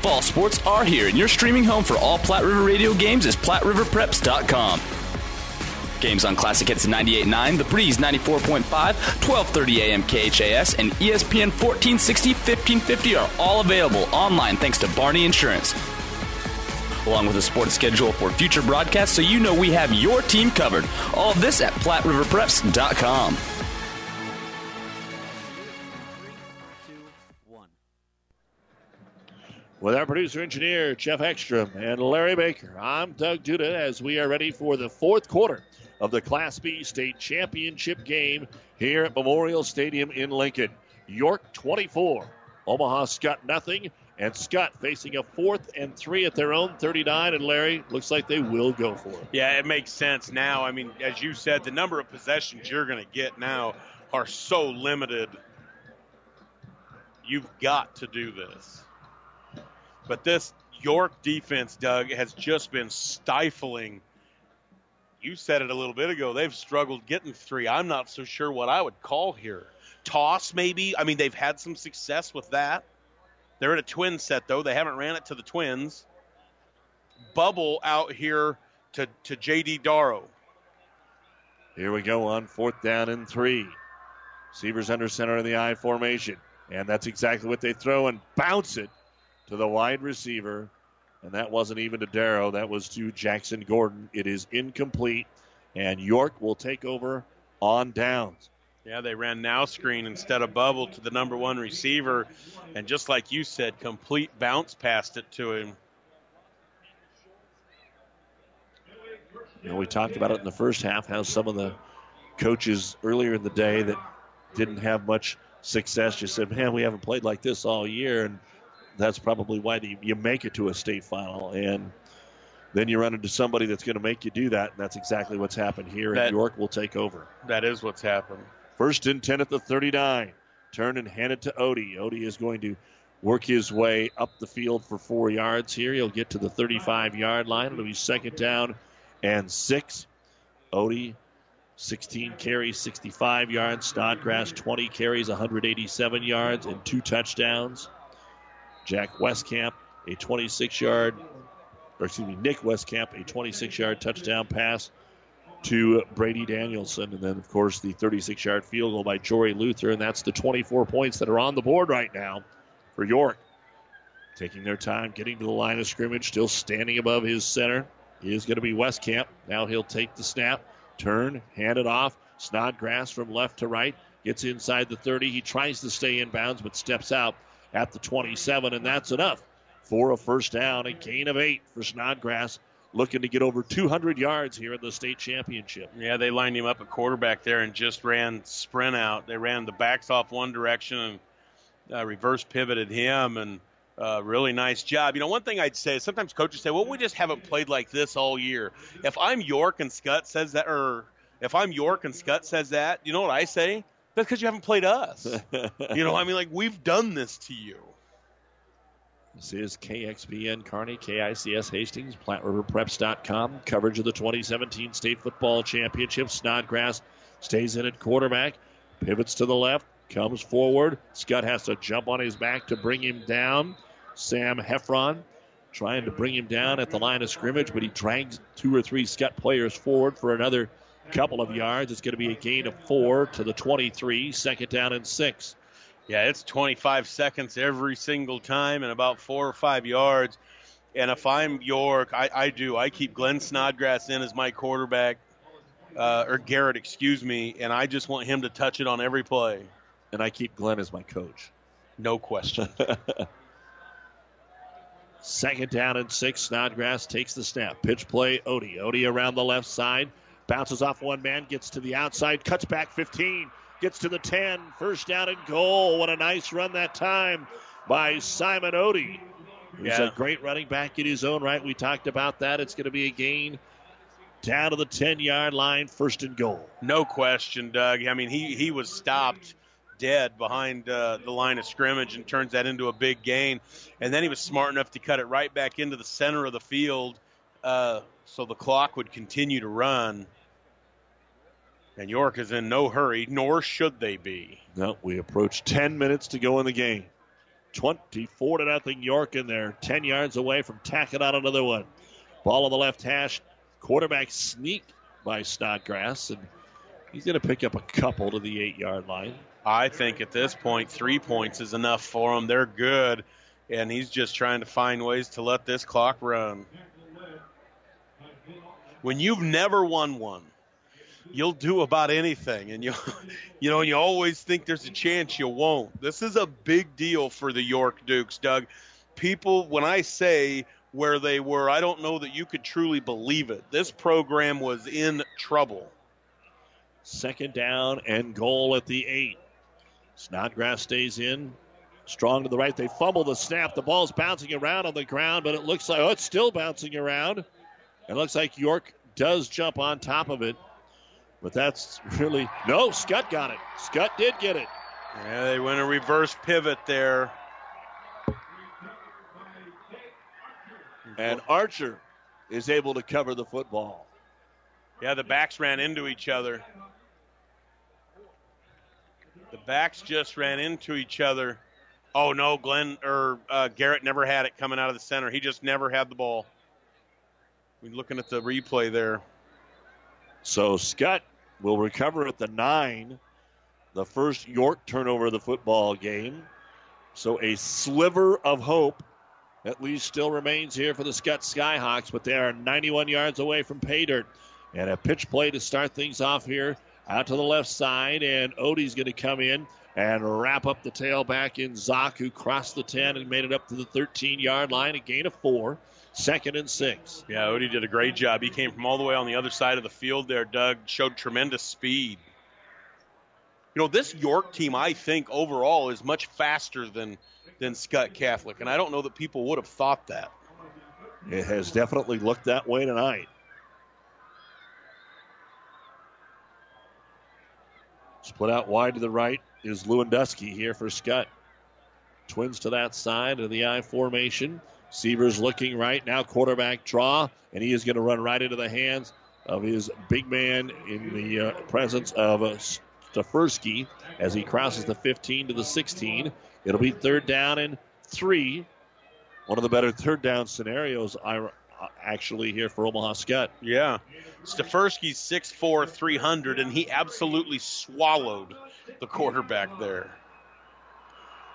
Speaker 23: Fall sports are here, and your streaming home for all Platte River radio games is PlatteRiverPreps.com. Games on Classic Hits 98.9, The Breeze 94.5, 1230 AM KHAS, and ESPN 1460, 1550 are all available online thanks to Barney Insurance. Along with a sports schedule for future broadcasts so you know we have your team covered. All of this at PlatteRiverPreps.com.
Speaker 4: With our producer engineer, Jeff Ekstrom, and Larry Baker, I'm Doug Duda as we are ready for the fourth quarter of the Class B state championship game here at Memorial Stadium in Lincoln. York 24, Omaha Skutt nothing, and Skutt facing a fourth and three at their own 39. And Larry, looks like they will go for it.
Speaker 5: Yeah, it makes sense now. I mean, as you said, the number of possessions you're going to get now are so limited. You've got to do this. But this York defense, Doug, has just been stifling. You said it a little bit ago. They've struggled getting three. I'm not so sure what I would call here. Toss, maybe. I mean, they've had some success with that. They're in a twin set, though. They haven't ran it to the twins. Bubble out here to, to J.D. Darrow.
Speaker 4: Here we go on fourth down and three. Sievers under center in the I formation. And that's exactly what they throw and bounce it to the wide receiver. And that wasn't even to Darrow, that was to Jackson Gordon. It is incomplete, and York will take over on downs.
Speaker 5: Yeah, they ran now screen instead of bubble to the number one receiver. And just like you said, complete bounce past it to him.
Speaker 4: You know, we talked about it in the first half how some of the coaches earlier in the day that didn't have much success just said, man, we haven't played like this all year. And that's probably why the, you make it to a state final. And then you run into somebody that's going to make you do that. And that's exactly what's happened here.
Speaker 5: That-
Speaker 4: and York will take over.
Speaker 5: That is what's happened.
Speaker 4: First and 10 at the 39. Turn and hand it to Odie. Odie is going to work his way up the field for four yards here. He'll get to the 35 yard line. It'll be second down and six. Odie, 16 carries, 65 yards. Snodgrass, 20 carries, 187 yards, and two touchdowns. Jack Westcamp, a 26 yard, or excuse me, Nick Westcamp, a 26 yard touchdown pass to Brady Danielson. And then, of course, the 36 yard field goal by Jory Luther. And that's the 24 points that are on the board right now for York. Taking their time, getting to the line of scrimmage, still standing above his center is going to be Westcamp. Now he'll take the snap, turn, hand it off. Snodgrass from left to right gets inside the 30. He tries to stay in bounds, but steps out at the 27, and that's enough for a first down. A gain of eight for Snodgrass, looking to get over 200 yards here in the state championship.
Speaker 5: Yeah, they lined him up at quarterback there and just ran sprint out. They ran the backs off one direction and uh, reverse pivoted him and uh, really nice job. You know, one thing I'd say is sometimes coaches say, "Well, we just haven't played like this all year." If I'm York and Skutt says that, or if I'm York and Skutt says that, you know what I say? That's because you haven't played us. [laughs] you know, I mean, like we've done this to you.
Speaker 4: This is KXPN Kearney, KICS Hastings, PlatteRiverPreps.com. Coverage of the 2017 State Football Championship. Snodgrass stays in at quarterback, pivots to the left, comes forward. Skutt has to jump on his back to bring him down. Sam Heffron trying to bring him down at the line of scrimmage, but he drags two or three Skutt players forward for another couple of yards. It's going to be a gain of four to the 23, second down and six.
Speaker 5: Yeah, it's 25 seconds every single time and about four or five yards. And if I'm York, I, I do. I keep Glenn Snodgrass in as my quarterback, uh, or Garrett, excuse me, and I just want him to touch it on every play.
Speaker 4: And I keep Glenn as my coach.
Speaker 5: No question. [laughs]
Speaker 4: Second down and six. Snodgrass takes the snap. Pitch play, Odie. Odie around the left side. Bounces off one man, gets to the outside, cuts back 15, gets to the 10. First down and goal. What a nice run that time by Simon Odie. He's
Speaker 5: Yeah.
Speaker 4: a great running back in his own right. We talked about that. It's going to be a gain down to the 10 yard line, first and goal.
Speaker 5: No question, Doug. I mean, he, he was stopped dead behind uh, the line of scrimmage and turns that into a big gain. And then he was smart enough to cut it right back into the center of the field uh, so the clock would continue to run. And York is in no hurry, nor should they be.
Speaker 4: No, we approach 10 minutes to go in the game. 24 to nothing York in there, 10 yards away from tacking on another one. Ball on the left hash. Quarterback sneak by Snodgrass, and he's going to pick up a couple to the eight yard line.
Speaker 5: I think at this point, three points is enough for them. They're good, and he's just trying to find ways to let this clock run. When you've never won one, you'll do about anything, and you, [laughs] you know, you always think there's a chance you won't. This is a big deal for the York Dukes, Doug. People, when I say where they were, I don't know that you could truly believe it. This program was in trouble.
Speaker 4: Second down and goal at the eight. Snodgrass stays in. Strong to the right. They fumble the snap. The ball's bouncing around on the ground, but it looks like, oh, it's still bouncing around. It looks like York does jump on top of it. But that's really. No, Skutt got it. Skutt did get it.
Speaker 5: Yeah, they went a reverse pivot there.
Speaker 4: And Archer is able to cover the football.
Speaker 5: Yeah, the backs ran into each other. The backs just ran into each other. Oh no, Glenn or uh, Garrett never had it coming out of the center. He just never had the ball. We're looking at the replay there.
Speaker 4: So Skutt will recover at the nine. The first York turnover of the football game. So a sliver of hope at least still remains here for the Skutt Skyhawks, but they are 91 yards away from pay dirt. And a pitch play to start things off here out to the left side, and Odie's going to come in and wrap up the tailback in Zock, who crossed the 10 and made it up to the 13 yard line, a gain of four. Second and six.
Speaker 5: Yeah, Odie did a great job. He came from all the way on the other side of the field there, Doug. Showed tremendous speed. You know, this York team, I think, overall is much faster than, than Skutt Catholic, and I don't know that people would have thought that.
Speaker 4: It has definitely looked that way tonight. Split out wide to the right is Lewandowski here for Skutt. Twins to that side of the I formation. Sievers looking right now, quarterback draw, and he is going to run right into the hands of his big man in the uh, presence of uh, Stefersky as he crosses the 15 to the 16. It'll be third down and three. One of the better third down scenarios, I actually here for Omaha Skutt.
Speaker 5: Yeah. Stefersky's 6'4, 300, and he absolutely swallowed the quarterback there.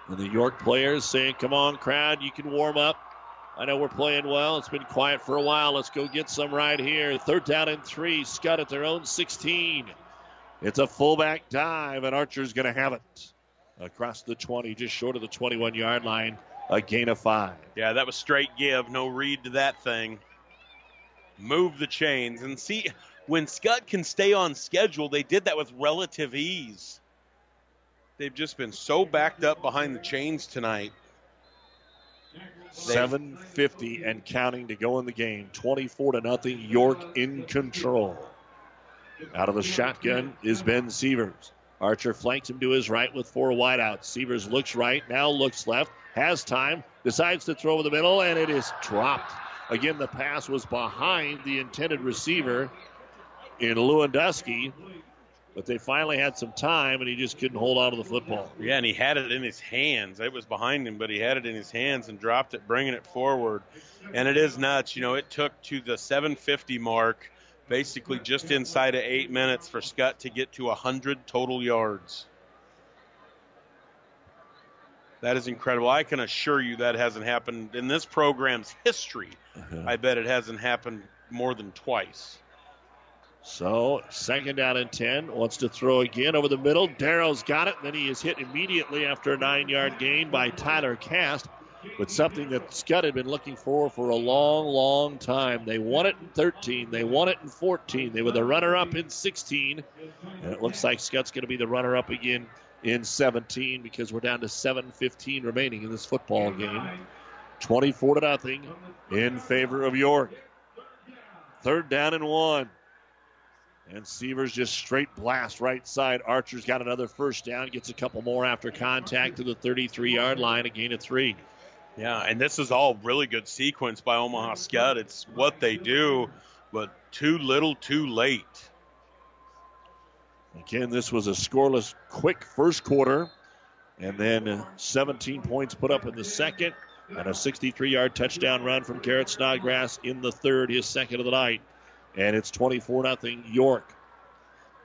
Speaker 4: And the York players saying, Come on, crowd, you can warm up. I know we're playing well. It's been quiet for a while. Let's go get some right here. Third down and three. Skutt at their own 16. It's a fullback dive, and Archer's going to have it across the 20, just short of the 21 yard line. A gain of five.
Speaker 5: Yeah, that was straight give. No read to that thing. Move the chains. And see, when Skutt can stay on schedule, they did that with relative ease. They've just been so backed up behind the chains tonight.
Speaker 4: 750 and counting to go in the game. 24 to nothing. York in control. Out of the shotgun is Ben Sievers. Archer flanks him to his right with four wideouts. Sievers looks right, now looks left, has time, decides to throw over the middle, and it is dropped. Again, the pass was behind the intended receiver in Lewandowski, but they finally had some time, and he just couldn't hold on to the football.
Speaker 5: Yeah, and he had it in his hands. It was behind him, but he had it in his hands and dropped it, bringing it forward. And it is nuts. You know, it took to the 750 mark, basically just inside of eight minutes, for Skutt to get to 100 total yards. That is incredible. I can assure you that hasn't happened in this program's history.
Speaker 4: Uh-huh.
Speaker 5: I bet it hasn't happened more than twice.
Speaker 4: So, second down and 10. Wants to throw again over the middle. Darrow's got it. And then he is hit immediately after a nine yard gain by Tyler Cass with something that Skutt had been looking for for a long, long time. They won it in 13. They won it in 14. They were the runner up in 16. And it looks like Skutt's going to be the runner up again in 17 because we're down to 7.15 remaining in this football game. 24 to nothing in favor of York. Third down and one. And Sievers just straight blast right side. Archer's got another first down, gets a couple more after contact to the 33 yard line, a gain of three.
Speaker 5: Yeah, and this is all really good sequence by Omaha Skutt. It's what they do, but too little, too late.
Speaker 4: Again, this was a scoreless, quick first quarter, and then uh, 17 points put up in the second, and a 63 yard touchdown run from Garrett Snodgrass in the third, his second of the night. And it's 24 0 York.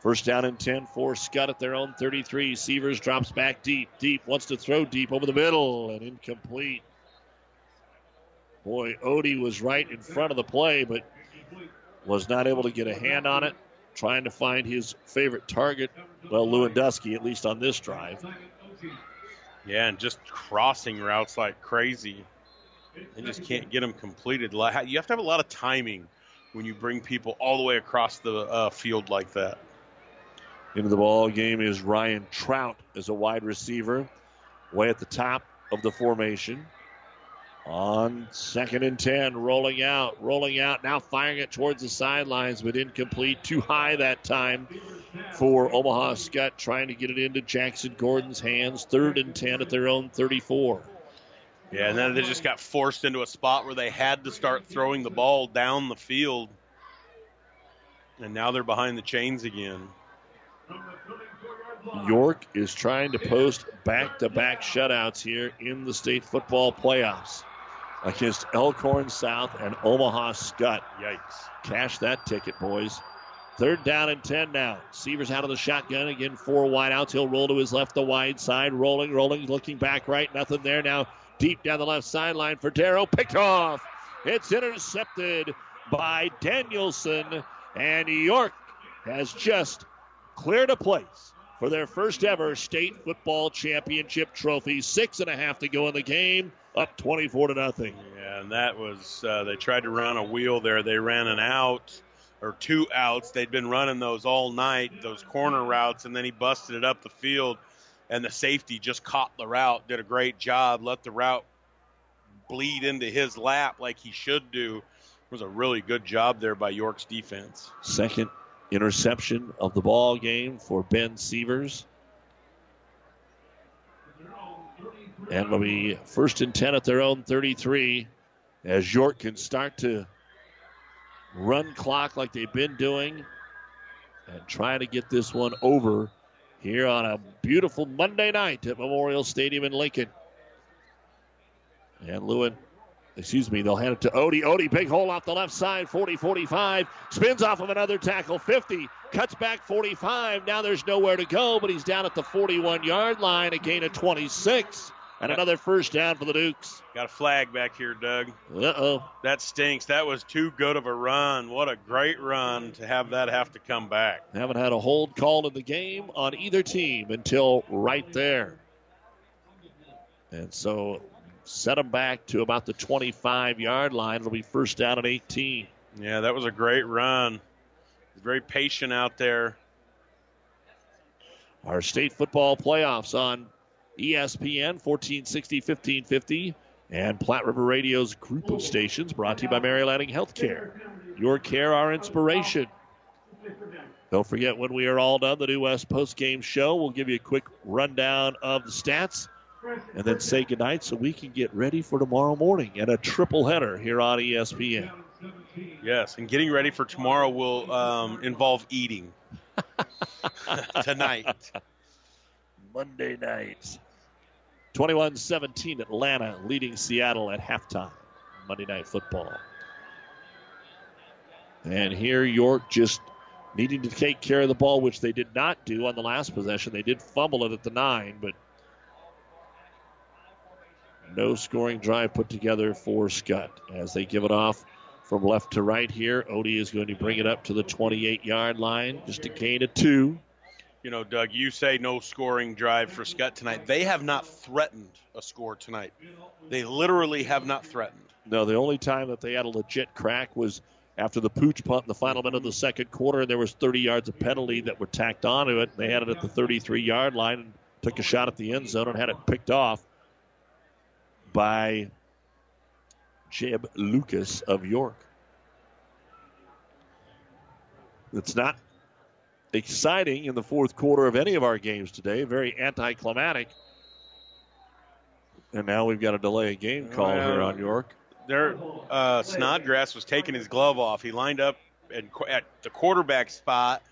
Speaker 4: First down and 10 for Skutt at their own 33. Sievers drops back deep. Deep wants to throw deep over the middle and incomplete. Boy, Odie was right in front of the play, but was not able to get a hand on it. Trying to find his favorite target, well, Lewandowski, at least on this drive.
Speaker 5: Yeah, and just crossing routes like crazy. They just can't get them completed. You have to have a lot of timing when you bring people all the way across the uh, field like that.
Speaker 4: Into the ball game is Ryan Trout as a wide receiver, way at the top of the formation. On second and 10, rolling out, rolling out, now firing it towards the sidelines, but incomplete. Too high that time for Omaha Skutt, trying to get it into Jackson Gordon's hands. Third and 10 at their own 34.
Speaker 5: Yeah, and then they just got forced into a spot where they had to start throwing the ball down the field. And now they're behind the chains again.
Speaker 4: York is trying to post back to back shutouts here in the state football playoffs against Elkhorn South and Omaha Skutt.
Speaker 5: Yikes.
Speaker 4: Cash that ticket, boys. Third down and 10 now. Sievers out of the shotgun. Again, four wide outs. He'll roll to his left, the wide side. Rolling, rolling, looking back right. Nothing there. Now deep down the left sideline for Darrow. Picked off. It's intercepted by Danielson. And York has just cleared a place for their first ever state football championship trophy. Six and a half to go in the game, up 24 to nothing.
Speaker 5: Yeah, and that was, uh, they tried to run a wheel there. They ran an out or two outs. They'd been running those all night, those corner routes, and then he busted it up the field, and the safety just caught the route, did a great job, let the route bleed into his lap like he should do. It was a really good job there by York's defense.
Speaker 4: Second interception of the ball game for Ben Sievers. And will be first and 10 at their own 33 as York can start to run clock like they've been doing and try to get this one over here on a beautiful Monday night at Memorial Stadium in Lincoln. And Lewin excuse me, they'll hand it to Odie. Odie, big hole off the left side, 40 45. Spins off of another tackle, 50. Cuts back 45. Now there's nowhere to go, but he's down at the 41 yard line, a gain of 26. And another first down for the Dukes.
Speaker 5: Got a flag back here, Doug.
Speaker 4: Uh oh.
Speaker 5: That stinks. That was too good of a run. What a great run to have that have to come back.
Speaker 4: Haven't had a hold called in the game on either team until right there. And so set them back to about the 25 yard line. It'll be first down at 18.
Speaker 5: Yeah, that was a great run. Very patient out there.
Speaker 4: Our state football playoffs on ESPN 1460, 1550, and Platte River Radio's group of stations brought to you by Mary Lanning Healthcare. Your care, our inspiration. Don't forget when we are all done, the New West post game show. We'll give you a quick rundown of the stats and then say goodnight so we can get ready for tomorrow morning and a triple header here on ESPN.
Speaker 5: Yes, and getting ready for tomorrow will um, involve eating [laughs] [laughs] tonight.
Speaker 4: Monday night. 21 17 Atlanta leading Seattle at halftime. Monday Night Football. And here York just needing to take care of the ball, which they did not do on the last possession. They did fumble it at the nine, but no scoring drive put together for Skutt as they give it off from left to right here. Odie is going to bring it up to the 28 yard line, just a gain of two.
Speaker 5: You know, Doug, you say no scoring drive for Skutt tonight. They have not threatened a score tonight. They literally have not threatened.
Speaker 4: No, the only time that they had a legit crack was after the pooch punt in the final minute of the second quarter, and there was 30 yards of penalty that were tacked onto it. They had it at the 33 yard line and took a shot at the end zone and had it picked off by Jeb Lucas of York. It's not exciting in the fourth quarter of any of our games today. Very anticlimactic. And now we've got a delay of game call
Speaker 5: Well,
Speaker 4: here on York.
Speaker 5: There, uh, Snodgrass was taking his glove off. He lined up at, at the quarterback spot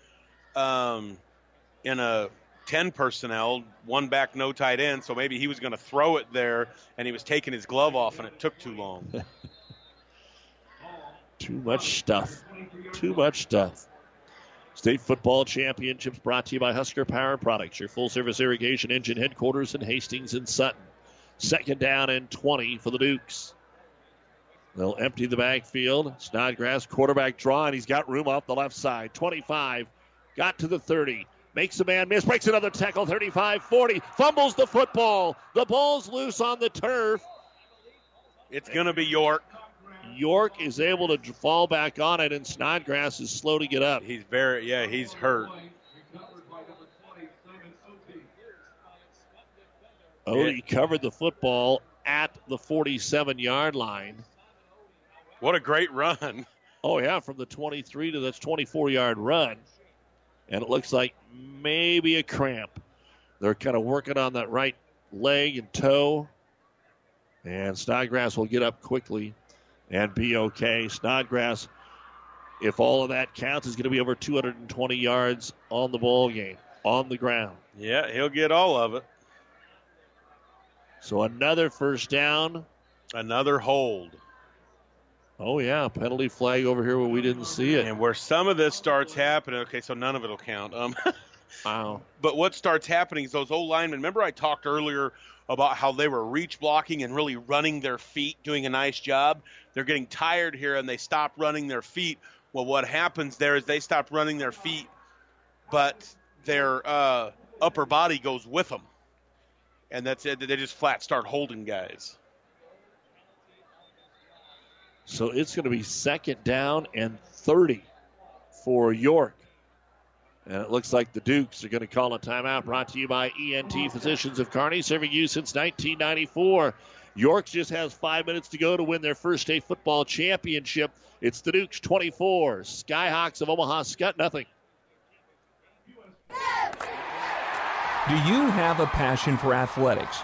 Speaker 5: um, in a 10 personnel, one back, no tight end. So maybe he was going to throw it there, and he was taking his glove off, and it took too long. [laughs]
Speaker 4: Too much stuff. Too much stuff. State Football Championships brought to you by Husker Power Products, your full service irrigation engine headquarters in Hastings and Sutton. Second down and 20 for the Dukes. They'll empty the backfield. Snodgrass quarterback draw, and he's got room off the left side. 25, got to the 30. Makes a man miss, breaks another tackle, 35 40, fumbles the football. The ball's loose on the turf.
Speaker 5: It's going to be York.
Speaker 4: York is able to fall back on it, and Snodgrass is slow to get up.
Speaker 5: He's very, yeah, he's hurt.
Speaker 4: Oh, Odie covered the football at the 47 yard line.
Speaker 5: What a great run.
Speaker 4: Oh, yeah, from the 23 to the 24 yard run. And it looks like maybe a cramp. They're kind of working on that right leg and toe. And Snodgrass will get up quickly and be okay. Snodgrass, if all of that counts, is going to be over 220 yards on the ball game, on the ground.
Speaker 5: Yeah, he'll get all of it.
Speaker 4: So another first down.
Speaker 5: Another hold.
Speaker 4: Oh, yeah, penalty flag over here where we didn't see it.
Speaker 5: And where some of this starts happening, okay, so none of it will count. Um, [laughs]
Speaker 4: wow.
Speaker 5: But what starts happening is those old linemen. Remember, I talked earlier about how they were reach blocking and really running their feet, doing a nice job. They're getting tired here and they stop running their feet. Well, what happens there is they stop running their feet, but their uh, upper body goes with them. And that's it. They just flat start holding guys.
Speaker 4: So it's going to be second down and 30 for York. And it looks like the Dukes are going to call a timeout brought to you by ENT Physicians of Kearney, serving you since 1994. York just has five minutes to go to win their first state football championship. It's the Dukes 24, Skyhawks of Omaha Skutt nothing.
Speaker 24: Do you have a passion for athletics?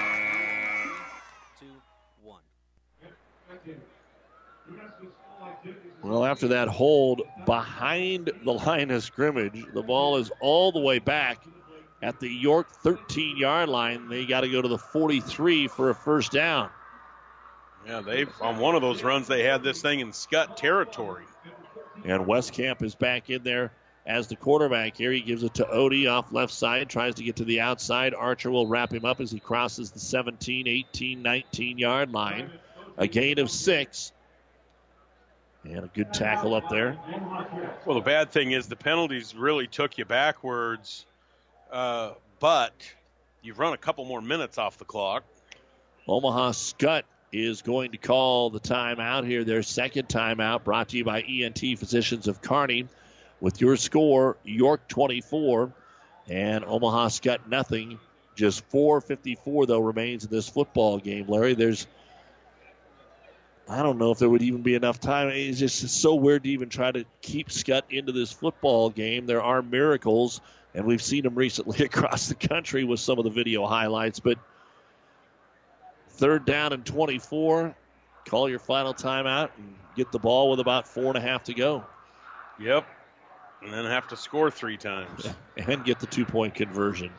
Speaker 4: Well, after that hold behind the line of scrimmage, the ball is all the way back at the York 13 yard line. They got to go to the 43 for a first down.
Speaker 5: Yeah, they on one of those runs they had this thing in Skutt territory.
Speaker 4: And Westcamp is back in there as the quarterback here. He gives it to Odie off left side, tries to get to the outside. Archer will wrap him up as he crosses the 17, 18, 19 yard line. A gain of six. And a good tackle up there.
Speaker 5: Well, the bad thing is the penalties really took you backwards, uh, but you've run a couple more minutes off the clock.
Speaker 4: Omaha Skutt is going to call the timeout here, their second timeout, brought to you by ENT Physicians of Kearney. With your score, York 24 and Omaha Skutt nothing. Just 4.54, though, remains in this football game, Larry. There's I don't know if there would even be enough time. It's just so weird to even try to keep Skutt into this football game. There are miracles, and we've seen them recently [laughs] across the country with some of the video highlights. But third down and 24. Call your final timeout and get the ball with about four and a half to go.
Speaker 5: Yep. And then have to score three times. [laughs]
Speaker 4: and get the two point conversion.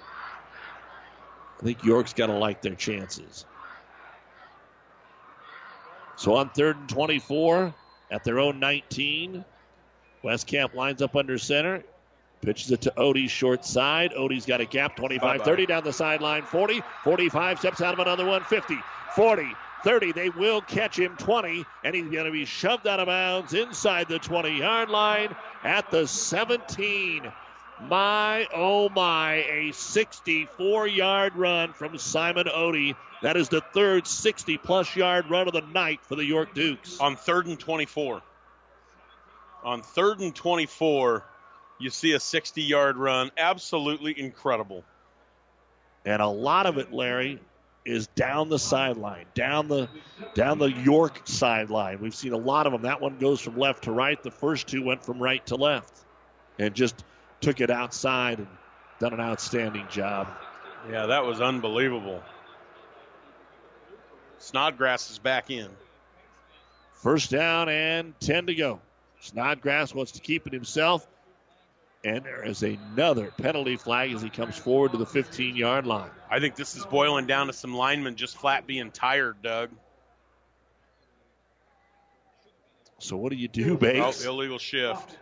Speaker 4: I think York's got to like their chances. So on third and 24 at their own 19, Westcamp lines up under center. Pitches it to Odie short side. Odie's got a gap 25 30 down the sideline 40. 45 steps out of another one 50. 40. 30. They will catch him 20, and he's going to be shoved out of bounds inside the 20 yard line at the 17. My, oh my, a 64 yard run from Simon Odie. That is the third 60 plus yard run of the night for the York Dukes.
Speaker 5: On third and 24. On third and 24, you see a 60 yard run. Absolutely incredible.
Speaker 4: And a lot of it, Larry, is down the sideline, down the down the York sideline. We've seen a lot of them. That one goes from left to right. The first two went from right to left, and just took it outside and done an outstanding job.
Speaker 5: Yeah, that was unbelievable. Snodgrass is back in.
Speaker 4: First down and 10 to go. Snodgrass wants to keep it himself. And there is another penalty flag as he comes forward to the 15 yard line.
Speaker 5: I think this is boiling down to some linemen just flat being tired, Doug.
Speaker 4: So what do you do, Bates?
Speaker 5: Oh, illegal shift.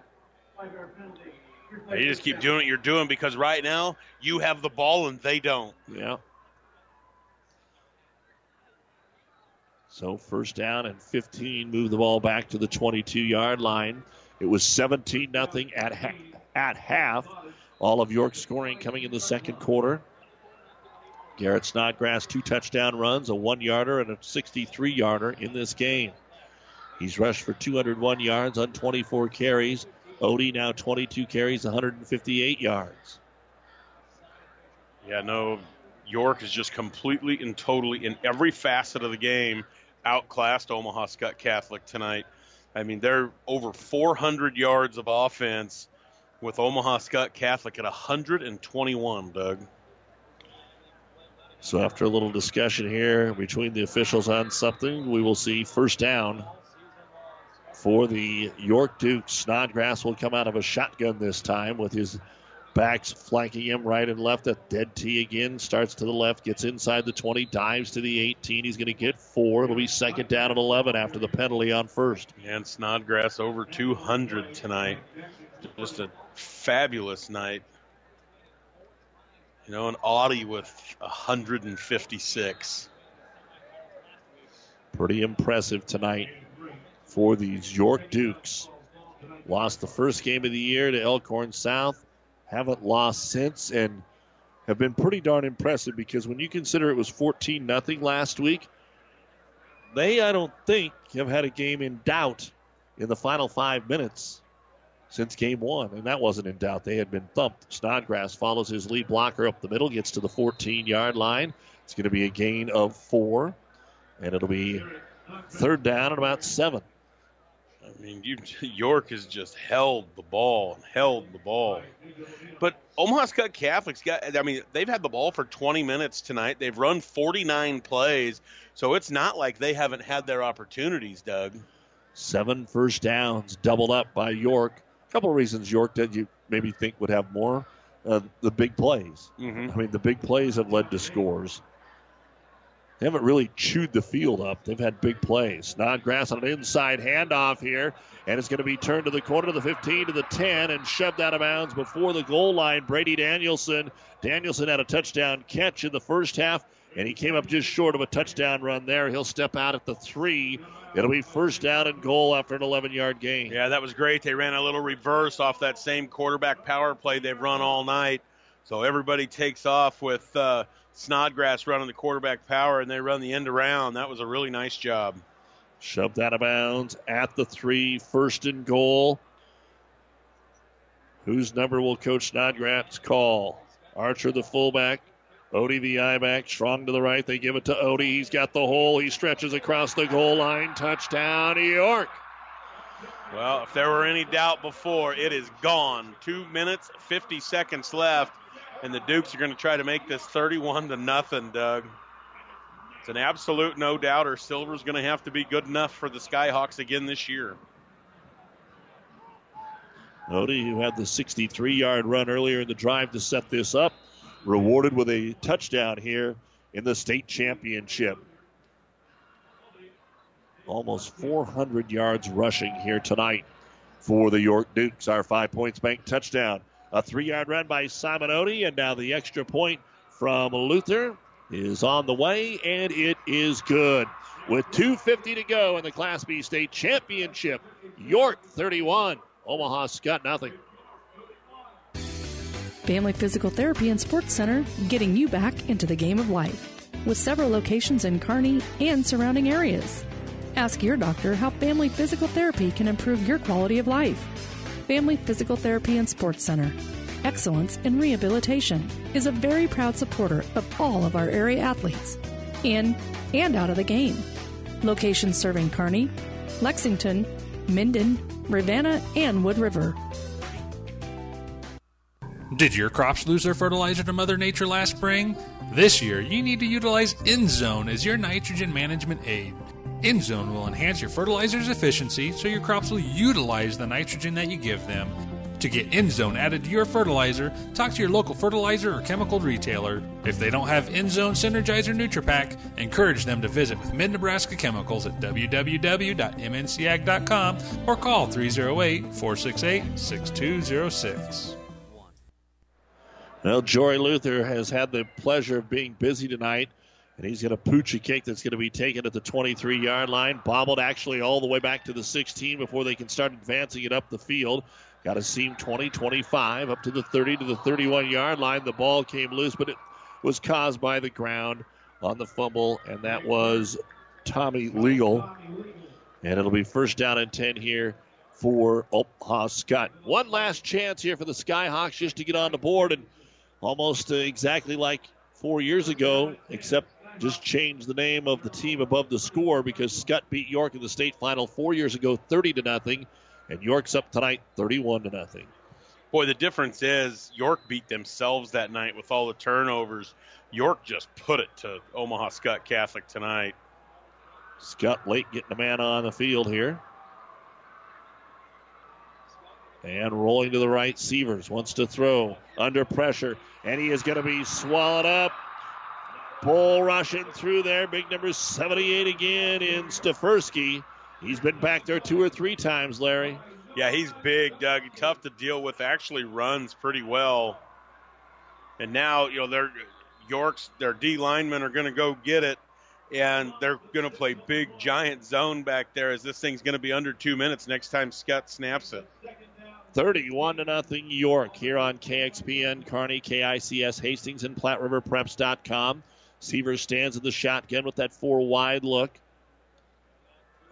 Speaker 5: You just keep doing what you're doing because right now you have the ball and they don't.
Speaker 4: Yeah. So first down and 15, move the ball back to the 22 yard line. It was 17 nothing at ha- at half. All of York scoring coming in the second quarter. Garrett Snodgrass, two touchdown runs, a one yarder, and a 63 yarder in this game. He's rushed for 201 yards on 24 carries. Odie now 22 carries, 158 yards.
Speaker 5: Yeah, no, York is just completely and totally in every facet of the game outclassed Omaha Skutt Catholic tonight. I mean, they're over 400 yards of offense with Omaha Skutt Catholic at 121, Doug.
Speaker 4: So after a little discussion here between the officials on something, we will see first down for the York Dukes. Snodgrass will come out of a shotgun this time with his backs flanking him right and left. A dead T again. Starts to the left, gets inside the 20, dives to the 18. He's going to get four. It'll be second down at 11 after the penalty on first.
Speaker 5: And Snodgrass over 200 tonight. Just a fabulous night. You know, an Odie with 156.
Speaker 4: Pretty impressive tonight for these York Dukes. Lost the first game of the year to Elkhorn South. Haven't lost since and have been pretty darn impressive because when you consider it was 14 nothing last week, they, I don't think, have had a game in doubt in the final five minutes since game one, and that wasn't in doubt. They had been thumped. Snodgrass follows his lead blocker up the middle, gets to the 14 yard line. It's going to be a gain of four, and it'll be third down at about seven.
Speaker 5: I mean, you, [laughs] York has just held the ball and held the ball. But Omaha Skutt Catholic's got, I mean, they've had the ball for 20 minutes tonight. They've run 49 plays, so it's not like they haven't had their opportunities, Doug.
Speaker 4: Seven first downs doubled up by York. A couple of reasons York did you maybe think would have more. Uh, the big plays.
Speaker 5: Mm-hmm.
Speaker 4: I mean, the big plays have led to scores. They haven't really chewed the field up. They've had big plays. Snodgrass on an inside handoff here, and it's going to be turned to the corner to the 15 to the 10 and shoved out of bounds before the goal line. Brady Danielson. Danielson had a touchdown catch in the first half, and he came up just short of a touchdown run there. He'll step out at the three. It'll be first down and goal after an 11 yard gain.
Speaker 5: Yeah, that was great. They ran a little reverse off that same quarterback power play they've run all night. So everybody takes off with uh, Snodgrass running the quarterback power, and they run the end around. That was a really nice job.
Speaker 4: Shoved out of bounds at the three, first and goal. Whose number will Coach Snodgrass call? Archer, the fullback. Odie, the eye back. Strong to the right. They give it to Odie. He's got the hole. He stretches across the goal line. Touchdown, New York.
Speaker 5: Well, if there were any doubt before, it is gone. Two minutes, 50 seconds left, and the Dukes are going to try to make this 31 to nothing, Doug. It's an absolute no doubter. Silver's going to have to be good enough for the Skyhawks again this year.
Speaker 4: Odie, who had the 63 yard run earlier in the drive to set this up, rewarded with a touchdown here in the state championship. Almost 400 yards rushing here tonight for the York Dukes. Our five points bank touchdown. A three yard run by Simon Odie, and now the extra point from Luther is on the way, and it is good. With 2.50 to go in the Class B state championship, York 31, Omaha Skutt nothing.
Speaker 25: Family Physical Therapy and Sports Center, getting you back into the game of life. With several locations in Kearney and surrounding areas. Ask your doctor how Family Physical Therapy can improve your quality of life. Family Physical Therapy and Sports Center. Excellence in Rehabilitation is a very proud supporter of all of our area athletes, in and out of the game. Locations serving Kearney, Lexington, Minden, Ravenna, and Wood River.
Speaker 26: Did your crops lose their fertilizer to Mother Nature last spring? This year, you need to utilize InZone as your nitrogen management aid. InZone will enhance your fertilizer's efficiency so your crops will utilize the nitrogen that you give them. To get InZone added to your fertilizer, talk to your local fertilizer or chemical retailer. If they don't have InZone Synergizer NutriPack, encourage them to visit with Mid Nebraska Chemicals at www.mncag.com or call 308 468 6206.
Speaker 4: Well, Jory Luther has had the pleasure of being busy tonight, and he's got a pooch kick that's going to be taken at the 23 yard line. Bobbled actually all the way back to the 16 before they can start advancing it up the field. Got a seam 20, 25, up to the 30 to the 31 yard line. The ball came loose, but it was caused by the ground on the fumble, and that was Tommy Legal. And it'll be first down and 10 here for Omaha Skutt. One last chance here for the Skyhawks just to get on the board and almost uh, exactly like four years ago, except just change the name of the team above the score because Skutt beat York in the state final four years ago, 30 to nothing, and York's up tonight, 31 to nothing.
Speaker 5: Boy, the difference is York beat themselves that night with all the turnovers. York just put it to Omaha Skutt Catholic tonight.
Speaker 4: Skutt late getting a man on the field here. And rolling to the right, Sievers wants to throw under pressure, and he is going to be swallowed up. Bull rushing through there. Big number 78 again in Stefersky. He's been back there two or three times, Larry.
Speaker 5: Yeah, he's big, Doug. Tough to deal with. Actually, runs pretty well. And now, you know, their York's their D linemen are going to go get it, and they're going to play big giant zone back there. As this thing's going to be under two minutes next time Skutt snaps it.
Speaker 4: 31 to nothing York here on KXPN, Kearney, KICS, Hastings, and PlatteRiverPreps.com. Sievers stands in the shotgun with that four wide look.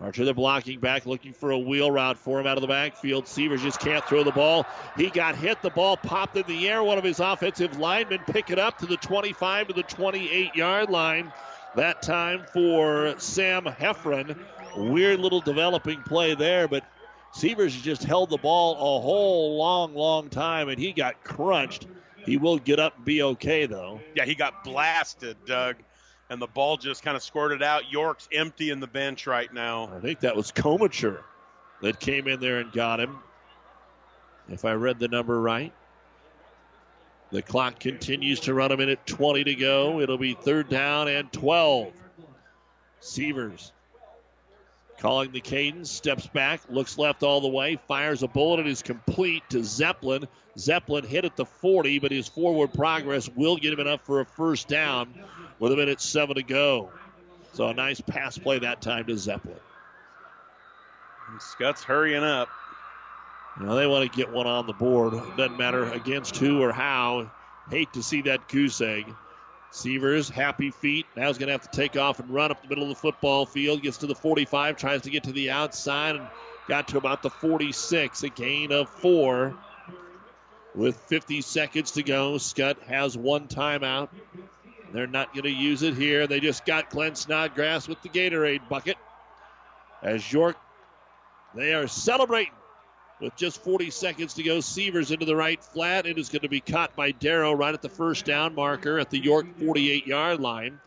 Speaker 4: Archer, the blocking back, looking for a wheel route for him out of the backfield. Sievers just can't throw the ball. He got hit. The ball popped in the air. One of his offensive linemen pick it up to the 25 to the 28 yard line. That time for Sam Heffron. Weird little developing play there, but Sievers just held the ball a whole long, long time, and he got crunched. He will get up and be okay, though.
Speaker 5: Yeah, he got blasted, Doug, and the ball just kind of squirted out. York's empty in the bench right now.
Speaker 4: I think that was Comacher that came in there and got him, if I read the number right. The clock continues to run a minute 20 to go. It'll be third down and 12. Sievers calling the cadence, steps back, looks left all the way, fires a bullet, and is complete to Zeppelin. Zeppelin hit at the 40, but his forward progress will get him enough for a first down with a minute seven to go. So a nice pass play that time to Zeppelin.
Speaker 5: And Skutt's hurrying up.
Speaker 4: You know, they want to get one on the board. Doesn't matter against who or how. Hate to see that goose egg. Sievers, happy feet. Now he's going to have to take off and run up the middle of the football field. Gets to the 45, tries to get to the outside, and got to about the 46. A gain of four. With 50 seconds to go, Skutt has one timeout. They're not going to use it here. They just got Glenn Snodgrass with the Gatorade bucket. As York, they are celebrating with just 40 seconds to go. Sievers into the right flat. It is going to be caught by Darrow right at the first down marker at the York 48 yard line.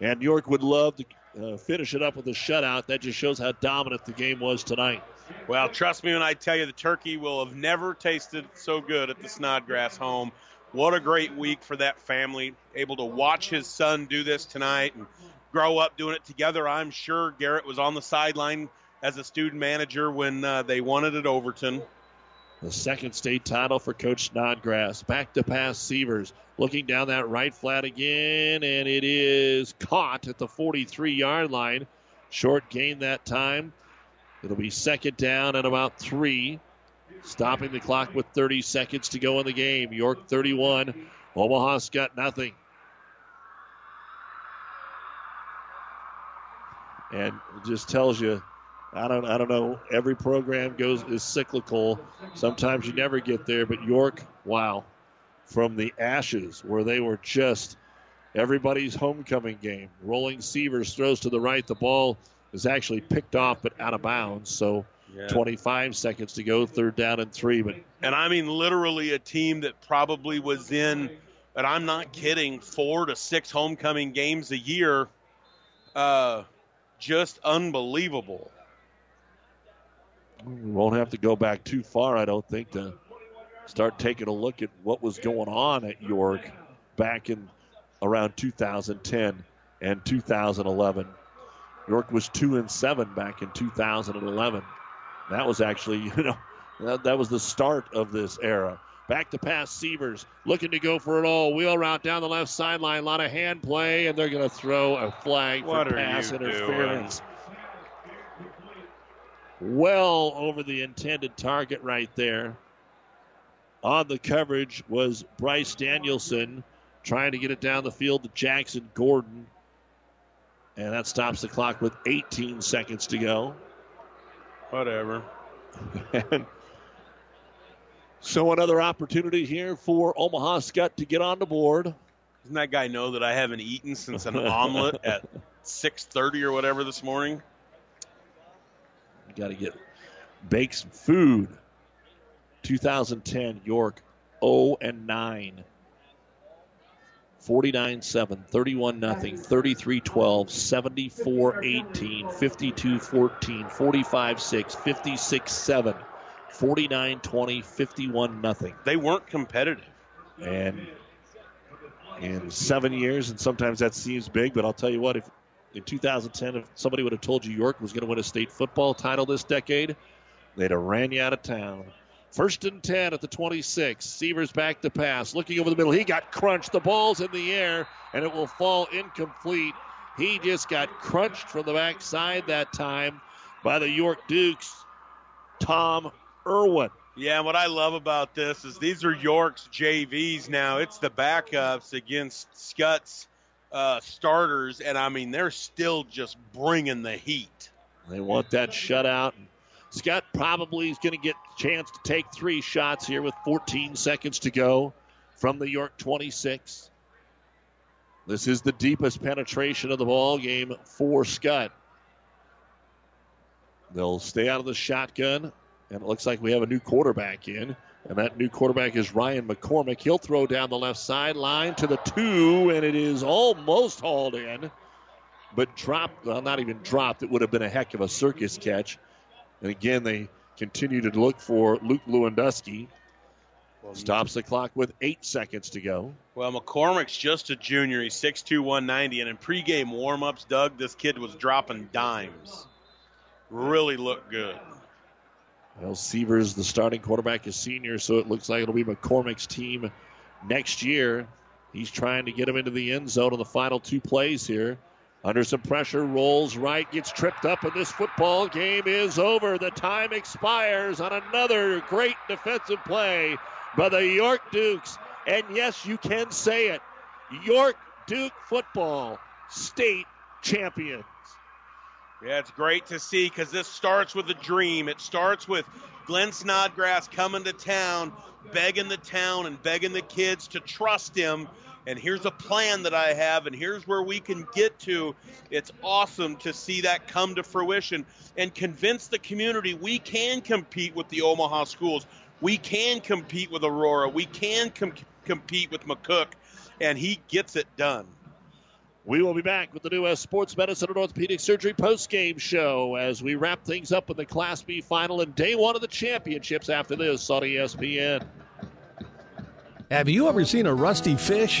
Speaker 4: And York would love to uh, finish it up with a shutout. That just shows how dominant the game was tonight.
Speaker 5: Well, trust me when I tell you the turkey will have never tasted so good at the Snodgrass home. What a great week for that family. Able to watch his son do this tonight and grow up doing it together. I'm sure Garrett was on the sideline as a student manager when uh, they won it at Overton.
Speaker 4: The second state title for Coach Snodgrass. Back to pass Sievers. Looking down that right flat again, and it is caught at the 43 yard line. Short gain that time. It'll be second down and about three. Stopping the clock with 30 seconds to go in the game. York 31, Omaha's got nothing. And it just tells you I don't I don't know. Every program goes is cyclical. Sometimes you never get there, but York, wow. From the ashes where they were just everybody's homecoming game. Rolling Sievers throws to the right. The ball is actually picked off but out of bounds. So
Speaker 5: Yeah.
Speaker 4: 25 seconds to go, third down and three. But
Speaker 5: And I mean, literally a team that probably was in, and I'm not kidding, four to six homecoming games a year. Uh, just unbelievable.
Speaker 4: We won't have to go back too far, I don't think, to start taking a look at what was going on at York back in around 2010 and 2011. York was two and seven back in 2011. That was actually, [laughs] you know, that, that was the start of this era. Back to pass Sievers, looking to go for it all. Wheel route down the left sideline. A lot of hand play, and they're going to throw a flag
Speaker 5: What
Speaker 4: for pass interference. Well over the intended target right there. On the coverage was Bryce Danielson trying to get it down the field to Jackson Gordon. And that stops the clock with 18 seconds to go.
Speaker 5: Whatever. [laughs]
Speaker 4: So another opportunity here for Omaha Skutt to get on the board.
Speaker 5: Doesn't that guy know that I haven't eaten since an omelet at [laughs] 6:30 or whatever this morning?
Speaker 4: Got to get bake some food. 2010 York 0 and 9. 49 7, 31 0, 33 12, 74 18, 52 14, 45 6, 56 7, 49 20, 51 0.
Speaker 5: They weren't competitive.
Speaker 4: And in seven years, and sometimes that seems big, but I'll tell you what, if in 2010, if somebody would have told you York was going to win a state football title this decade, they'd have ran you out of town. First and 10 at the 26. Sievers back to pass. Looking over the middle. He got crunched. The ball's in the air, and it will fall incomplete. He just got crunched from the backside that time by the York Dukes, Tom Irwin.
Speaker 5: Yeah, and what I love about this is these are York's JVs now. It's the backups against Skutt's uh, starters, and I mean they're still just bringing the heat.
Speaker 4: They want that shutout. Skutt probably is going to get chance to take three shots here with 14 seconds to go from the York 26. This is the deepest penetration of the ball game for Skutt. They'll stay out of the shotgun, and it looks like we have a new quarterback in. And that new quarterback is Ryan McCormick. He'll throw down the left sideline to the two, and it is almost hauled in, but dropped. Well, not even dropped. It would have been a heck of a circus catch. And again, they continue to look for Luke Lewandowski. Stops the clock with eight seconds to go.
Speaker 5: Well, McCormick's just a junior. He's 6'2", 190, and in pregame warm-ups, Doug, this kid was dropping dimes. Really looked good.
Speaker 4: Well, Sievers, the starting quarterback, is senior, so it looks like it'll be McCormick's team next year. He's trying to get him into the end zone on the final two plays here. Under some pressure, rolls right, gets tripped up, and this football game is over. The time expires on another great defensive play by the York Dukes. And yes, you can say it York Duke football, state champions.
Speaker 5: Yeah, it's great to see because this starts with a dream. It starts with Glenn Snodgrass coming to town, begging the town and begging the kids to trust him. And here's a plan that I have, and here's where we can get to. It's awesome to see that come to fruition and convince the community we can compete with the Omaha schools. We can compete with Aurora. We can com- compete with McCook. And he gets it done.
Speaker 4: We will be back with the new uh, Sports Medicine and Orthopedic Surgery post-game show as we wrap things up with the Class B final and day one of the championships after this on ESPN.
Speaker 9: Have you ever seen a rusty fish?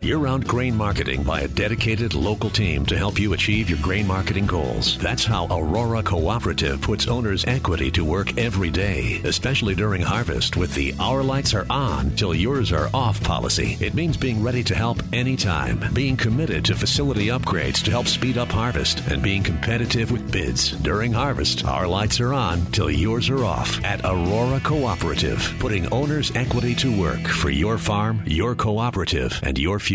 Speaker 20: Year round grain marketing by a dedicated local team to help you achieve your grain marketing goals. That's how Aurora Cooperative puts owners' equity to work every day, especially during harvest with the Our Lights Are On Till Yours Are Off policy. It means being ready to help anytime, being committed to facility upgrades to help speed up harvest, and being competitive with bids. During harvest, Our Lights Are On Till Yours Are Off at Aurora Cooperative, putting owners' equity to work for your farm, your cooperative, and your future.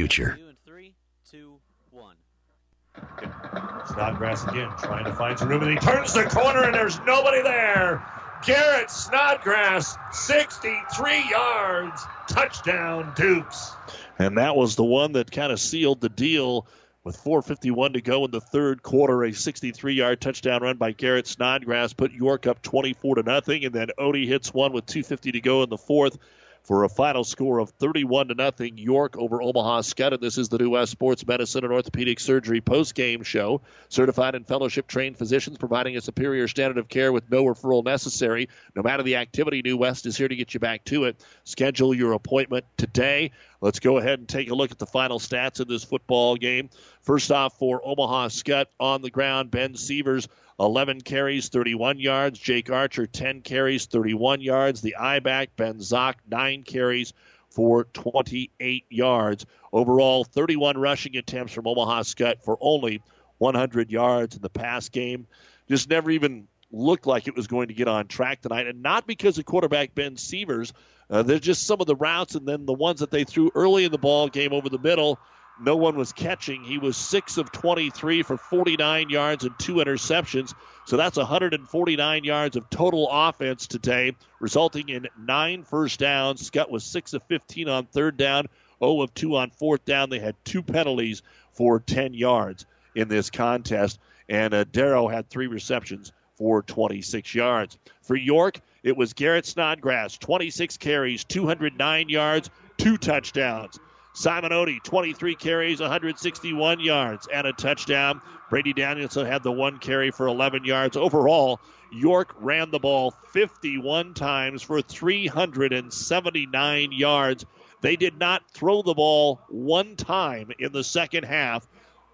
Speaker 4: Snodgrass again trying to find some room, and he turns the corner, and there's nobody there. Garrett Snodgrass, 63 yards, touchdown Dukes. And that was the one that kind of sealed the deal with 4.51 to go in the third quarter. A 63 yard touchdown run by Garrett Snodgrass put York up 24 to nothing, and then Odie hits one with 2.50 to go in the fourth for a final score of 31 to nothing. York over Omaha Skutt. And this is the New West Sports Medicine and Orthopedic Surgery post-game show. Certified and fellowship trained physicians providing a superior standard of care with no referral necessary. No matter the activity, New West is here to get you back to it. Schedule your appointment today. Let's go ahead and take a look at the final stats in this football game. First off, for Omaha Skutt on the ground, Ben Sievers 11 carries, 31 yards. Jake Archer, 10 carries, 31 yards. The I back, Ben Zock, 9 carries for 28 yards. Overall, 31 rushing attempts from Omaha Skutt for only 100 yards in the pass game. Just never even looked like it was going to get on track tonight, and not because of quarterback Ben Sievers. Uh, there's just some of the routes, and then the ones that they threw early in the ball game over the middle no one was catching. He was 6 of 23 for 49 yards and two interceptions. So that's 149 yards of total offense today, resulting in nine first downs. Skutt was 6 of 15 on third down, 0 of 2 on fourth down. They had two penalties for 10 yards in this contest. And uh, Darrow had three receptions for 26 yards. For York, it was Garrett Snodgrass, 26 carries, 209 yards, two touchdowns. Simon Odie, 23 carries, 161 yards, and a touchdown. Brady Danielson had the one carry for 11 yards. Overall, York ran the ball 51 times for 379 yards. They did not throw the ball one time in the second half.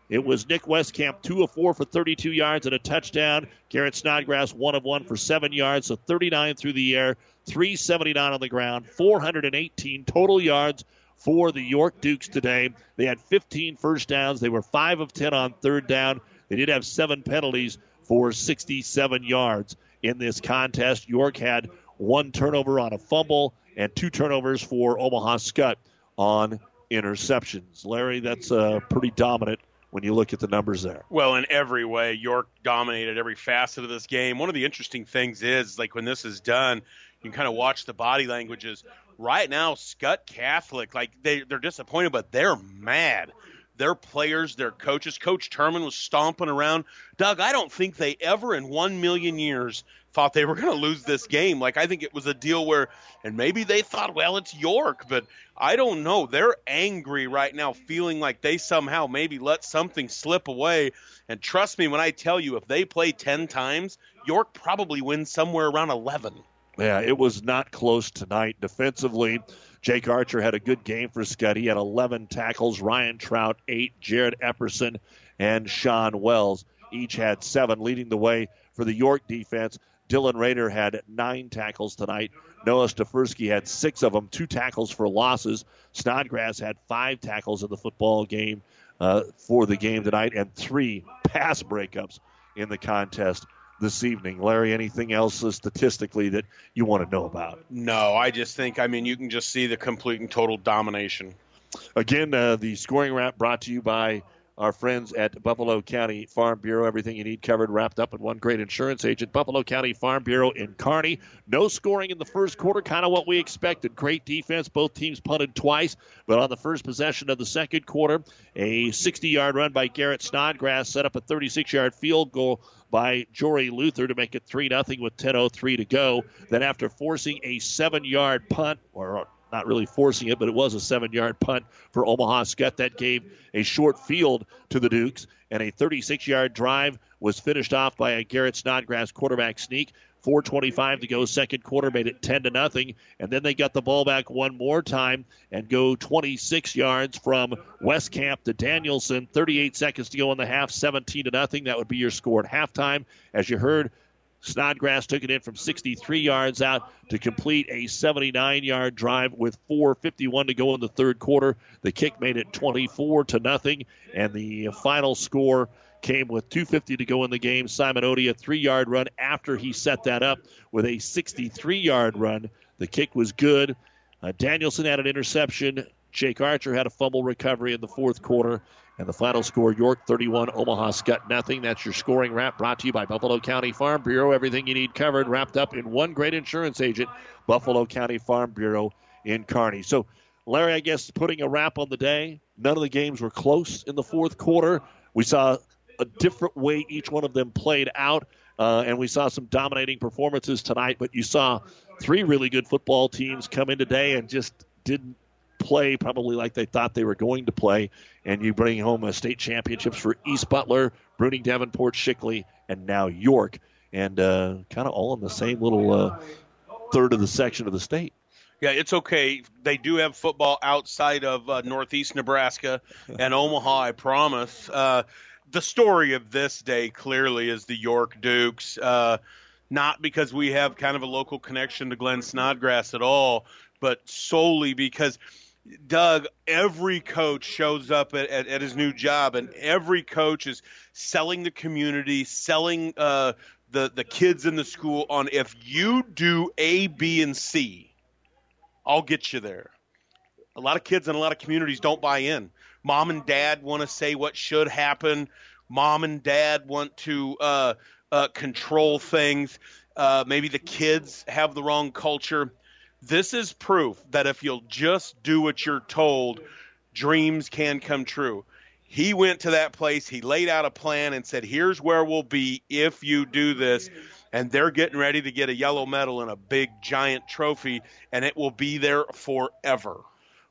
Speaker 4: It was Nick Westcamp, 2 of 4 for 32 yards and a touchdown. Garrett Snodgrass, 1 of 1 for 7 yards, so 39 through the air, 379 on the ground, 418 total yards for the York Dukes today. They had 15 first downs. They were 5 of 10 on third down. They did have seven penalties for 67 yards in this contest. York had one turnover on a fumble and two turnovers for Omaha Skutt on interceptions. Larry, that's uh, pretty dominant when you look at the numbers there.
Speaker 5: Well, in every way, York dominated every facet of this game. One of the interesting things is, like when this is done, you can kind of watch the body languages right now, Skutt Catholic, like they, they're disappointed, but they're mad. Their players, their coaches, Coach Turman was stomping around. Doug, I don't think they ever in one million years thought they were going to lose this game. Like, I think it was a deal where, and maybe they thought, well, it's York, but I don't know. They're angry right now, feeling like they somehow maybe let something slip away. And trust me when I tell you, if they play 10 times, York probably wins somewhere around 11.
Speaker 4: Yeah, it was not close tonight. Defensively, Jake Archer had a good game for Skutt. He had 11 tackles. Ryan Trout, 8. Jared Epperson and Sean Wells each had 7, leading the way for the York defense. Dylan Rader had 9 tackles tonight. Noah Stefersky had 6 of them, 2 tackles for losses. Snodgrass had 5 tackles in the football game uh, for the game tonight and 3 pass breakups in the contest this evening. Larry, anything else statistically that you want to know about?
Speaker 5: No, I just think, I mean, you can just see the complete and total domination.
Speaker 4: Again, uh, the scoring wrap brought to you by our friends at Buffalo County Farm Bureau. Everything you need covered, wrapped up in one great insurance agent. Buffalo County Farm Bureau in Kearney. No scoring in the first quarter, kind of what we expected. Great defense. Both teams punted twice, but on the first possession of the second quarter, a 60 yard run by Garrett Snodgrass set up a 36 yard field goal by Jory Luther to make it 3 0 with 10.03 to go. Then, after forcing a seven yard punt, or not really forcing it, but it was a seven yard punt for Omaha Skutt, that gave a short field to the Dukes, and a 36 yard drive was finished off by a Garrett Snodgrass quarterback sneak. 4:25 to go, second quarter made it 10 to nothing, and then they got the ball back one more time and go 26 yards from Westcamp to Danielson. 38 seconds to go in the half, 17 to nothing. That would be your score at halftime. As you heard, Snodgrass took it in from 63 yards out to complete a 79 yard drive with 4:51 to go in the third quarter. The kick made it 24 to nothing, and the final score came with 250 to go in the game. Simon Odie, a three yard run after he set that up with a 63 yard run. The kick was good. Uh, Danielson had an interception. Jake Archer had a fumble recovery in the fourth quarter. And the final score York 31, Omaha Skutt nothing. That's your scoring wrap brought to you by Buffalo County Farm Bureau. Everything you need covered, wrapped up in one great insurance agent, Buffalo County Farm Bureau in Kearney. So, Larry, I guess putting a wrap on the day, none of the games were close in the fourth quarter. We saw a different way each one of them played out. Uh, and we saw some dominating performances tonight, but you saw three really good football teams come in today and just didn't play probably like they thought they were going to play. And you bring home a state championships for East Butler, Bruning Davenport, Shickley, and now York. And uh, kind of all in the same little uh, third of the section of the state.
Speaker 5: Yeah, it's okay. They do have football outside of uh, Northeast Nebraska and Omaha, I promise. Uh, the story of this day clearly is the York Dukes. Uh, not because we have kind of a local connection to Glenn Snodgrass at all, but solely because Doug, every coach shows up at, at, at his new job, and every coach is selling the community, selling uh, the the kids in the school on if you do A, B, and C, I'll get you there. A lot of kids in a lot of communities don't buy in. Mom and dad want to say what should happen. Mom and dad want to uh, uh, control things. Uh, maybe the kids have the wrong culture. This is proof that if you'll just do what you're told, dreams can come true. He went to that place, he laid out a plan and said, Here's where we'll be if you do this. And they're getting ready to get a yellow medal and a big giant trophy, and it will be there forever.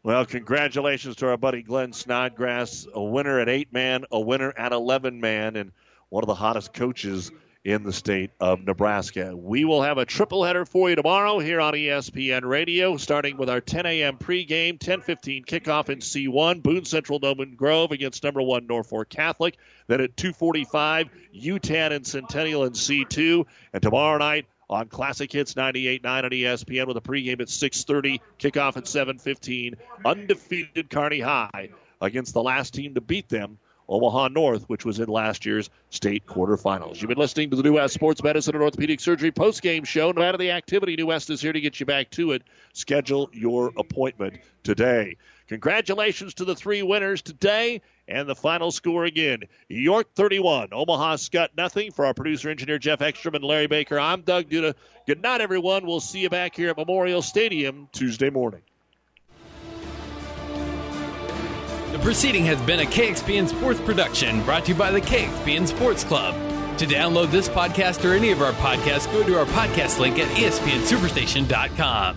Speaker 4: Well, congratulations to our buddy Glenn Snodgrass, a winner at eight man, a winner at 11 man, and one of the hottest coaches in the state of Nebraska. We will have a triple header for you tomorrow here on ESPN Radio, starting with our 10 a.m. pregame, 10:15 kickoff in C1, Boone Central Newman Grove against number one Norfolk Catholic. Then at 2:45, Yutan and Centennial in C2, and tomorrow night on Classic Hits 98.9 on ESPN with a pregame at 6:30, kickoff at 7:15. Undefeated Kearney High against the last team to beat them, Omaha North, which was in last year's state quarterfinals. You've been listening to the New West Sports Medicine and Orthopedic Surgery postgame show. No matter the activity, New West is here to get you back to it. Schedule your appointment today. Congratulations to the three winners today. And the final score again York 31, Omaha Skutt nothing. For our producer engineer Jeff Ekstrom and Larry Baker, I'm Doug Duda. Good night, everyone. We'll see you back here at Memorial Stadium Tuesday morning.
Speaker 27: The proceeding has been a KXPN Sports production brought to you by the KXPN Sports Club. To download this podcast or any of our podcasts, go to our podcast link at espnsuperstation.com.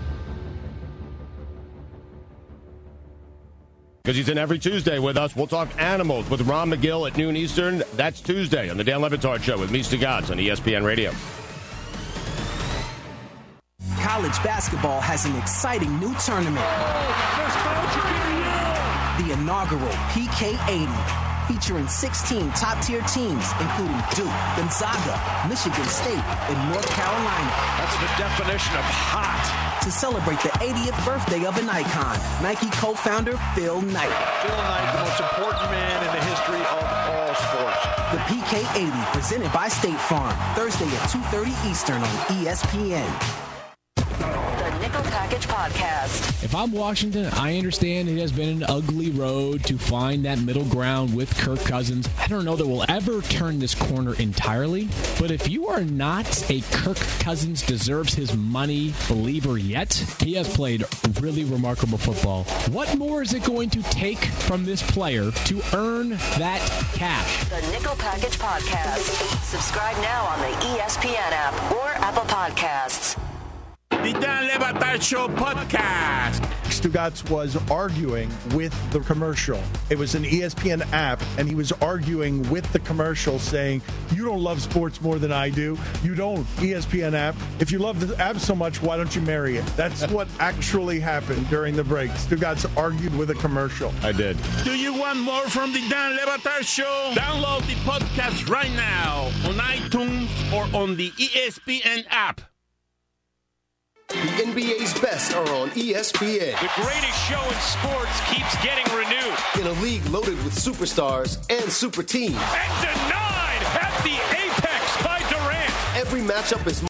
Speaker 28: Because he's in every Tuesday with us. We'll talk animals with Ron McGill at noon Eastern. That's Tuesday on the Dan Le Batard Show with Stugatz on ESPN Radio.
Speaker 29: College basketball has an exciting new tournament. The inaugural PK 80 featuring 16 top tier teams, including Duke, Gonzaga, Michigan State, and North Carolina.
Speaker 30: That's the definition of hot.
Speaker 29: To celebrate the 80th birthday of an icon, Nike co founder Phil Knight.
Speaker 30: Phil Knight, the most important man in the history of all sports.
Speaker 29: The PK 80, presented by State Farm, Thursday at 2.30 Eastern on ESPN.
Speaker 31: Nickel Package Podcast.
Speaker 32: If I'm Washington, I understand it has been an ugly road to find that middle ground with Kirk Cousins. I don't know that we'll ever turn this corner entirely, but if you are not a Kirk Cousins deserves his money believer yet, he has played really remarkable football. What more is it going to take from this player to earn that cash?
Speaker 31: The Nickel Package Podcast. Subscribe now on the ESPN app or Apple Podcasts.
Speaker 33: The Dan Le Show podcast.
Speaker 34: Stugatz was arguing with the commercial. It was an ESPN app, and he was arguing with the commercial, saying, "You don't love sports more than I do. You don't ESPN app. If you love the app so much, why don't you marry it?" That's what [laughs] actually happened during the break. Stugatz argued with a commercial.
Speaker 28: I did.
Speaker 33: Do you want more from the Dan Le Show? Download the podcast right now on iTunes or on the ESPN app.
Speaker 35: The NBA's best are on ESPN.
Speaker 30: The greatest show in sports keeps getting renewed.
Speaker 35: In a league loaded with superstars and super teams.
Speaker 30: And denied at the apex by Durant.
Speaker 35: Every matchup is